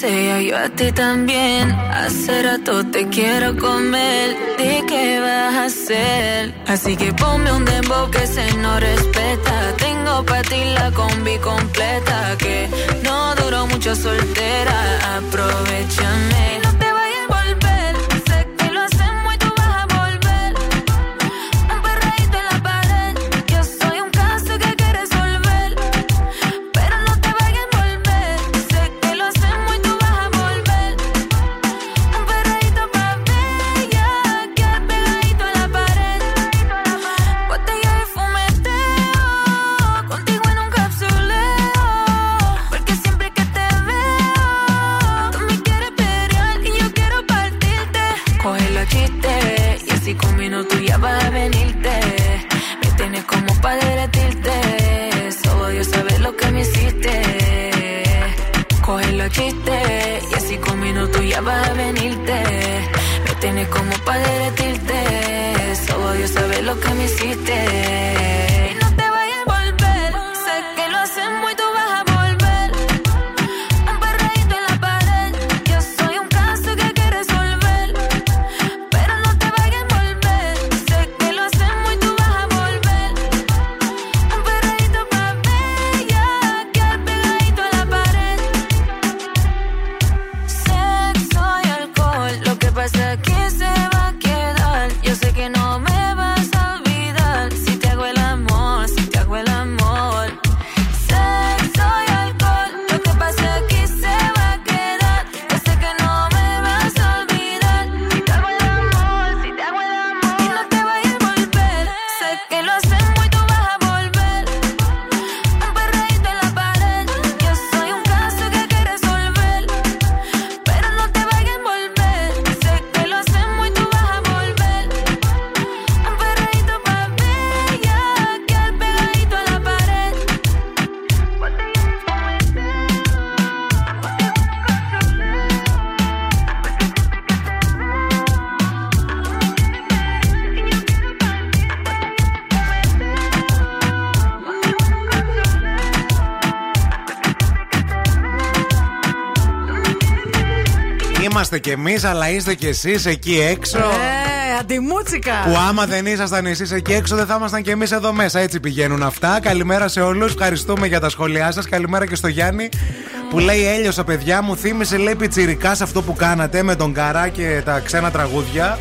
Deseas, yo a ti también. Hace rato te quiero comer. Di qué vas a hacer. Así que ponme un dembow que se no respeta. Tengo para ti la combi completa. Que no duró mucho soltera. Aprovechame. Είμαστε κι εμείς, αλλά είστε κι εσείς εκεί έξω. Ε, αντιμούτσικα. Που άμα δεν ήσασταν εσείς εκεί έξω, δεν θα ήμασταν κι εμείς εδώ μέσα. Έτσι πηγαίνουν αυτά. Καλημέρα σε όλους. Ευχαριστούμε για τα σχόλιά σας. Καλημέρα και στο Γιάννη που λέει Έλειωσα, παιδιά μου. Θύμισε, λέει πιτσιρικά σε αυτό που κάνατε με τον Καρά και τα ξένα τραγούδια.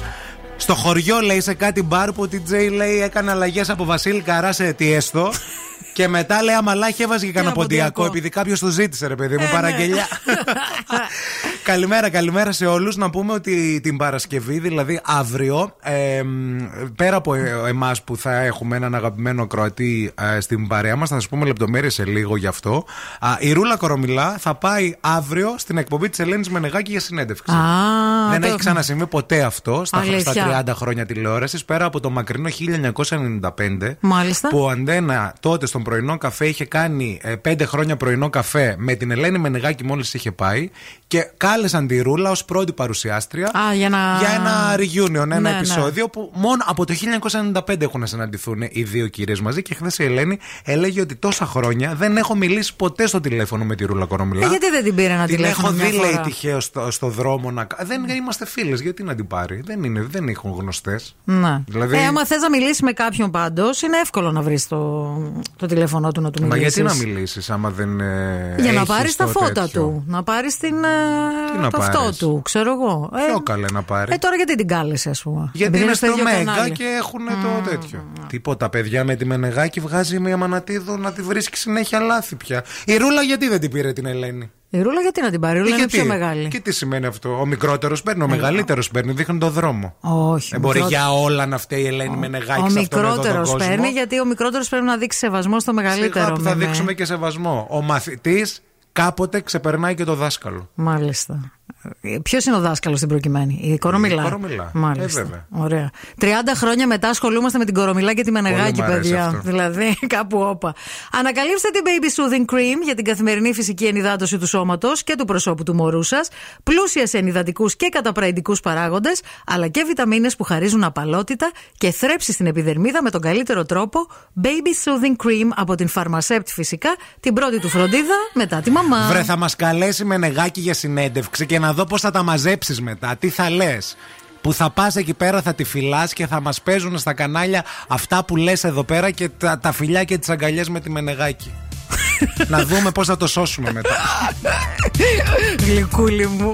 Στο χωριό λέει σε κάτι μπαρ που ο DJ λέει έκανε αλλαγές από Βασίλη Καρά σε Τιέστο. Και μετά λέει αμαλάχη έβαζε και κανένα ποντιακό ποντιακό. επειδή κάποιος το ζήτησε, ρε παιδί μου, Ε, ναι. παραγγελιά. καλημέρα, καλημέρα σε όλους. Να πούμε ότι την Παρασκευή, δηλαδή αύριο, ε, μ, πέρα από εμάς που θα έχουμε έναν αγαπημένο Κροατή ε, στην παρέα μας, θα σας πούμε λεπτομέρειες σε λίγο γι' αυτό. Α, η Ρούλα Κορομιλά θα πάει αύριο στην εκπομπή της Ελένης Μενεγάκη για συνέντευξη. Α, Δεν το έχει έχουμε. ξανασυμβεί ποτέ αυτό στα, Αλήθεια. στα 30 χρόνια τηλεόρασης, πέρα από το μακρινό 1995. Μάλιστα. Που ο Αντένα τότε στον πρωινό καφέ είχε κάνει ε, πέντε χρόνια πρωινό καφέ με την Ελένη Μενεγάκη μόλις είχε πάει και κάλεσαν τη Ρούλα ως πρώτη παρουσιάστρια Α, για να. για ένα reunion, ένα Ναι, ναι. επεισόδιο που μόνο από το 1995 έχουν να συναντηθούν οι δύο κυρίες μαζί και χθες η Ελένη έλεγε ότι τόσα χρόνια δεν έχω μιλήσει ποτέ στο τηλέφωνο με τη Ρούλα Κορομιλά. Ε, γιατί δεν την πήρε ένα την τηλέφωνο έχω μια δει, λέει, φορά; τυχαίο στο, στο δρόμο να. κα- Δεν είμαστε φίλες, γιατί να την πάρει; Δεν, είναι, δεν έχουν γνωστές. Ναι. Δηλαδή- Ε, άμα θες να μιλήσεις με κάποιον πάντως, είναι εύκολο να βρεις το, το τηλέφωνό του να του Μα μιλήσεις. γιατί να μιλήσεις, άμα δεν. ε, Για να έχεις πάρεις τα το φώτα τέτοιο; του. Να πάρεις την. Τι να το αυτό πάρεις; του, ξέρω εγώ. Ε, Ποιο καλέ να πάρει; ε, τώρα γιατί την κάλεσες, ας πούμε; Γιατί Επειδή είναι στο στο ίδιο Μέγκα κανάλι. και έχουν το τέτοιο. Τίποτα, παιδιά με τη Μενεγάκη βγάζει μια μανατίδο να τη βρίσκει συνέχεια λάθη πια. Η Ρούλα γιατί δεν την πήρε την Ελένη; Η Ρούλα γιατί να την πάρει, η Ρούλα Και είναι πιο γιατί; μεγάλη. Και τι σημαίνει αυτό; Ο μικρότερος παίρνει, ο μεγαλύτερος παίρνει, δείχνει τον δρόμο. Όχι. Δεν μπορεί μικρότερο- για όλα να φταίει η Ελένη Μενεγάκη Ο σε αυτόν εδώ τον μικρότερος κόσμο. παίρνει, γιατί ο μικρότερος πρέπει να δείξει σεβασμό στο μεγαλύτερο. Σιγά που θα με- με- δείξουμε και σεβασμό. Ο μαθητής κάποτε ξεπερνάει και το δάσκαλο. Μάλιστα. Ποιος είναι ο δάσκαλος στην προκειμένη, η Κορομιλά. Η Κορομιλά. Μάλιστα. Ε, βέβαια. Ωραία. 30 χρόνια μετά ασχολούμαστε με την Κορομιλά και τη Μενεγάκη, μ' αρέσει παιδιά. αυτό. Δηλαδή, κάπου όπα. Ανακαλύψτε την Baby Soothing Cream για την καθημερινή φυσική ενυδάτωση του σώματος και του προσώπου του μωρού σας. Πλούσια σε ενυδατικούς και καταπραϊντικούς παράγοντες, αλλά και βιταμίνες που χαρίζουν απαλότητα και θρέψει στην επιδερμίδα με τον καλύτερο τρόπο. Baby Soothing Cream από την Pharmacept φυσικά, την πρώτη του φροντίδα μετά τη μαμά. Βρε, θα μας καλέσει με νεγάκι για συνέντευξη και να δω πώς θα τα μαζέψεις μετά. Τι θα λες. Που θα πας εκεί πέρα, θα τη φυλάς και θα μας παίζουν στα κανάλια αυτά που λες εδώ πέρα και τα, τα φιλιά και τις αγκαλιές με τη Μενεγάκη. να δούμε πώς θα το σώσουμε μετά. Γλυκούλη μου.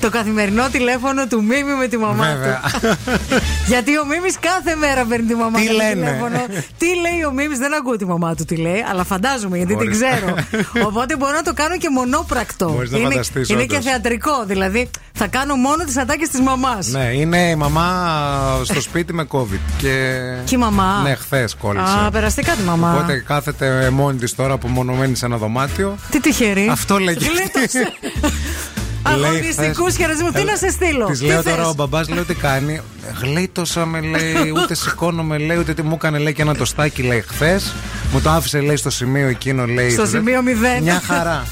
Το καθημερινό τηλέφωνο του Μίμη με τη μαμά Βέβαια. του. Γιατί ο Μίμης κάθε μέρα παίρνει τη μαμά Τι του λένε; τηλέφωνο. τι λέει ο Μίμης, δεν ακούω τη μαμά του τι λέει, αλλά φαντάζομαι γιατί Μπορείς. την ξέρω. Οπότε μπορώ να το κάνω και μονόπρακτο. Μπορείς να είναι φανταστείς, είναι και όντως. θεατρικό. Δηλαδή θα κάνω μόνο τις ατάκες της μαμάς. Ναι, είναι η μαμά στο σπίτι με COVID. Και, Και η μαμά. Ναι, χθες κόλλησε. Α, περαστικά τη μαμά. Οπότε κάθεται μόνη της τώρα απομονωμένη σε ένα δωμάτιο. Τι τυχερή. Αυτό λέγεται. Γλίτωσε. Αγωνιστικού χαιρετισμού. Τι να σε στείλω; Της Τι λέω θες; τώρα ο μπαμπάς, λέει τι κάνει; Γλίτωσα με λέει, ούτε σηκώνομαι λέει, ούτε τι μου έκανε λέει και ένα τοστάκι λέει χθες. Μου το άφησε λέει στο σημείο εκείνο λέει. Στο σημείο μηδέν. Μια χαρά.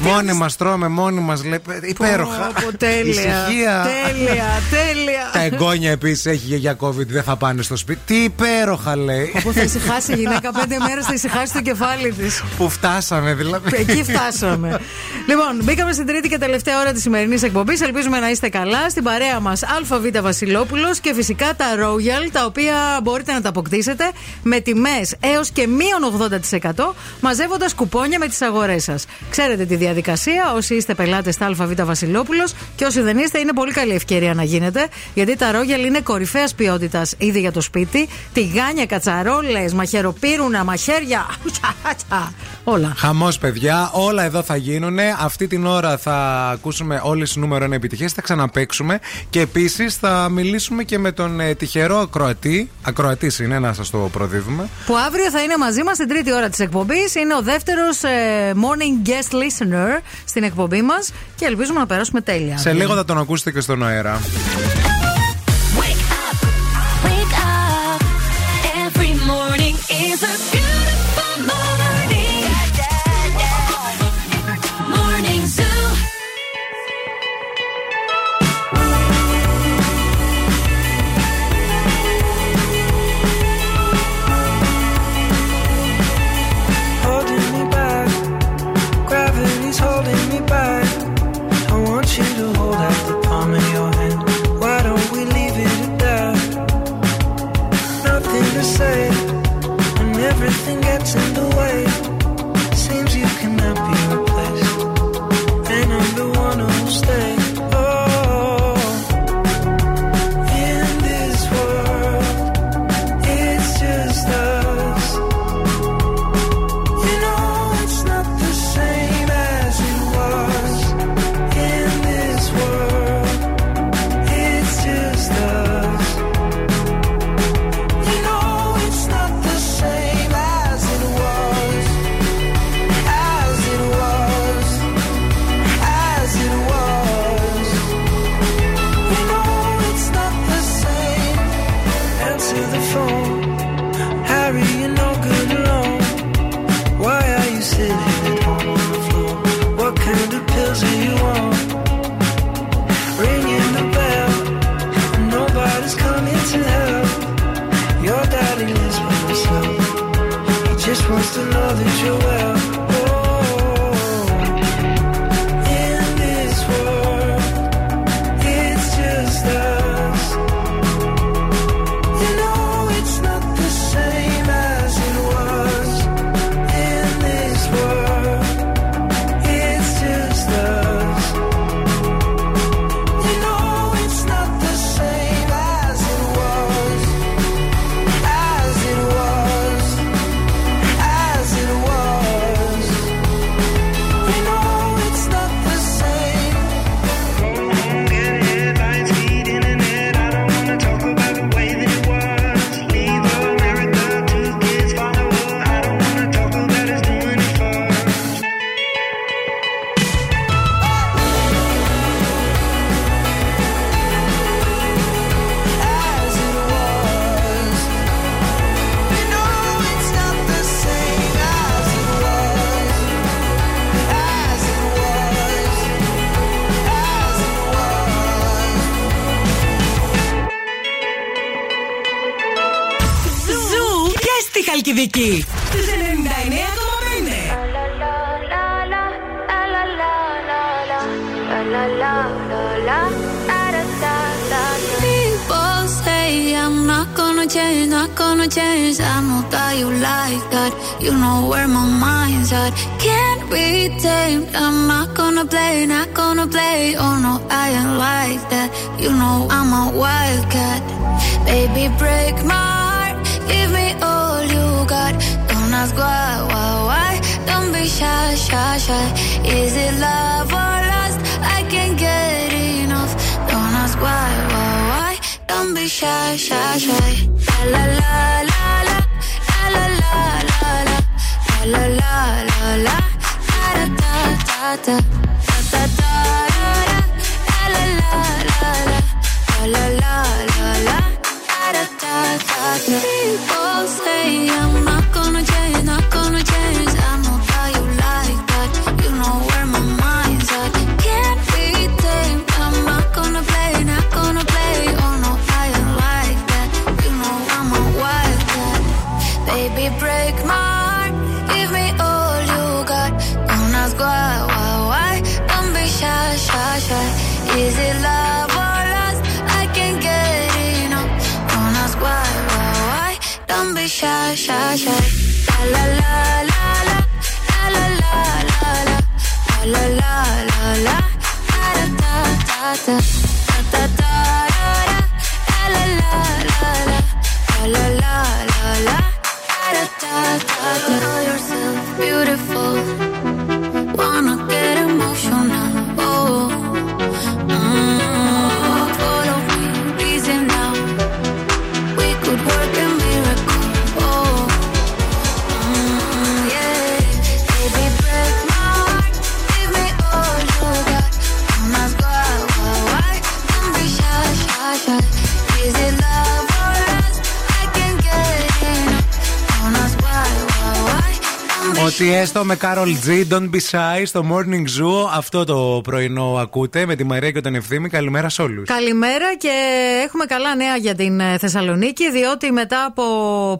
Μόνοι μας τρώμε, μόνοι μας λέει. Υπέροχα. Πω, πω, τέλεια. Ησυχία. Τέλεια, τέλεια. Τα εγγόνια επίσης έχει για COVID, δεν θα πάνε στο σπίτι. Τι υπέροχα λέει. Όπου θα ησυχάσει η γυναίκα πέντε μέρες, θα ησυχάσει το κεφάλι της. Που φτάσαμε δηλαδή. Εκεί φτάσαμε. λοιπόν, μπήκαμε στην τρίτη και τελευταία ώρα της σημερινής εκπομπής. Ελπίζουμε να είστε καλά. Στην παρέα μας ΑΒ Βασιλόπουλος και φυσικά τα Royal, τα οποία μπορείτε να τα αποκτήσετε με τιμές έως και μείον 80% μαζεύοντας κουπόνια με τις αγορές σας. Ξέρετε τη διαδικασία. Όσοι είστε πελάτες στα ΑΒ Βασιλόπουλος και όσοι δεν είστε, είναι πολύ καλή ευκαιρία να γίνετε. Γιατί τα Royal είναι κορυφαίας ποιότητας ήδη για το σπίτι. Τηγάνια, κατσαρόλες, μαχαιροπύρουνα, μαχαίρια. Όλα. Χαμός, παιδιά. Όλα εδώ θα γίνουν. Αυτή την ώρα θα ακούσουμε όλες τις νούμερο 1 επιτυχίες. Θα ξαναπέξουμε. Και επίσης θα μιλήσουμε και με τον ε, τυχερό ακροατή. Ακροατής είναι, να σας το προδίδουμε. Που αύριο θα είναι μαζί μας στην τρίτη ώρα της εκπομπής. Είναι ο δεύτερος morning guest listener στην εκπομπή μας και ελπίζουμε να περάσουμε τέλεια. Σε λίγο θα τον ακούσετε και στον αέρα. Vicky. treasure Don't be Ότι έστω με Carol G, Don't Be Shy στο Morning Zoo. Αυτό το πρωινό ακούτε με τη Μαρία και τον Ευθύμη. Καλημέρα σε όλους. Καλημέρα και έχουμε καλά νέα για την ε, Θεσσαλονίκη, διότι μετά από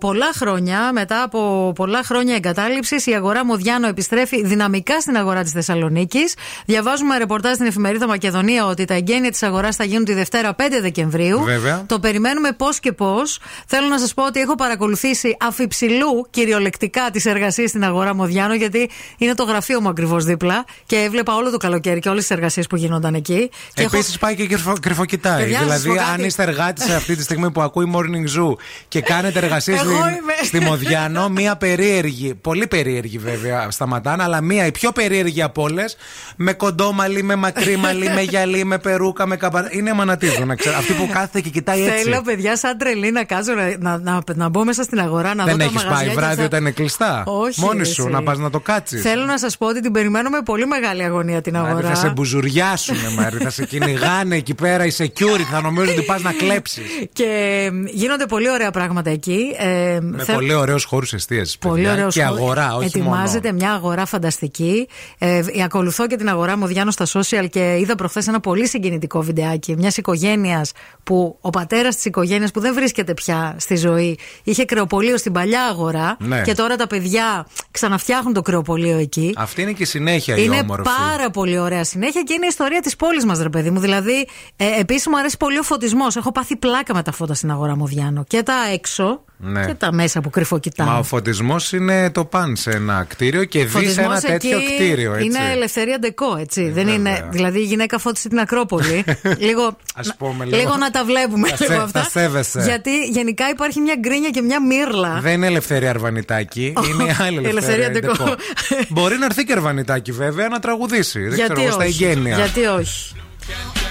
πολλά χρόνια, μετά από πολλά χρόνια εγκατάλειψης, η αγορά Μοδιάνο επιστρέφει δυναμικά στην αγορά της Θεσσαλονίκης. Διαβάζουμε ρεπορτάζ στην εφημερίδα Μακεδονία ότι τα εγγένεια της αγοράς θα γίνουν τη Δευτέρα 5 Δεκεμβρίου. Βέβαια. Το περιμένουμε πώς και πώς. Θέλω να σας πω ότι έχω παρακολουθήσει αφιψηλού κυριολεκτικά τις εργασίες στην αγορά Μοδιάνο, γιατί είναι το γραφείο μου ακριβώς δίπλα και έβλεπα όλο το καλοκαίρι και όλες τις εργασίες που γίνονταν εκεί. Και έχω- Επίσης πάει και κρυφο, κρυφοκοιτάει. Παιδιά, να σας δηλαδή, πω κάτι. αν είστε εργάτης αυτή τη στιγμή που ακούει Morning Zoo και κάνετε εργασίες Εγώ στη, είμαι. στη Μοδιάνο, μία περίεργη, πολύ περίεργη βέβαια σταματάνε, αλλά μία η πιο περίεργη από όλες, με κοντόμαλι, με μακρύ μαλλί, με γυαλί, με περούκα, με καμπα... Είναι αμανατίζουν, να ξέρω. Αυτή που κάθεται και κοιτάει έτσι. Θέλω, παιδιά, σαν τρελή να κάτσω να, να, να, να μπω μέσα στην αγορά να Δεν δω τα έχεις μαγαζιά πάει και βράδυ θα- όταν είναι κλειστά; Όχι, Μόνη ρε, σου εσύ. να πας να το κάτσεις. Θέλω να σας πω ότι την περιμένω με πολύ μεγάλη αγωνία την αγορά. Θα σε μπουζουριάσουνε, Μάρι. Θα σε κυνηγάνε εκεί πέρα οι security. Θα νομίζουν ότι πας να κλέψεις. Και ε, γίνονται πολύ ωραία πράγματα εκεί. Ε, Με θέλω- πολύ ωραίους χώρους εστίαση. Πολύ ωραίο Και αγορά, όχι Ετοιμάζεται μια αγορά φανταστική. Ε, ακολουθώ και την αγορά Μοδιάνο στα social και είδα προχθές ένα πολύ συγκινητικό βιντεάκι μιας οικογένειας που ο πατέρας της οικογένειας που δεν βρίσκεται πια στη ζωή είχε κρεοπολείο στην παλιά αγορά Ναι. και τώρα τα παιδιά ξαναφτιάχνουν το κρεοπολείο εκεί. Αυτή είναι και η συνέχεια η Είναι όμορφη. πάρα πολύ ωραία συνέχεια και είναι η ιστορία της πόλης μας, ρε παιδί μου. Δηλαδή, ε, επίσης μου αρέσει πολύ ο φωτισμός. Έχω πάθει πλάκα με τα φώτα στην αγορά Μοδιάνο. Και τα έξω Ναι. και τα μέσα που κρυφοκοιτάνε. Μα ο φωτισμός είναι το παν σε ένα κτίριο και δει σε Φωτισμός ένα τέτοιο εκεί κτίριο. Έτσι. Είναι ελευθερία ντεκό, έτσι. Δεν είναι, δηλαδή η γυναίκα φώτισε την Ακρόπολη. λίγο, Ας πούμε, λίγο, λίγο. να τα βλέπουμε Τα λίγο σε- αυτά. τα σέβεσαι. Γιατί γενικά υπάρχει μια γκρίνια και μια μύρλα. Δεν είναι ελευθερία Αρβανιτάκη, είναι η άλλη Η ελευθερία ελευθερία. Ντεκό. Ντεκό. Μπορεί να έρθει και Αρβανιτάκη βέβαια να τραγουδήσει. Δεν ξέρω εγώ στα όχι; εγγένεια. Γιατί όχι;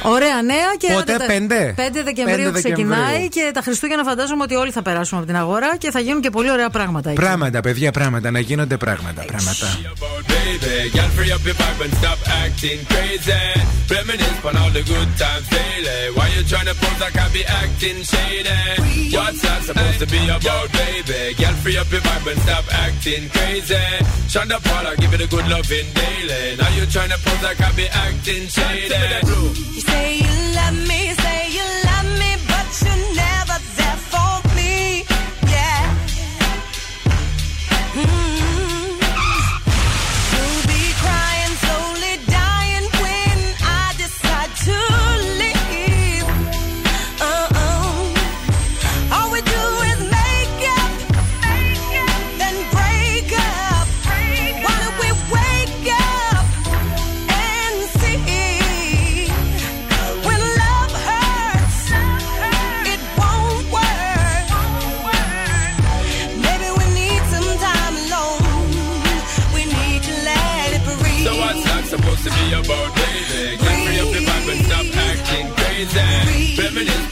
Ωραία νέα και. Ποτέ 5. 5 Δεκεμβρίου ξεκινάει και τα Χριστούγεννα φαντάζομαι ότι όλοι θα περάσουμε από την αγορά και θα γίνουν και πολύ ωραία πράγματα. Εκεί. Πράγματα, παιδιά, πράγματα. Να γίνονται πράγματα. πράγματα. Mm-hmm.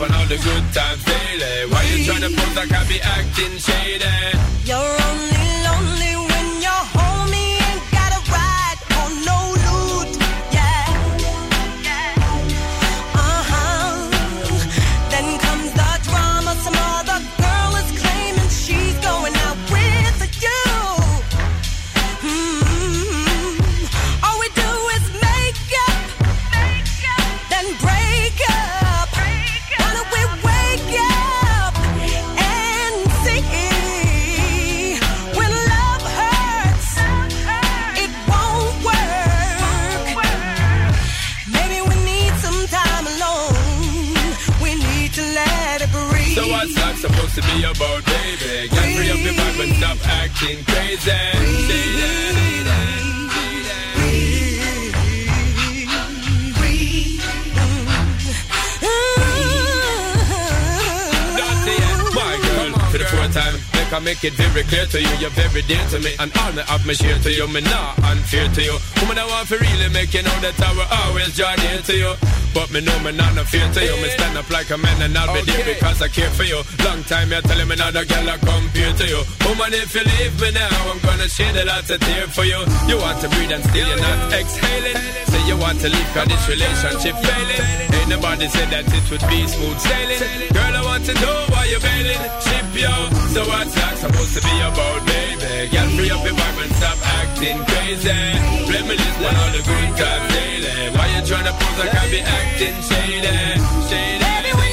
On all the good times daily. Why you tryna pose like I be acting shady? You're only lonely to be about, baby? Get free up the vibe and stop acting crazy. My fourth time. Make I make it very clear to you, you're very dear to me, and me have me share to you, me not unfair to you. Woman, I want to really make you know that I will always draw near to you. But me know me not no fear to you. Me stand up like a man and I'll be there because I care for you. Long time you're telling me not a girl I compare to you. Woman, if you leave me now, I'm gonna shed a lot of tear for you. You want to breathe and still you're not exhaling. Say you want to leave cause this relationship failing. Ain't nobody said that it would be smooth sailing. Girl, I want to know why you're bailing. Ship yo. So what's that supposed to be about, baby? Girl, free up your vibe and stop acting crazy. Reminisce on all the good times daily. Why you tryna pose like I be acting didn't say that, say that. Everywhere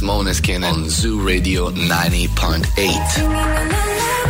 is Moneskin on Zoo Radio 90.8.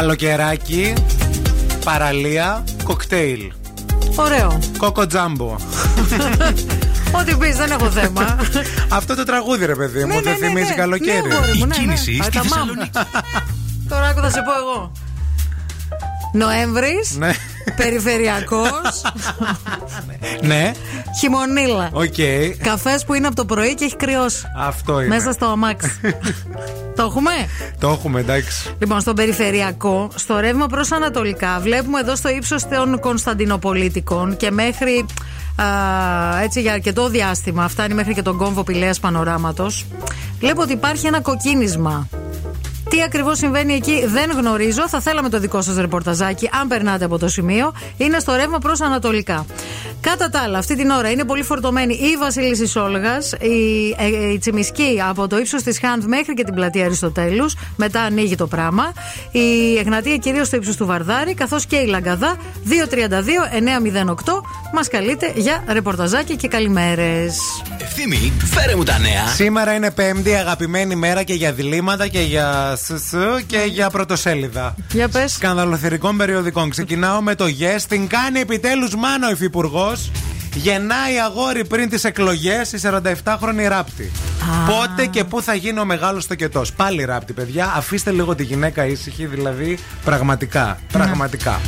Καλοκαιράκι, παραλία, κοκτέιλ. Ωραίο. Coco Jamboo. Ό,τι πεις, δεν έχω θέμα. Αυτό το τραγούδι, ρε παιδί μου, Ναι, δεν ναι, ναι, θυμίζει ναι. καλοκαίρι. Ναι, αγόρι μου, Η ναι, κίνηση ναι. στη Α, τα μάμ. Θεσσαλονίκη. Τώρα άκου θα σε πω εγώ. Νοέμβρης, Ναι. περιφερειακός, Ναι, χειμωνίλα. ΟΚ. Καφές που είναι από το πρωί και έχει κρυώσει. Αυτό είναι. Μέσα στο αμάξι. Το έχουμε; Το έχουμε, εντάξει. Λοιπόν, στον περιφερειακό, στο ρεύμα προς Ανατολικά, βλέπουμε εδώ στο ύψος των Κωνσταντινοπολίτικων και μέχρι. Α, έτσι για αρκετό διάστημα, φτάνει μέχρι και τον κόμβο Πηλέας Πανοράματος Βλέπω ότι υπάρχει ένα κοκκίνισμα. Τι ακριβώς συμβαίνει εκεί δεν γνωρίζω. Θα θέλαμε το δικό σας ρεπορταζάκι, αν περνάτε από το σημείο. Είναι στο ρεύμα προς Ανατολικά. Κατά τα άλλα, αυτή την ώρα είναι πολύ φορτωμένη η Βασίλισση Όλγα, η, ε, η Τσιμισκή από το ύψος της Χάνθ μέχρι και την πλατεία Αριστοτέλους. Μετά ανοίγει το πράγμα. Η Εγνατία κυρίως στο ύψος του Βαρδάρη, καθώς και η Λαγκαδά 232-908 μας καλείτε για ρεπορταζάκι και καλημέρες. Ευθύμη, φέρε μου τα νέα. Σήμερα είναι Πέμπτη, αγαπημένη μέρα και για διλήμματα και για σσ και για πρωτοσέλιδα. Για πες. Σκανδαλοθερικών περιοδικών. Ξεκινάω με το Yes. Την κάνει επιτέλους μάνα ο υφυπουργός. Γεννάει αγόρι πριν τις εκλογές η 47χρονη ράπτη. Πότε και πού θα γίνει ο μεγάλος τοκετός. Πάλι Ράπτη, παιδιά. Αφήστε λίγο τη γυναίκα ήσυχη, δηλαδή πραγματικά. Πραγματικά.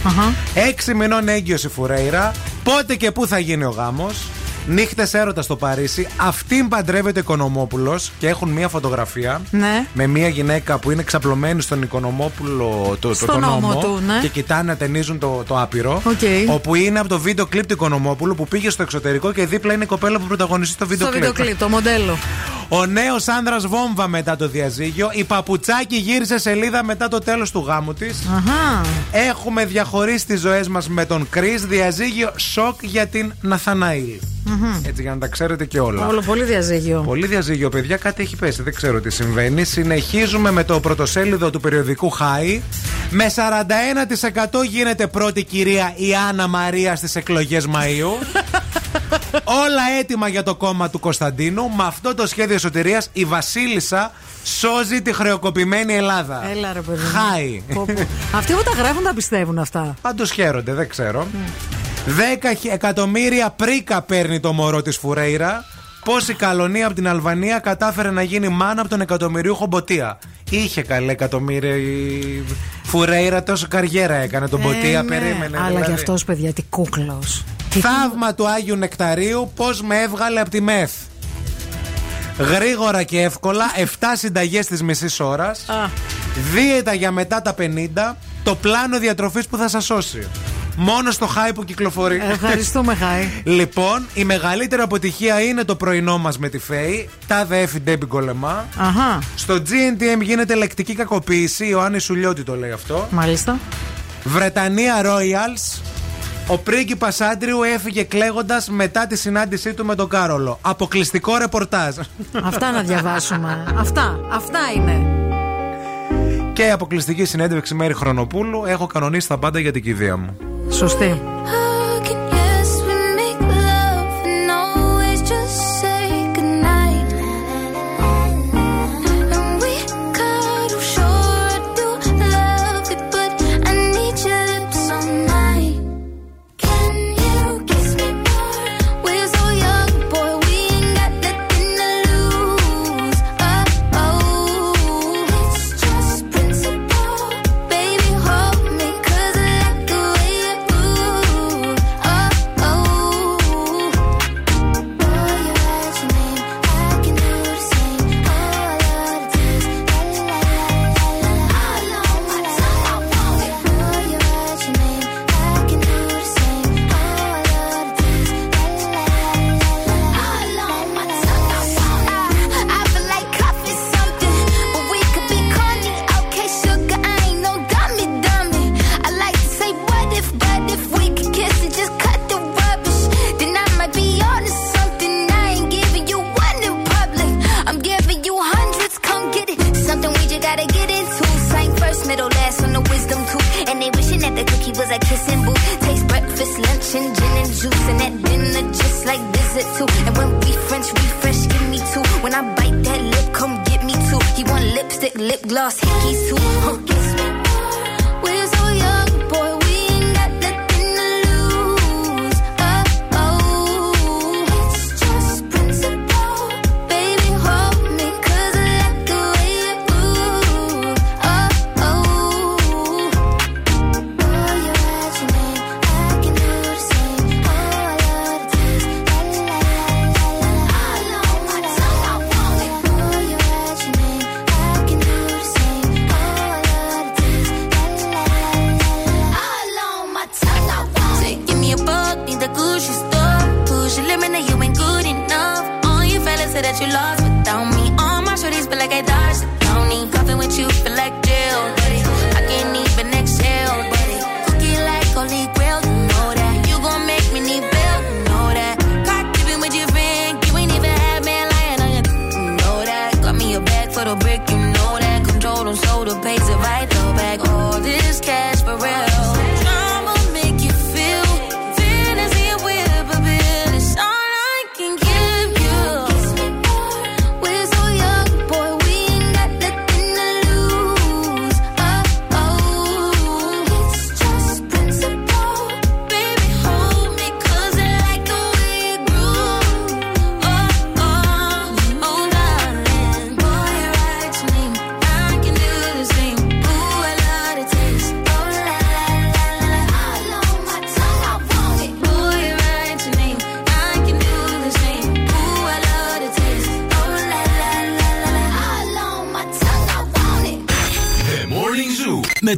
Έξι μηνών έγκυος η Φουρέιρα. Πότε και πού θα γίνει ο γάμος. Νύχτες έρωτας στο Παρίσι. Αυτήν παντρεύεται ο Οικονομόπουλος και έχουν μία φωτογραφία Ναι. με μία γυναίκα που είναι ξαπλωμένη στον Οικονομόπουλο το, το, Στον τον ώμο ώμο του, ναι. και κοιτάνε να ατενίζουν το, το άπειρο. ΟΚ. Όπου είναι από το βίντεο κλιπ του Οικονομόπουλου που πήγε στο εξωτερικό και δίπλα είναι η κοπέλα που πρωταγωνιστεί στο βίντεο Στο κλιπ. βίντεο κλιπ, το μοντέλο. Ο νέος άνδρας βόμβα μετά το διαζύγιο. Η παπουτσάκι γύρισε σελίδα μετά το τέλος του γάμου της. Αχα. Έχουμε διαχωρίσει τις ζωές μας με τον Κρι. Διαζύγιο σοκ για την Ναθαναήλ. Έτσι για να τα ξέρετε και όλα. Όλο πολύ διαζύγιο. Πολύ διαζύγιο, παιδιά, κάτι έχει πέσει. Δεν ξέρω τι συμβαίνει. Συνεχίζουμε με το πρωτοσέλιδο του περιοδικού Χάι. Με 41% γίνεται πρώτη κυρία η Άννα Μαρία στις εκλογές Μαΐου. Όλα έτοιμα για το κόμμα του Κωνσταντίνου. Με αυτό το σχέδιο σωτηρίας η Βασίλισσα σώζει τη χρεοκοπημένη Ελλάδα. Έλα ρε παιδί. μου. Χάι. Πω, πω. Αυτοί που τα γράφουν τα πιστεύουν αυτά. Πάντως χαίρονται, δεν ξέρω. 10 εκατομμύρια πρίκα παίρνει το μωρό της Φουρέιρα. Πώς η καλονία από την Αλβανία κατάφερε να γίνει μάνα από τον εκατομμυριούχο Μποτία. Είχε καλέ εκατομμύρια η Φουρέιρα, τόσο καριέρα έκανε τον Μποτία, Ε, ναι. περίμενε. Αλλά δηλαδή. κι αυτός, παιδιά, τι κούκλος. Θαύμα του Άγιου Νεκταρίου, πώς με έβγαλε από τη ΜΕΘ. Γρήγορα και εύκολα, 7 συνταγές της μισής ώρας. Δίαιτα για μετά τα 50. Το πλάνο διατροφής που θα σας σώσει. Μόνο στο χάι που κυκλοφορεί. Ευχαριστούμε, Χάι. Λοιπόν, η μεγαλύτερη αποτυχία είναι το πρωινό μας με τη Φέη. Τα δέφη Ντέμπι Γκολεμά. Αχα. Στο GNTM γίνεται λεκτική κακοποίηση. Ο Άννη Σουλιώτη το λέει αυτό. Μάλιστα. Βρετανία Royals. Ο πρίγκιπας Άντριου έφυγε κλαίγοντας μετά τη συνάντησή του με τον Κάρολο. Αποκλειστικό ρεπορτάζ. Αυτά να διαβάσουμε. Αυτά. Αυτά είναι. Και αποκλειστική συνέντευξη Μέρη Χρονοπούλου. Έχω κανονίσει τα πάντα για την κηδεία μου. Σωστή.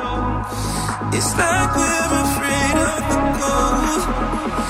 It's like we're afraid of the cold.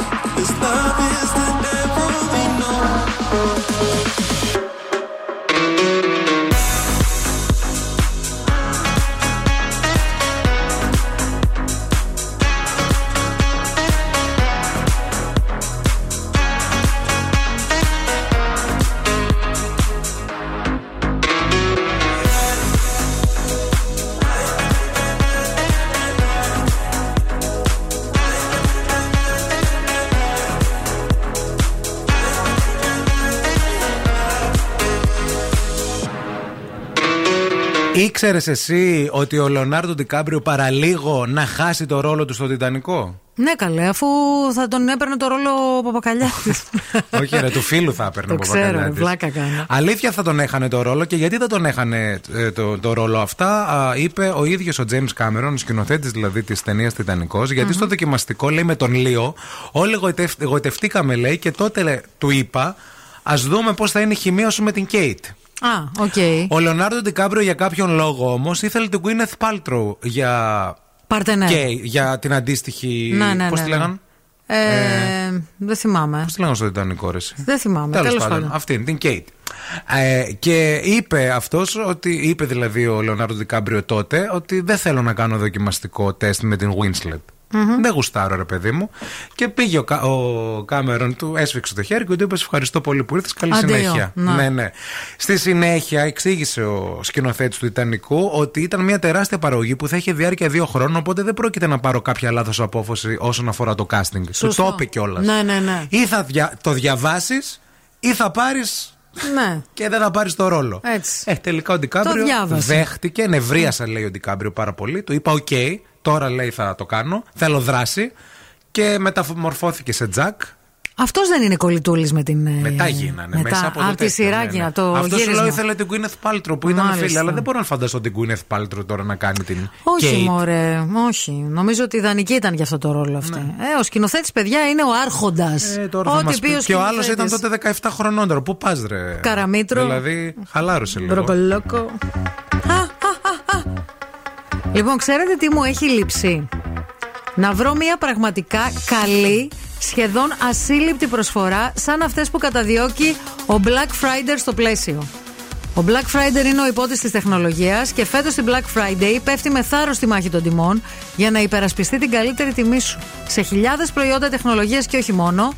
Ήξερε εσύ ότι ο Λεωνάρντο Ντικάμπριο παραλίγο να χάσει το ρόλο του στο Τιτανικό; Ναι, καλέ, αφού θα τον έπαιρνε το ρόλο ο Παπακαλιάτης. Όχι, ρε, του φίλου θα έπαιρνε Το ο ξέρω, Παπακαλιάτης. βλάκα κάνω. Αλήθεια θα τον έχανε το ρόλο και γιατί δεν τον έχανε ε, το, το ρόλο αυτά, α, είπε ο ίδιος ο James Κάμερον, σκηνοθέτης δηλαδή της ταινίας Τιτανικός, γιατί στο δοκιμαστικό λέει με τον Λίο, όλοι εγωιτευ- εγωιτευτήκαμε λέει και τότε λέει, του είπα, ας δούμε πώς θα είναι η χημεία σου με την Kate. Α, ΟΚ. Ο Λεωνάρντο Ντικάμπριο για κάποιον λόγο όμως ήθελε την Gwyneth Paltrow για. Παρτενέρ. Και για την αντίστοιχη. Ναι, ναι, Πώς ναι, τη ναι. λέγαν. Ε, Δεν θυμάμαι. Πώς τη λέγανε στο Τιτανικό, ρε. εσύ; Δεν θυμάμαι. Τέλος Τέλος πάντων, πάντων. αυτήν, την Kate. Ε, και είπε αυτός ότι, είπε δηλαδή ο Λεονάρντο Ντικάπριο τότε, ότι δεν θέλω να κάνω δοκιμαστικό τεστ με την Winslet. Μμμ. Δεν γουστάρω, ρε παιδί μου. Και πήγε ο, Κα- ο Κάμερον, του έσφιξε το χέρι και του είπε: Σε ευχαριστώ πολύ που ήρθες. Καλή Αντίο, συνέχεια. να. Ναι, ναι. Στη συνέχεια εξήγησε ο σκηνοθέτης του Τιτανικού ότι ήταν μια τεράστια παραγωγή που θα είχε διάρκεια δύο χρόνων. Οπότε δεν πρόκειται να πάρω κάποια λάθος απόφαση όσον αφορά το casting. Του Σωστό. το είπε κιόλας. Ναι, ναι, ναι. Ή θα δια- το διαβάσεις ή θα πάρεις Ναι. και δεν θα πάρεις το ρόλο. Έτσι. Ε, τελικά ο Ντικάμπριο Το διάβασα. δέχτηκε, νευρίασα λέει ο Ντικάμπριο πάρα πολύ. Του είπα: Οκ, τώρα λέει θα το κάνω. Θέλω δράση. Και μεταμορφώθηκε σε Τζακ. Αυτός δεν είναι κολλητούλης με την. ε, Μετά γίνανε. μετά. μέσα από, το από τη τέτοιο, σειρά ναι, ναι. γίνανε, το Αυτό σου γύρισμα. λέω ήθελε την Gwyneth Paltrow που ήταν Μάλιστα. φίλη. Αλλά δεν μπορώ να φανταστώ την Gwyneth Paltrow τώρα να κάνει την. Όχι, Kate. μωρέ, όχι. Νομίζω ότι ιδανική ήταν για αυτό το ρόλο αυτή. Ε, ο σκηνοθέτης, παιδιά, είναι ο Άρχοντας. Ναι. Ε, τώρα θα μας πει. Και ο άλλος ήταν τότε 17 χρονών τώρα. Πού πας, ρε; Καραμήτρο. Δηλαδή, χαλάρωσε λίγο. Μπροκολόκο. Α, α, α, α. Λοιπόν, ξέρετε τι μου έχει λείψει; Να βρω μια πραγματικά καλή, σχεδόν ασύλληπτη προσφορά σαν αυτές που καταδιώκει ο Black Friday στο πλαίσιο. Ο Black Friday είναι ο υπότης της τεχνολογίας και φέτος στην Black Friday πέφτει με θάρρος στη μάχη των τιμών για να υπερασπιστεί την καλύτερη τιμή σου. Σε χιλιάδες προϊόντα τεχνολογίας και όχι μόνο,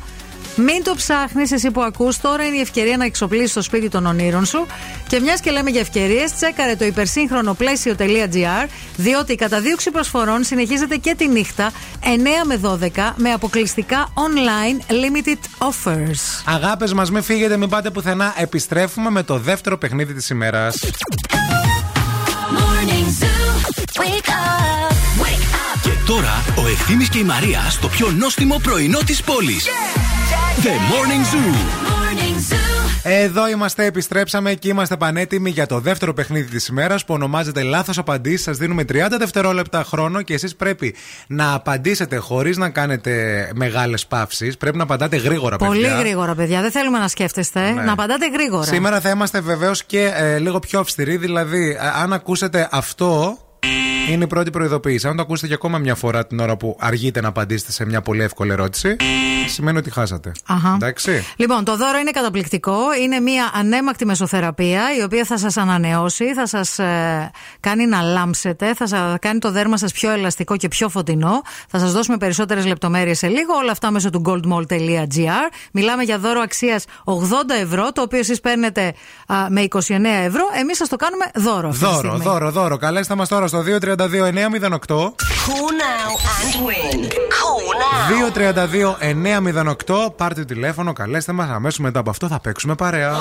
μην το ψάχνεις, εσύ που ακούς, τώρα είναι η ευκαιρία να εξοπλίσεις το σπίτι των ονείρων σου. Και μιας και λέμε για ευκαιρίες, τσέκαρε το υπερσύγχρονο πλαίσιο.gr, διότι η καταδίωξη προσφορών συνεχίζεται και τη νύχτα 9 με 12 με αποκλειστικά online limited offers. Αγάπες μας, μην φύγετε, μην πάτε πουθενά. Επιστρέφουμε με το δεύτερο παιχνίδι της ημέρας. Morning Zoo. Wake up. Wake up. Και τώρα ο Ευθύμης και η Μαρία στο πιο νόστιμο πρωινό της πόλης. The Morning Zoo. Morning Zoo. Εδώ είμαστε, επιστρέψαμε και είμαστε πανέτοιμοι για το δεύτερο παιχνίδι της ημέρας που ονομάζεται Λάθος Απαντήσεις. Σας δίνουμε 30 δευτερόλεπτα χρόνο και εσείς πρέπει να απαντήσετε χωρίς να κάνετε μεγάλες παύσεις. Πρέπει να απαντάτε γρήγορα, Πολύ παιδιά. γρήγορα, παιδιά. Δεν θέλουμε να σκέφτεστε. Ναι. Να απαντάτε γρήγορα. Σήμερα θα είμαστε βεβαίως και ε, λίγο πιο αυστηροί. Δηλαδή, ε, αν ακούσετε αυτό. Είναι η πρώτη προειδοποίηση. Αν το ακούσετε και ακόμα μια φορά την ώρα που αργείτε να απαντήσετε σε μια πολύ εύκολη ερώτηση, σημαίνει ότι χάσατε. Αχα. Εντάξει. Λοιπόν, το δώρο είναι καταπληκτικό. Είναι μια ανέμακτη μεσοθεραπεία η οποία θα σας ανανεώσει, θα σας κάνει να λάμψετε, θα σα κάνει το δέρμα σας πιο ελαστικό και πιο φωτεινό. Θα σας δώσουμε περισσότερες λεπτομέρειες σε λίγο. Όλα αυτά μέσω του goldmall.gr. Μιλάμε για δώρο αξίας 80 ευρώ, το οποίο εσείς παίρνετε α, με 29 ευρώ. Εμείς σας το κάνουμε δώρο. αυτή τη Δώρο, στιγμή. δώρο, δώρο. Καλέστε μας τώρα στο 232-908. Call now and win. Call now. 232-908. Πάρτε τηλέφωνο, καλέστε μας. Αμέσως μετά από αυτό θα παίξουμε παρέα.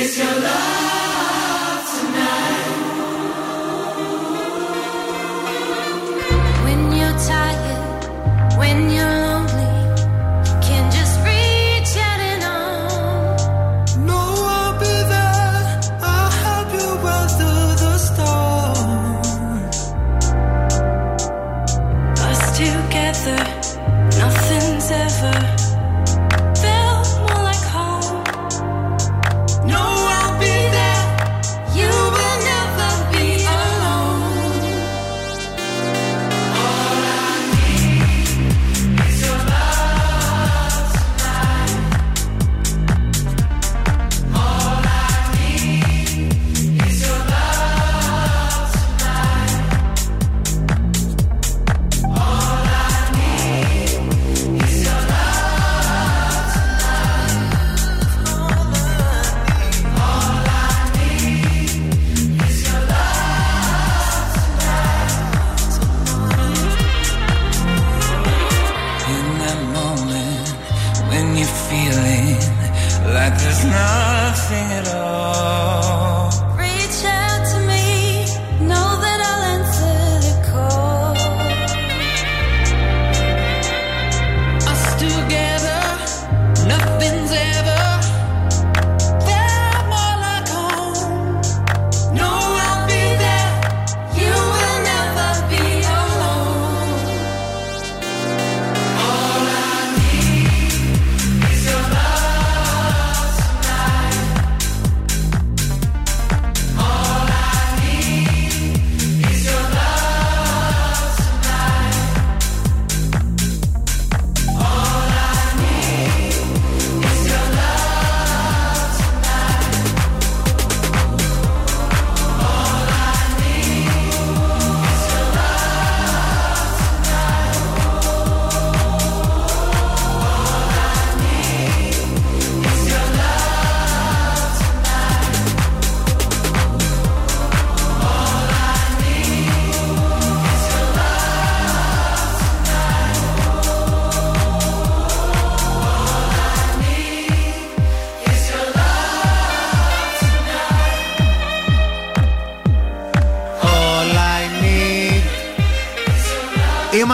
Is your love tonight? When you're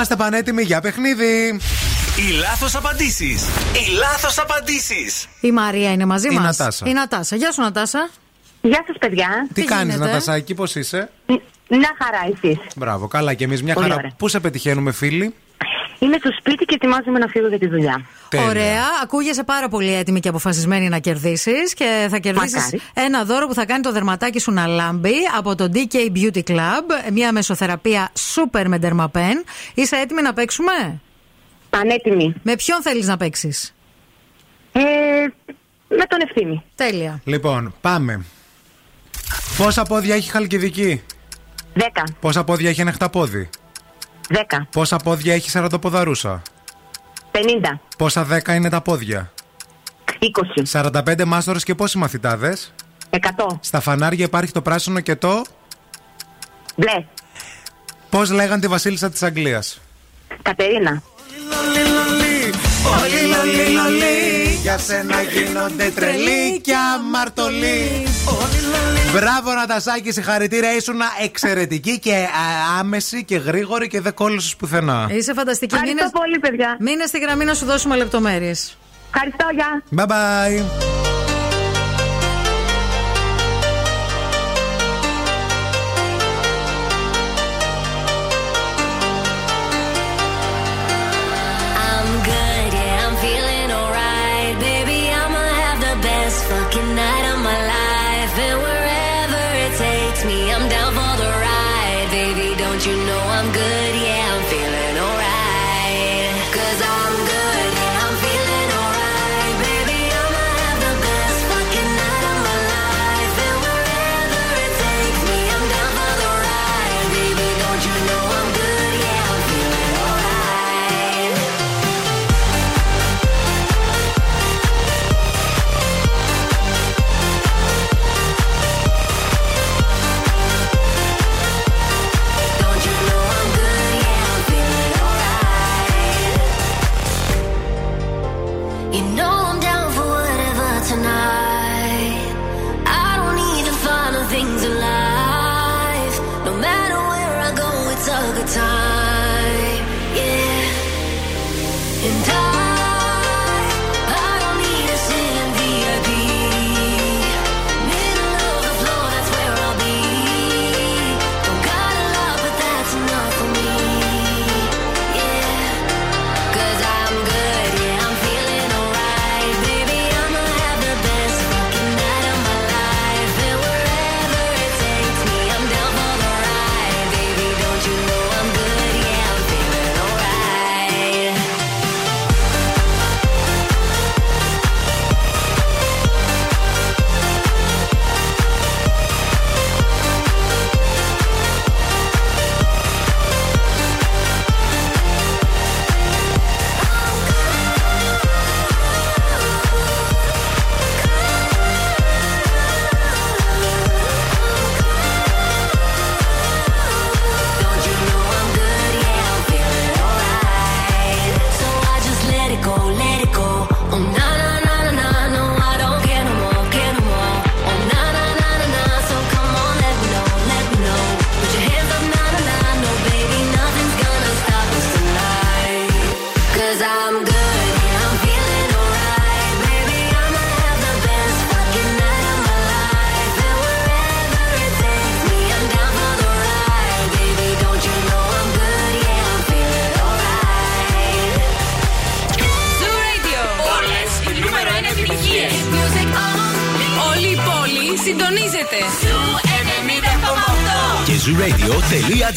Είμαστε πανέτοιμοι για παιχνίδι. Οι λάθος απαντήσεις. Οι λάθος απαντήσεις. Η Μαρία είναι μαζί Η μας. Νατάσα. Η Νατάσα. Γεια σου, Νατάσα. Γεια σας, παιδιά. Τι, κάνεις, γίνεται; Νατασάκη, πώς είσαι; Μια χαρά, εσείς. Μπράβο, καλά και εμείς μια Πολύ χαρά. ωραία. Πού σε πετυχαίνουμε, φίλοι; Είμαι στο σπίτι και ετοιμάζομαι να φύγω για τη δουλειά. Τέλεια. Ωραία. Ακούγεσαι πάρα πολύ έτοιμη και αποφασισμένη να κερδίσεις. Και θα κερδίσεις Μακάρι. ένα δώρο που θα κάνει το δερματάκι σου να λάμπει από το DK Beauty Club. Μια μεσοθεραπεία super με ντερμαπέν. Είσαι έτοιμη να παίξουμε; Πανέτοιμη. Με ποιον θέλεις να παίξεις; Ε, με τον ευθύνη. Τέλεια. Λοιπόν, πάμε. Πόσα πόδια έχει η χαλκιδική; Δέκα. Πόσα πόδια έχει ένα χταπόδι; Δέκα. Πόσα πόδια έχει σαραντοποδαρούσα. Πενήντα. Πόσα δέκα είναι τα πόδια; Είκοσι. 45 μάστορες και πόσοι μαθητάδες; Εκατό. Στα φανάρια υπάρχει το πράσινο και το. Μπλε. Πώς λέγαν τη βασίλισσα της Αγγλίας; Κατερίνα. Όλοι λολί λολί Για σένα γίνονται τρελοί και αμαρτωλοί Μπράβο Νατασάκη, συγχαρητήρια Ήσουν εξαιρετική και α, άμεση και γρήγορη και δεν κόλλησες πουθενά Είσαι φανταστική. Ευχαριστώ Μείνε- πολύ, παιδιά. Μείνε στη γραμμή να σου δώσουμε λεπτομέρειες. Ευχαριστώ, γεια. Bye bye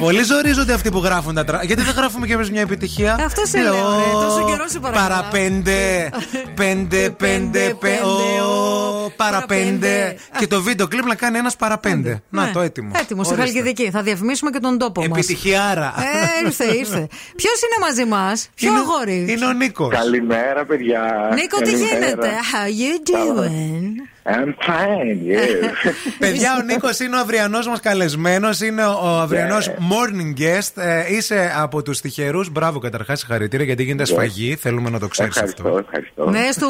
Πολύ ζορίζονται αυτοί που γράφουν τα τραγούδια. Γιατί δεν γράφουμε κι εμείς μια επιτυχία; Αυτό σε λέω, ρε. Τόσο καιρό σε παρακαλώ. Παραπέντε. Πέντε, πέντε, πέντε. ω, Παραπέντε. Και το βίντεο κλειπ να κάνει ένας παραπέντε. Να το έτοιμο. Έτοιμος, στη Ορίστε. Χαλκιδική. Θα διαφημίσουμε και τον τόπο μας. Επιτυχιάρα. Ε, ήρθε, ήρθε. Ποιος είναι μαζί μας, Ποιο αγόρι; Είναι ο Νίκος. Καλημέρα, παιδιά. Νίκο, τι Καλημέρα. γίνεται; How you doing? I'm fine, yes. Παιδιά, ο Νίκος είναι ο αυριανός μας καλεσμένος. Είναι ο αυριανός morning guest. Ε, είσαι από τους τυχερούς. Μπράβο, καταρχάς, συγχαρητήρια γιατί γίνεται σφαγή. Θέλουμε να το ξέρεις αυτό. Ευχαριστώ. Ναι, του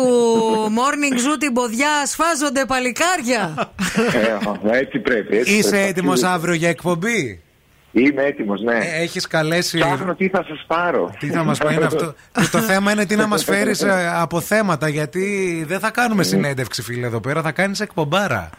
morning zoo την ποδιά σφάζονται παλικάρια. Ε, έτσι πρέπει. Έτσι Είσαι πρέπει. έτοιμος αύριο για εκπομπή; Είμαι έτοιμος, ναι. Έχεις καλέσει. Ψάχνω τι θα σας πάρω. Τι θα μας πει είναι αυτό. Και το θέμα είναι τι να μας φέρεις από θέματα. Γιατί δεν θα κάνουμε συνέντευξη, φίλε, εδώ πέρα. Θα κάνεις εκπομπάρα.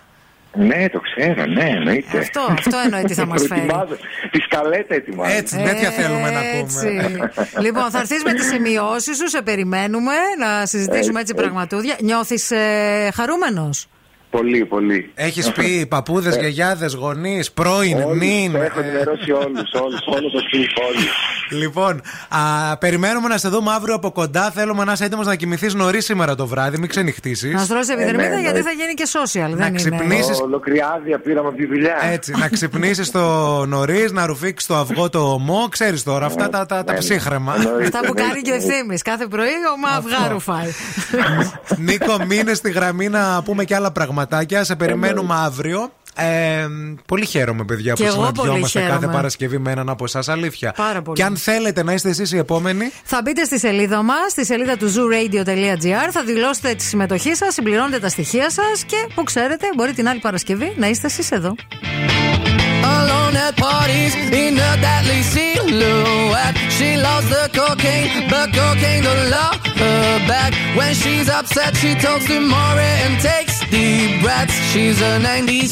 Ναι, το ξέρω, ναι, εννοείται. Αυτό, αυτό εννοεί τι θα μας φέρει. Προετοιμάζω. Τη σκαλέτα ετοιμάζω. Έτσι, τέτοια θέλουμε να Έτσι. πούμε. λοιπόν, θα έρθεις με τις σημειώσεις σου, σε περιμένουμε να συζητήσουμε έτσι Έτσι, πραγματούδια. Νιώθεις ε, χαρούμενος; Πολύ, πολύ. Έχεις πει παππούδες, γιαγιάδες, γονείς, πρώην, Όλους, νυν. Έχω ενημερώσει όλους, όλους, όλο το σπίτι, όλους. Λοιπόν, α, περιμένουμε να σε δούμε αύριο από κοντά. Θέλουμε να είσαι έτοιμος να κοιμηθείς νωρίς σήμερα το βράδυ, μην ξενυχτήσεις. Να στρώσεις επιδερμίδα ναι, γιατί ναι. θα γίνει και social. δεν είναι. ξυπνήσεις. Ολοκριάδια πήραμε από τη δουλειά. Έτσι, να ξυπνήσεις το νωρίς, να ρουφήξεις το αυγό το ομό. Ξέρεις τώρα, αυτά τα, τα, τα ψύχρεμα. Αυτά που κάνει και ο ευθύνη. Κάθε πρωί ο μα αυγά ρουφάει. Νίκο, μείνε στη γραμμή να πούμε και άλλα πραγματάκια. Σε περιμένουμε αύριο. Ε, πολύ χαίρομαι, παιδιά, Και που εγώ πολύ συναντιόμαστε κάθε χαίρομαι. Παρασκευή με έναν από εσάς. Αλήθεια. Πάρα πολύ. Και αν θέλετε να είστε εσείς οι επόμενοι, Θα μπείτε στη σελίδα μας, στη σελίδα του zooradio.gr, θα δηλώσετε τη συμμετοχή σας, συμπληρώνετε τα στοιχεία σας και που ξέρετε, μπορεί την άλλη Παρασκευή να είστε εσείς εδώ. Alone at parties in a deadly silhouette. She loves the cocaine, but cocaine don't love her back. When she's upset, she talks to Maury and takes deep breaths. She's a 90s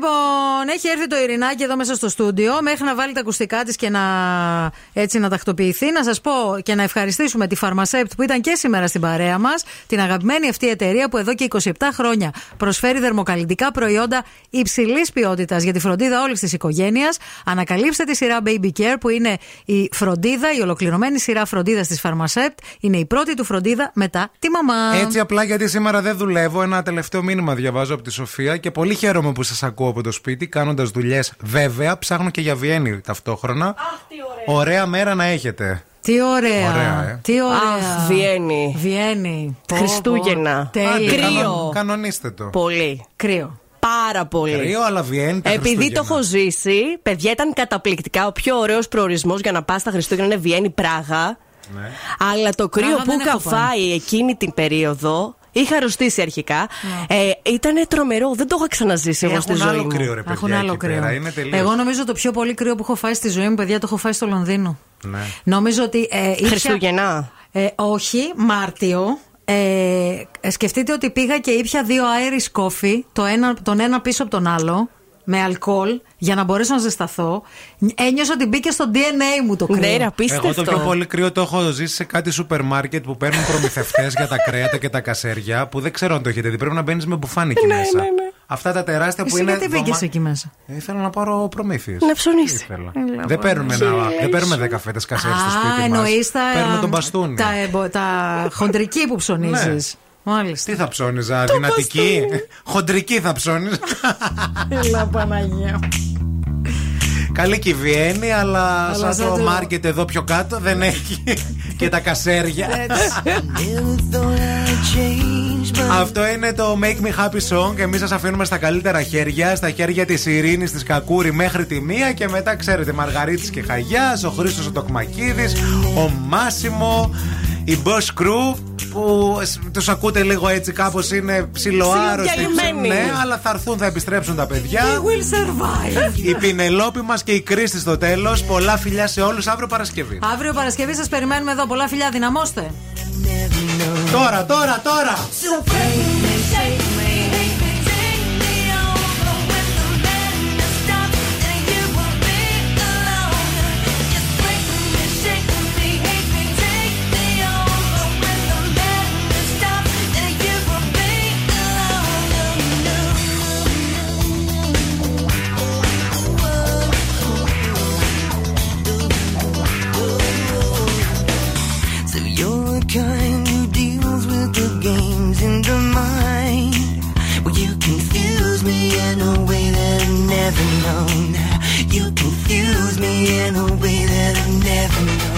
Λοιπόν, έχει έρθει το Ειρηνάκι εδώ μέσα στο στούντιο. Μέχρι να βάλει τα ακουστικά της και να, έτσι, να τακτοποιηθεί, να σας πω και να ευχαριστήσουμε τη Φαρμασέπτ που ήταν και σήμερα στην παρέα μας. Την αγαπημένη αυτή εταιρεία που εδώ και 27 χρόνια προσφέρει δερμοκαλλιντικά προϊόντα υψηλής ποιότητας για τη φροντίδα όλης της οικογένειας. Ανακαλύψτε τη σειρά Baby Care που είναι η φροντίδα, η ολοκληρωμένη σειρά φροντίδας της Φαρμασέπτ. Είναι η πρώτη του φροντίδα μετά τη μαμά. Έτσι απλά γιατί σήμερα δεν δουλεύω. Ένα τελευταίο μήνυμα διαβάζω από τη Σοφία και πολύ χαίρομαι που σας ακούω από το σπίτι, κάνοντας δουλειές. Βέβαια, ψάχνω και για Βιέννη ταυτόχρονα. ωραία. μέρα να έχετε. Τι ωραία. Ωραία, ε. Τι ωραία. Αχ, Βιέννη. Βιέννη. Πω, Χριστούγεννα. πω. Τέλειο. Άντε, κανον- Κρύο. κανονίστε το. Πολύ. Κρύο. Πάρα πολύ. Κρύο, αλλά Βιέννη τα Επειδή το Χριστούγεννα. έχω ζήσει, παιδιά ήταν καταπληκτικά. Ο πιο ωραίος προορισμός για να πας στα Χριστούγεννα είναι Βιέννη Πράγα. Ναι. Αλλά το κρύο Πράγα που δεν είχα έχω πάει. φάει εκείνη την περίοδο. Είχα αρρωστήσει αρχικά. Ε, ήταν τρομερό. Δεν το είχα ξαναζήσει εγώ στη Έχουν ζωή άλλο μου. κρύο, ρε παιδιά. Έχουν άλλο εκεί κρύο. πέρα. Είναι τελείως. Εγώ νομίζω το πιο πολύ κρύο που έχω φάει στη ζωή μου, παιδιά, το έχω φάει στο Λονδίνο. Ναι. Νομίζω ότι. Ε, ήπια- Χριστούγεννα. Ε, όχι, Μάρτιο. Ε, ε, σκεφτείτε ότι πήγα και ήπια δύο Irish coffee, το ένα, τον ένα πίσω από τον άλλο, με αλκοόλ, για να μπορέσω να ζεσταθώ. Ένιωσα ότι μπήκε στο DNA μου το κρύο. Ναι, ρε, απίστευτο. Εγώ το πιο πολύ κρύο το έχω ζήσει σε κάτι σούπερ μάρκετ που παίρνουν προμηθευτές για τα κρέατα και τα κασέρια που δεν ξέρω αν το έχετε δει. Πρέπει να μπαίνεις με μπουφάνι εκεί μέσα. Αυτά τα τεράστια που Εσύ είναι. γιατί μπήκε δωμα- εκεί μέσα; Ε, Ήθελα να πάρω προμήθειες. Να ψωνίσεις. Δεν παίρνουμε, ένα, δεν παίρνουμε 10 φέτες κασέρι στο Α, σπίτι μας. εννοείς τα. Παίρνουμε τον μπαστούνι. Τα, εμπο- τα χοντρική που ψωνίζεις. Ναι. Μάλιστα. Τι θα ψώνιζα, δυνατική; Χοντρική θα ψώνιζα. Έλα, Παναγία. Καλή και η Βιέννη, αλλά, Αλλά σαν σαν το το- μάρκετ εδώ πιο κάτω δεν έχει και τα κασέρια. Αυτό είναι το Make Me Happy Song και εμείς σας αφήνουμε στα καλύτερα χέρια, στα χέρια της Ειρήνης της Κακούρη μέχρι τη μία και μετά ξέρετε Μαργαρίτης και Χαγιάς, ο Χρήστος ο Τοκμακίδης, ο Μάσιμο, η Boss Crew που τους ακούτε λίγο έτσι κάπως είναι ψιλοάρρωστοι. Ψιλοδιαλυμένοι. Ναι, αλλά θα έρθουν, θα επιστρέψουν τα παιδιά. We will survive. Η Πινελόπη μας και η Κρίστη στο τέλος. Πολλά φιλιά σε όλους αύριο Παρασκευή. Αύριο Παρασκευή σας περιμένουμε εδώ. Πολλά φιλιά, δυναμώστε. Τώρα, τώρα, τώρα! man who'll be there to never know.